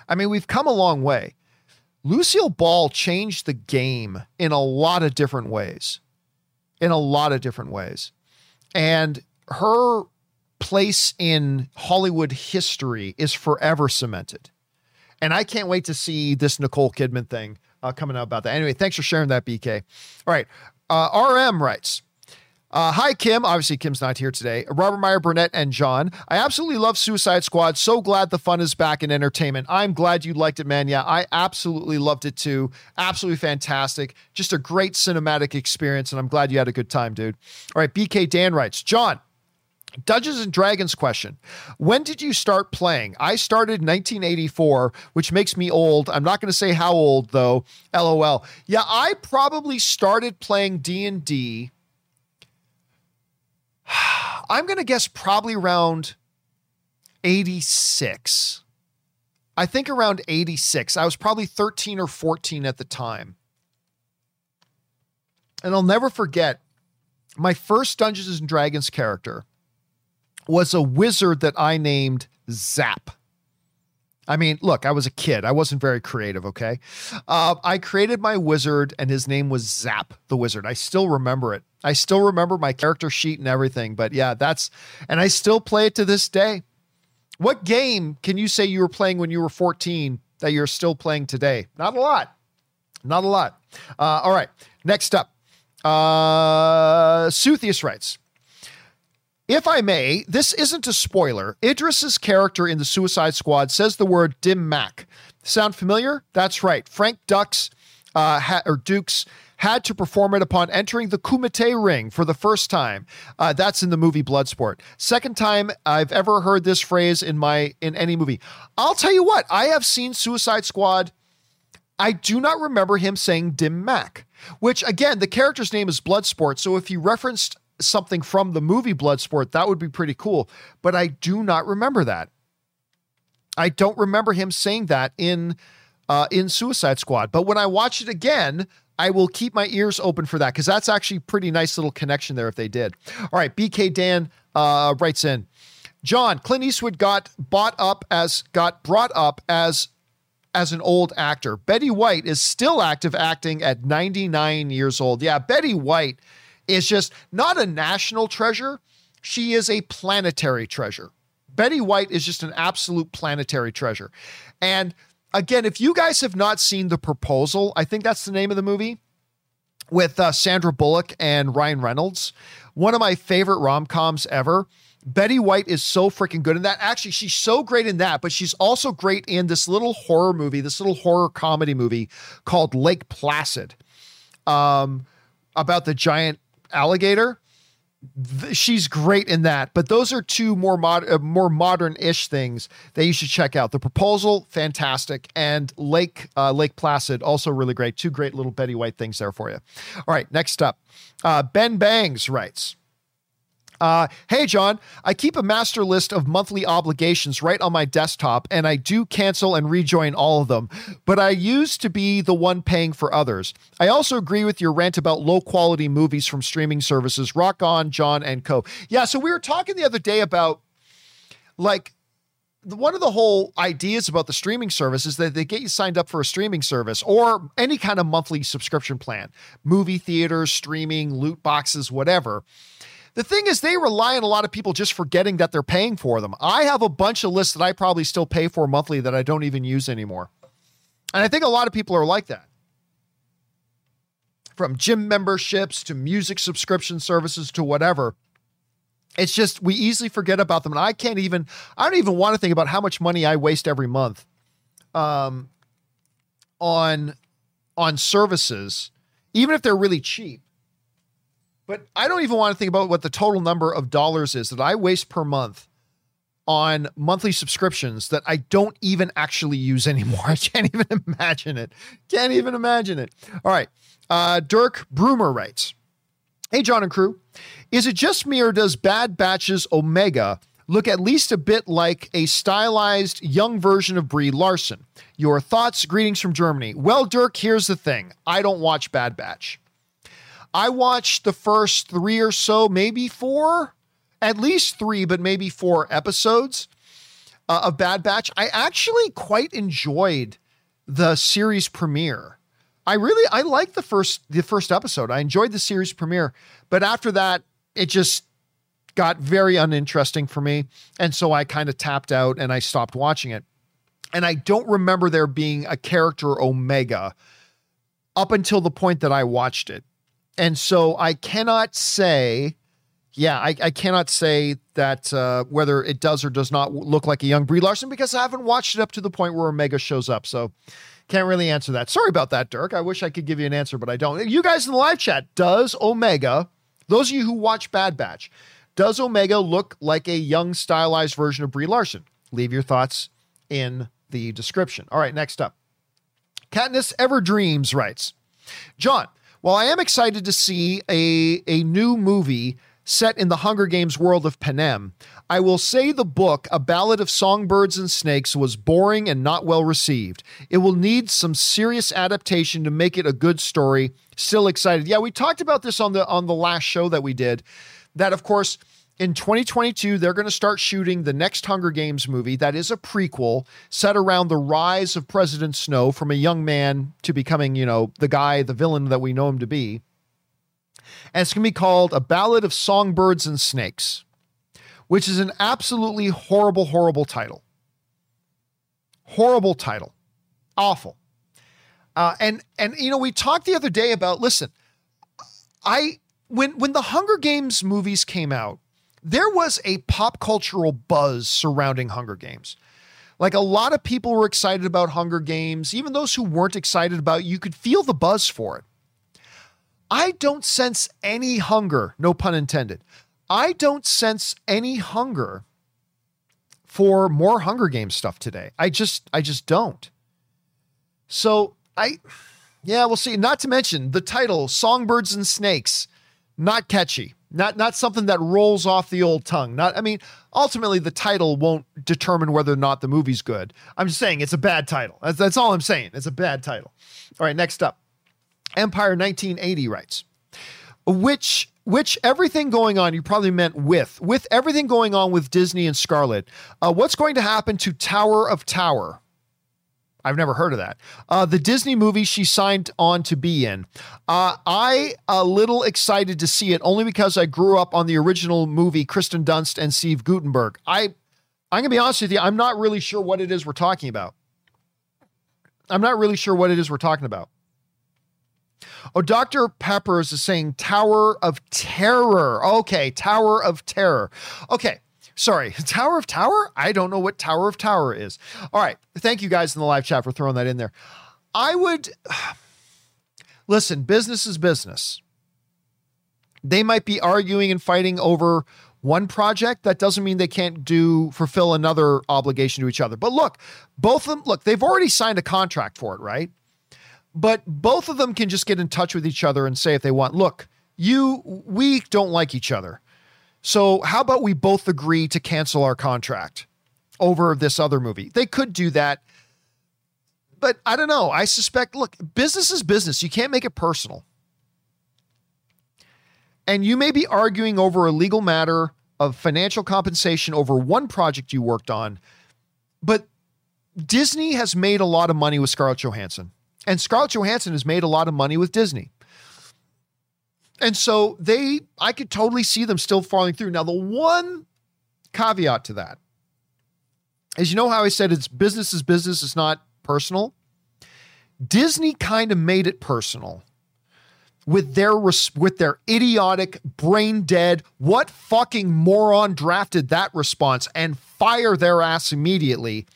I mean, we've come a long way. Lucille Ball changed the game in a lot of different ways. In a lot of different ways. And her place in Hollywood history is forever cemented. And I can't wait to see this Nicole Kidman thing uh, coming out about that. Anyway, thanks for sharing that, BK. All right. Uh, RM writes Uh, hi, Kim. Obviously, Kim's not here today. Robert Meyer, Burnett, and John. I absolutely love Suicide Squad. So glad the fun is back in entertainment. I'm glad you liked it, man. Yeah, I absolutely loved it too. Absolutely fantastic. Just a great cinematic experience, and I'm glad you had a good time, dude. All right, BK Dan writes John, Dungeons and Dragons question. When did you start playing? I started in 1984, which makes me old. I'm not going to say how old though. LOL. Yeah, I probably started playing D&D I'm going to guess probably around 86. I think around 86. I was probably 13 or 14 at the time. And I'll never forget my first Dungeons and Dragons character was a wizard that I named Zap. I mean, look, I was a kid. I wasn't very creative, okay? Uh, I created my wizard, and his name was Zap the Wizard. I still remember it. I still remember my character sheet and everything. But yeah, that's, and I still play it to this day. What game can you say you were playing when you were 14 that you're still playing today? Not a lot. Not a lot. Uh, all right. Next up, uh, Suthius writes, if I may, this isn't a spoiler. Idris's character in the Suicide Squad says the word Dim Mak. Sound familiar? That's right. Frank Dux, uh, ha- or Dukes had to perform it upon entering the Kumite ring for the first time. Uh, that's in the movie Bloodsport. Second time I've ever heard this phrase in my in any movie. I'll tell you what. I have seen Suicide Squad. I do not remember him saying Dim Mak, which again, the character's name is Bloodsport. So if he referenced something from the movie Bloodsport, that would be pretty cool. But I do not remember that. I don't remember him saying that in uh, in Suicide Squad. But when I watch it again, I will keep my ears open for that because that's actually pretty nice little connection there if they did. All right, BK Dan uh, writes in. John Clint Eastwood got bought up as got brought up as as an old actor. Betty White is still active acting at 99 years old. Yeah, Betty White is just not a national treasure. She is a planetary treasure. Betty White is just an absolute planetary treasure. And again, if you guys have not seen The Proposal, I think that's the name of the movie with uh, Sandra Bullock and Ryan Reynolds, one of my favorite rom coms ever. Betty White is so freaking good in that. Actually, she's so great in that, but she's also great in this little horror movie, this little horror comedy movie called Lake Placid, um, about the giant alligator. she's great in that, but those are two more mod, uh, more modern-ish things that you should check out. The Proposal, fantastic, and Lake uh, Lake Placid, also really great. Two great little Betty White things there for you. All right, next up, uh, Ben Bangs writes. Uh, hey, John, I keep a master list of monthly obligations right on my desktop, and I do cancel and rejoin all of them, but I used to be the one paying for others. I also agree with your rant about low quality movies from streaming services. Rock on, John and Co. Yeah, so we were talking the other day about like one of the whole ideas about the streaming service is that they get you signed up for a streaming service or any kind of monthly subscription plan, movie theaters, streaming, loot boxes, whatever. The thing is, they rely on a lot of people just forgetting that they're paying for them. I have a bunch of lists that I probably still pay for monthly that I don't even use anymore. And I think a lot of people are like that. From gym memberships to music subscription services to whatever. It's just we easily forget about them. And I can't even, I don't even want to think about how much money I waste every month um, on on services, even if they're really cheap but I don't even want to think about what the total number of dollars is that I waste per month on monthly subscriptions that I don't even actually use anymore. I can't even imagine it. Can't even imagine it. All right. Uh, Dirk Broomer writes Hey, John and crew. Is it just me or does Bad Batch's Omega look at least a bit like a stylized young version of Brie Larson? Your thoughts, greetings from Germany. Well, Dirk, here's the thing I don't watch Bad Batch. I watched the first three or so, maybe four, at least three, but maybe four episodes uh, of Bad Batch. I actually quite enjoyed the series premiere. I really I liked the first the first episode. I enjoyed the series premiere, but after that, it just got very uninteresting for me, and so I kind of tapped out and I stopped watching it. And I don't remember there being a character Omega up until the point that I watched it. And so I cannot say yeah, I, I cannot say that uh, whether it does or does not look like a young Brie Larson because I haven't watched it up to the point where Omega shows up. So can't really answer that. Sorry about that, Dirk. I wish I could give you an answer, but I don't. You guys in the live chat, does Omega, those of you who watch Bad Batch, does Omega look like a young stylized version of Brie Larson? Leave your thoughts in the description. All right, next up. Katniss Ever Dreams writes, John, while I am excited to see a, a new movie set in the Hunger Games world of Panem, I will say the book, A Ballad of Songbirds and Snakes, was boring and not well received. It will need some serious adaptation to make it a good story. Still excited. Yeah, we talked about this on the on the last show that we did. That of course in 2022, they're going to start shooting the next Hunger Games movie that is a prequel set around the rise of President Snow from a young man to becoming, you know, the guy, the villain that we know him to be. And it's going to be called A Ballad of Songbirds and Snakes, which is an absolutely horrible, horrible title. Horrible title. Awful. Uh, and and you know we talked the other day about listen, I when when the Hunger Games movies came out, there was a pop cultural buzz surrounding Hunger Games. Like a lot of people were excited about Hunger Games, even those who weren't excited about you could feel the buzz for it. I don't sense any hunger, no pun intended. I don't sense any hunger for more Hunger Games stuff today. I just I just don't. So, I yeah, we'll see. Not to mention the title Songbirds and Snakes, not catchy. Not not something that rolls off the old tongue. Not I mean, ultimately the title won't determine whether or not the movie's good. I'm just saying it's a bad title. That's, that's all I'm saying. It's a bad title. All right, next up. Empire 1980 writes, which which everything going on you probably meant with with everything going on with Disney and Scarlett. Uh, what's going to happen to Tower of Terror? I've never heard of that. Uh, the Disney movie she signed on to be in. Uh, I a little excited to see it only because I grew up on the original movie Kirsten Dunst and Steve Guttenberg. I I'm gonna be honest with you. I'm not really sure what it is we're talking about. I'm not really sure what it is we're talking about. Oh, Dr. Peppers is saying Tower of Terror. Okay, Tower of Terror. Okay, Sorry, Tower of Tower? I don't know what Tower of Tower is. All right. Thank you guys in the live chat for throwing that in there. I would listen, business is business. They might be arguing and fighting over one project. That doesn't mean they can't do fulfill another obligation to each other. But look, both of them, look, they've already signed a contract for it, right? But both of them can just get in touch with each other and say if they want, look, you, we don't like each other so, how about we both agree to cancel our contract over this other movie? They could do that. But I don't know. I suspect, look, business is business. You can't make it personal. And you may be arguing over a legal matter of financial compensation over one project you worked on. But Disney has made a lot of money with Scarlett Johansson, and Scarlett Johansson has made a lot of money with Disney. And so they, I could totally see them still falling through. Now, the one caveat to that is you know how I said it's business is business, it's not personal? Disney kind of made it personal with their with their idiotic brain dead what fucking moron drafted that response and fire their ass immediately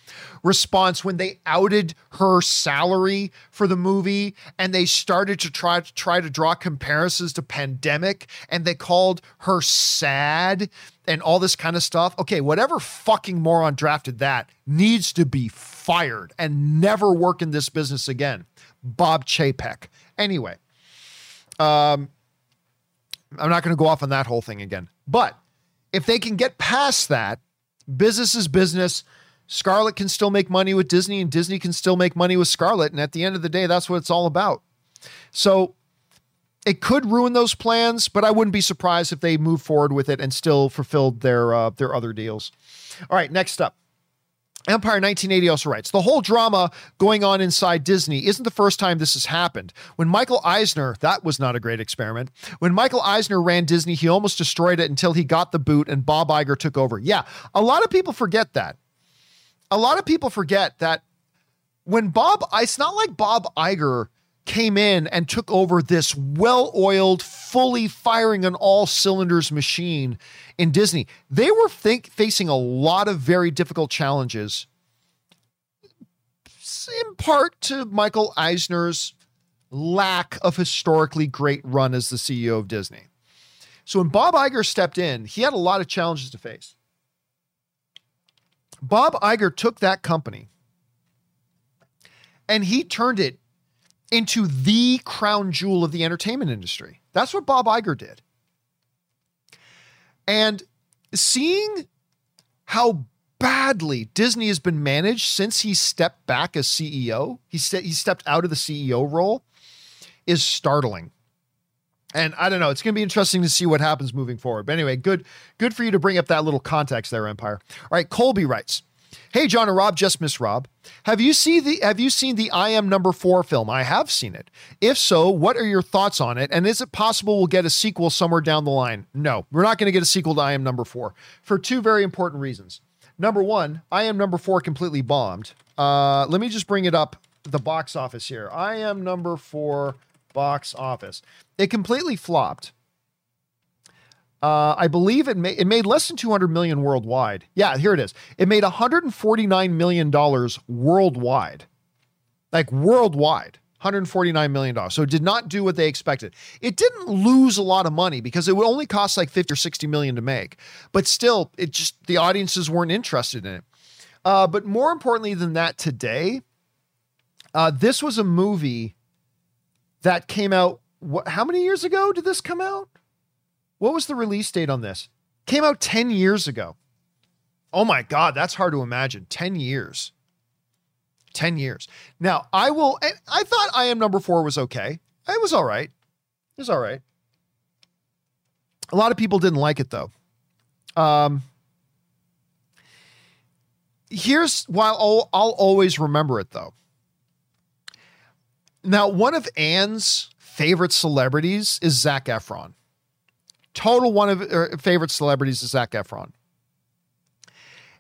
response when they outed her salary for the movie and they started to try to try to draw comparisons to pandemic and they called her sad and all this kind of stuff. Okay, whatever fucking moron drafted that needs to be fired and never work in this business again. Bob Chapek. Anyway, um, I'm not going to go off on that whole thing again. But if they can get past that, business is business. Scarlett can still make money with Disney, and Disney can still make money with Scarlett. And at the end of the day, that's what it's all about. So it could ruin those plans, but I wouldn't be surprised if they move forward with it and still fulfilled their uh, their other deals. All right, next up. Empire 1980 also writes The whole drama going on inside Disney isn't the first time this has happened. When Michael Eisner, that was not a great experiment. When Michael Eisner ran Disney, he almost destroyed it until he got the boot and Bob Iger took over. Yeah, a lot of people forget that a lot of people forget that when Bob, it's not like Bob Iger came in and took over this well oiled, fully firing on all cylinders machine in Disney. They were think, facing a lot of very difficult challenges, in part to Michael Eisner's lack of historically great run as the CEO of Disney. So when Bob Iger stepped in, he had a lot of challenges to face. Bob Iger took that company and he turned it into the crown jewel of the entertainment industry. That's what Bob Iger did. And seeing how badly Disney has been managed since he stepped back as CEO, he, st- he stepped out of the CEO role, is startling. And I don't know, it's going to be interesting to see what happens moving forward. But anyway, good good for you to bring up that little context there, Empire. All right, Colby writes, Hey John and Rob, just miss Rob. Have you seen the Have you seen the I Am Number Four film? I have seen it. If so, what are your thoughts on it? And is it possible we'll get a sequel somewhere down the line? No, we're not going to get a sequel to I Am Number Four for two very important reasons. Number one, I Am Number Four completely bombed. Uh, let me just bring it up the box office here. I Am Number Four box office. It completely flopped. Uh, I believe it, made it made less than 200 million worldwide. Yeah, here it is. It made 149 million dollars worldwide, like worldwide, 149 million dollars. So it did not do what they expected. It didn't lose a lot of money because it would only cost like 50 or 60 million to make, but still, it just the audiences weren't interested in it. Uh, but more importantly than that, today, uh, this was a movie that came out. What? How many years ago did this come out? What was the release date on this? Came out 10 years ago. Oh my God, that's hard to imagine. 10 years. 10 years. Now, I will, I thought I Am Number Four was okay. It was all right. It was all right. A lot of people didn't like it though. Um, here's why I'll, I'll always remember it though. Now, one of Anne's favorite celebrities is Zac Efron. Total one of her favorite celebrities is Zac Efron.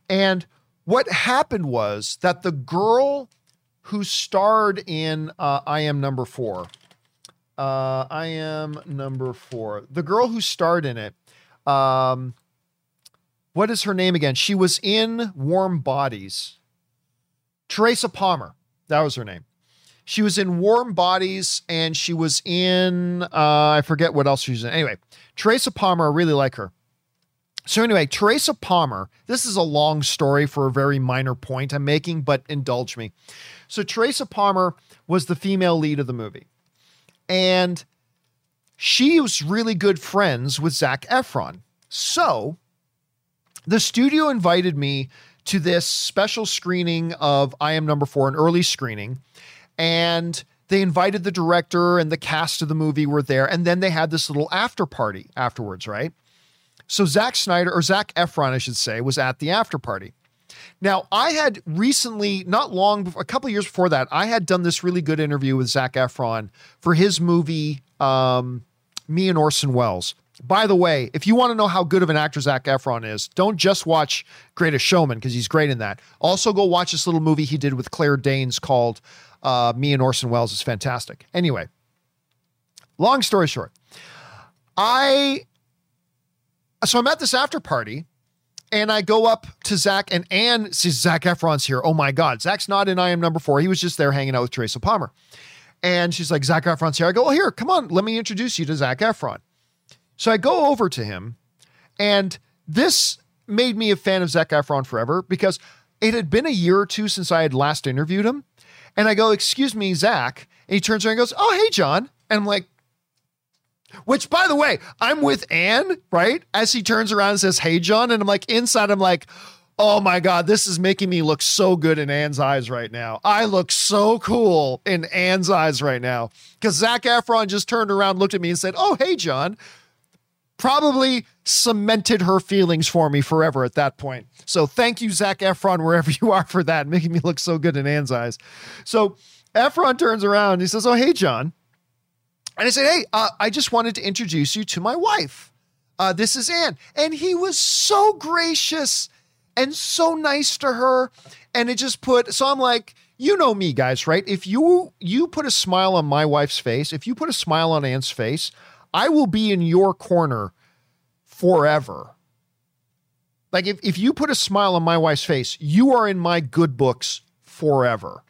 And what happened was that the girl who starred in uh, I Am Number Four, uh, I Am Number Four, the girl who starred in it, um, what is her name again? She was in Warm Bodies. Teresa Palmer, that was her name. She was in Warm Bodies and she was in, uh, I forget what else she was in. Anyway, Teresa Palmer, I really like her. So, anyway, Teresa Palmer, this is a long story for a very minor point I'm making, but indulge me. So, Teresa Palmer was the female lead of the movie. And she was really good friends with Zac Efron. So, the studio invited me to this special screening of I Am Number Four, an early screening and they invited the director and the cast of the movie were there and then they had this little after party afterwards right? So Zack Snyder or Zac Efron I should say was at the after party. Now I had recently not long a couple years before that I had done this really good interview with Zac Efron for his movie um, me and Orson Welles. By the way, if you want to know how good of an actor Zac Efron is, don't just watch Greatest Showman because he's great in that. Also, go watch this little movie he did with Claire Danes called uh, me and Orson Welles is fantastic. Anyway, long story short, I so I'm at this after party and I go up to Zac and Anne sees Zac Efron's here. Oh my God, Zac's not in I Am Number Four. He was just there hanging out with Teresa Palmer. And she's like, Zac Efron's here. I go, well, here, come on, let me introduce you to Zac Efron. So I go over to him, and this made me a fan of Zac Efron forever because it had been a year or two since I had last interviewed him. And I go, Excuse me, Zac. And he turns around and goes, Oh, hey, John. And I'm like, which, by the way, I'm with Anne, right? As he turns around and says, Hey, John. And I'm like, inside, I'm like, Oh my God, this is making me look so good in Anne's eyes right now. I look so cool in Anne's eyes right now. Because Zac Efron just turned around, looked at me, and said, Oh, hey, John probably cemented her feelings for me forever at that point. So thank you, Zac Efron, wherever you are for that, making me look so good in Anne's eyes. So Efron turns around. He says, Oh, hey, John. And I said, Hey, uh, I just wanted to introduce you to my wife. Uh, this is Anne. And he was so gracious and so nice to her. And it just put, so I'm like, you know me, guys, right? If you you put a smile on my wife's face, if you put a smile on Anne's face, I will be in your corner forever. Like if, if you put a smile on my wife's face, you are in my good books forever.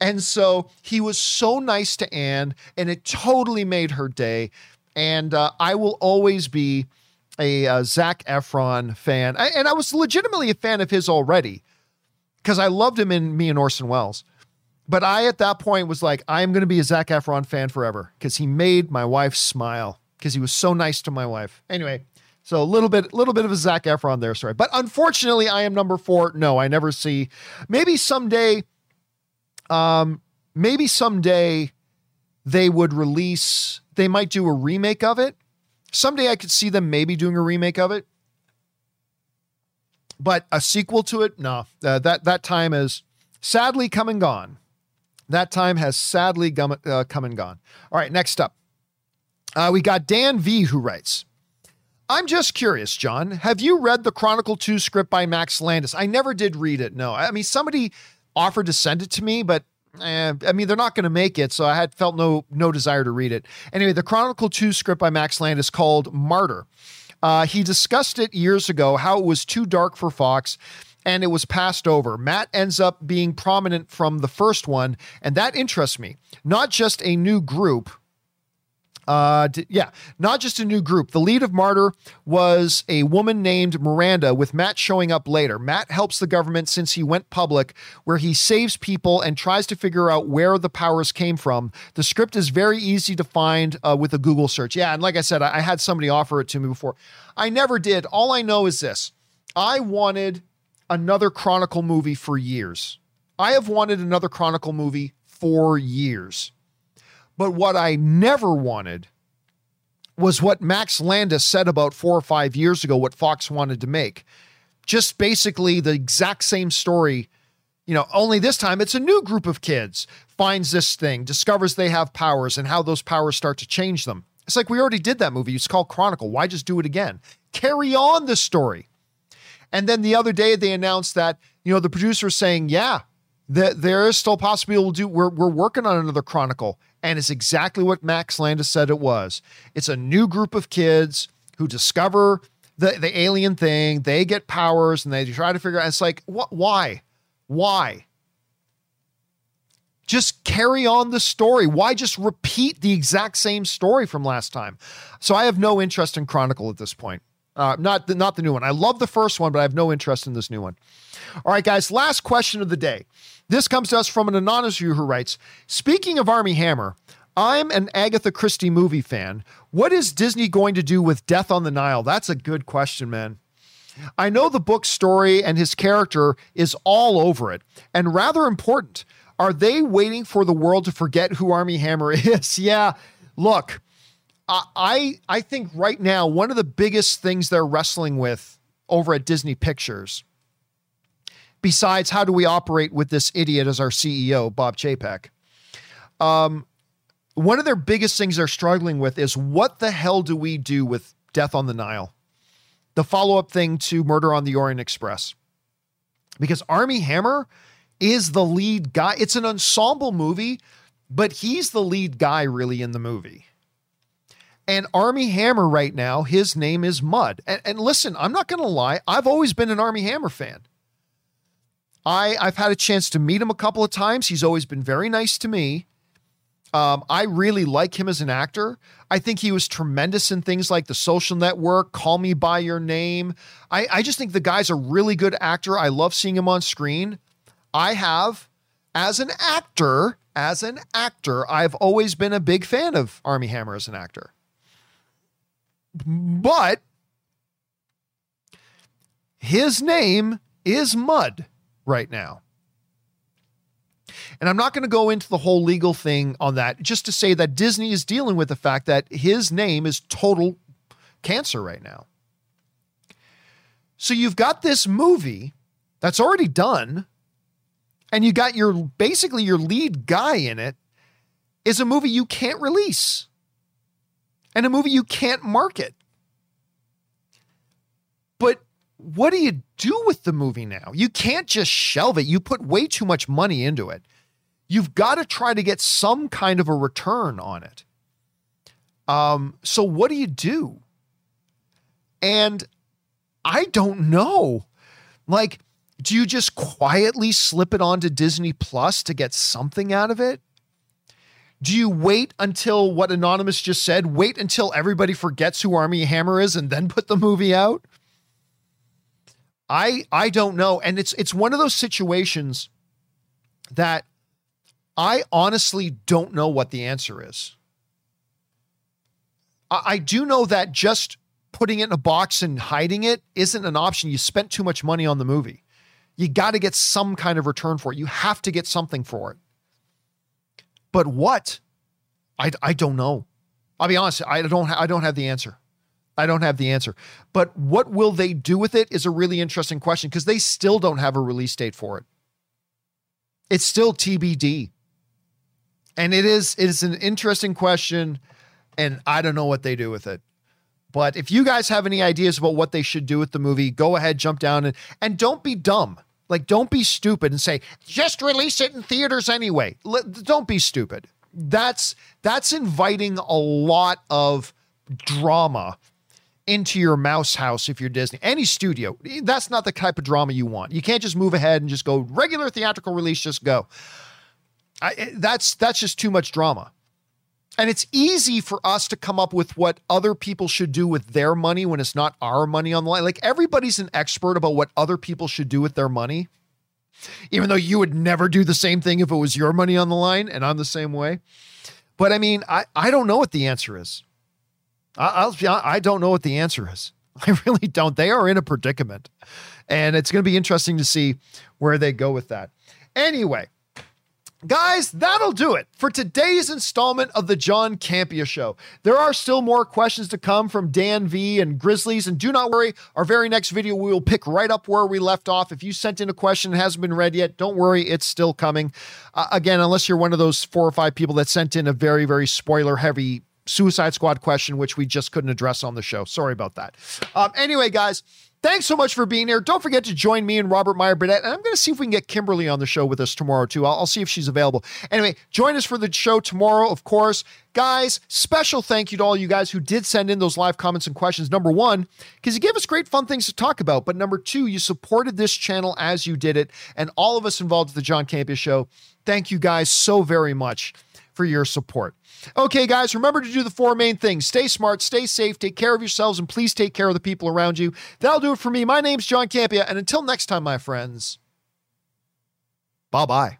And so he was so nice to Anne, and it totally made her day. And uh, I will always be a uh, Zac Efron fan. I, and I was legitimately a fan of his already because I loved him in Me and Orson Welles. But I, at that point, was like, I'm going to be a Zac Efron fan forever because he made my wife smile because he was so nice to my wife. Anyway, so a little bit, little bit of a Zac Efron there, sorry. But unfortunately, I am number four. No, I never see. Maybe someday, um, maybe someday they would release. They might do a remake of it. Someday I could see them maybe doing a remake of it. But a sequel to it, no. Uh, that that time is sadly come and gone. That time has sadly come, uh, come and gone. All right, next up. Uh, we got Dan V who writes, I'm just curious, John. Have you read the Chronicle 2 script by Max Landis? I never did read it. No. I mean, somebody offered to send it to me, but eh, I mean, they're not going to make it, so I had felt no no desire to read it. Anyway, the Chronicle 2 script by Max Landis called Martyr. Uh, he discussed it years ago how it was too dark for Fox and it was passed over. Matt ends up being prominent from the first one, and that interests me. Not just a new group, uh, yeah, not just a new group. The lead of Martyr was a woman named Miranda, with Matt showing up later. Matt helps the government since he went public, where he saves people and tries to figure out where the powers came from. The script is very easy to find uh, with a Google search. Yeah, and like I said, I, I had somebody offer it to me before. I never did. All I know is this I wanted another Chronicle movie for years. I have wanted another Chronicle movie for years. But what I never wanted was what Max Landis said about four or five years ago, what Fox wanted to make. Just basically the exact same story. You know, only this time it's a new group of kids finds this thing, discovers they have powers, and how those powers start to change them. It's like we already did that movie. It's called Chronicle. Why just do it again? Carry on the story. And then the other day they announced that, you know, the producer saying, yeah, that there is still possibility we'll do we're, we're working on another chronicle and it's exactly what max landis said it was. It's a new group of kids who discover the, the alien thing. They get powers and they try to figure out it's like what why? Why? Just carry on the story. Why just repeat the exact same story from last time? So i have no interest in chronicle at this point. Uh, not the, not the new one. I love the first one but i have no interest in this new one. All right guys last question of the day this comes to us from an anonymous viewer who writes Speaking of Armie Hammer, I'm an Agatha Christie movie fan. What is Disney going to do with Death on the Nile? That's a good question, man. I know the book story and his character is all over it, and rather important. Are they waiting for the world to forget who Armie Hammer is? yeah, look, I I think right now one of the biggest things they're wrestling with over at Disney Pictures besides how do we operate with this idiot as our CEO, Bob Chapek. Um, one of their biggest things they're struggling with is what the hell do we do with Death on the Nile? The follow up thing to Murder on the Orient Express. Because Armie Hammer is the lead guy. It's an ensemble movie, but he's the lead guy really in the movie. And Armie Hammer right now, his name is Mud. And, and listen, I'm not going to lie, I've always been an Armie Hammer fan. I I've had a chance to meet him a couple of times. He's always been very nice to me. Um, I really like him as an actor. I think he was tremendous in things like The Social Network, Call Me by Your Name. I, I just think the guy's a really good actor. I love seeing him on screen. I have, as an actor, as an actor, I've always been a big fan of Armie Hammer as an actor. But his name is Mud right now. And I'm not going to go into the whole legal thing on that, just to say that Disney is dealing with the fact that his name is total cancer right now. So you've got this movie that's already done, and you got your basically your lead guy in it is a movie you can't release and a movie you can't market. What do you do with the movie now? You can't just shelve it. You put way too much money into it. you've got to try to get some kind of a return on it. Um, so what do you do? And I don't know. Like, do you just quietly slip it onto Disney Plus to get something out of it? Do you wait until what Anonymous just said? Wait until everybody forgets who Armie Hammer is and then put the movie out? I I don't know. And it's it's one of those situations that I honestly don't know what the answer is. I, I do know that just putting it in a box and hiding it isn't an option. You spent too much money on the movie. You got to get some kind of return for it. You have to get something for it. But what? I, I don't know. I'll be honest. I don't I don't have the answer. I don't have the answer. But what will they do with it is a really interesting question because they still don't have a release date for it. It's still TBD. And it is it is an interesting question and I don't know what they do with it. But if you guys have any ideas about what they should do with the movie, go ahead, jump down and and don't be dumb. Like, don't be stupid and say, just release it in theaters anyway. don't be stupid. That's that's inviting a lot of drama into your mouse house if you're Disney. Any studio, that's not the type of drama you want. You can't just move ahead and just go regular theatrical release, just go. I, eh, that's that's just too much drama. And it's easy for us to come up with what other people should do with their money when it's not our money on the line. Like everybody's an expert about what other people should do with their money, even though you would never do the same thing if it was your money on the line. And I'm the same way. But I mean, I, I don't know what the answer is. I, I'll I don't know what the answer is. I really don't. They are in a predicament. And it's going to be interesting to see where they go with that. Anyway, Guys, that'll do it for today's installment of the John Campea Show. There are still more questions to come from Dan V and Grizzlies, and do not worry, our very next video we will pick right up where we left off. If you sent in a question and hasn't been read yet, don't worry, it's still coming. Uh, again, unless you're one of those four or five people that sent in a very, very spoiler heavy Suicide Squad question, which we just couldn't address on the show. Sorry about that. Um, anyway, guys. Thanks so much for being here. Don't forget to join me and Robert Meyer Burnett. And I'm going to see if we can get Kimberly on the show with us tomorrow, too. I'll, I'll, see if she's available. Anyway, join us for the show tomorrow, of course. Guys, special thank you to all you guys who did send in those live comments and questions. Number one, because you gave us great fun things to talk about. But number two, you supported this channel as you did it. And all of us involved with the John Campea Show, thank you guys so very much for your support. Okay, guys, remember to do the four main things stay smart, stay safe, take care of yourselves, and please take care of the people around you. That'll do it for me. My name's John Campea, and until next time, my friends, bye bye.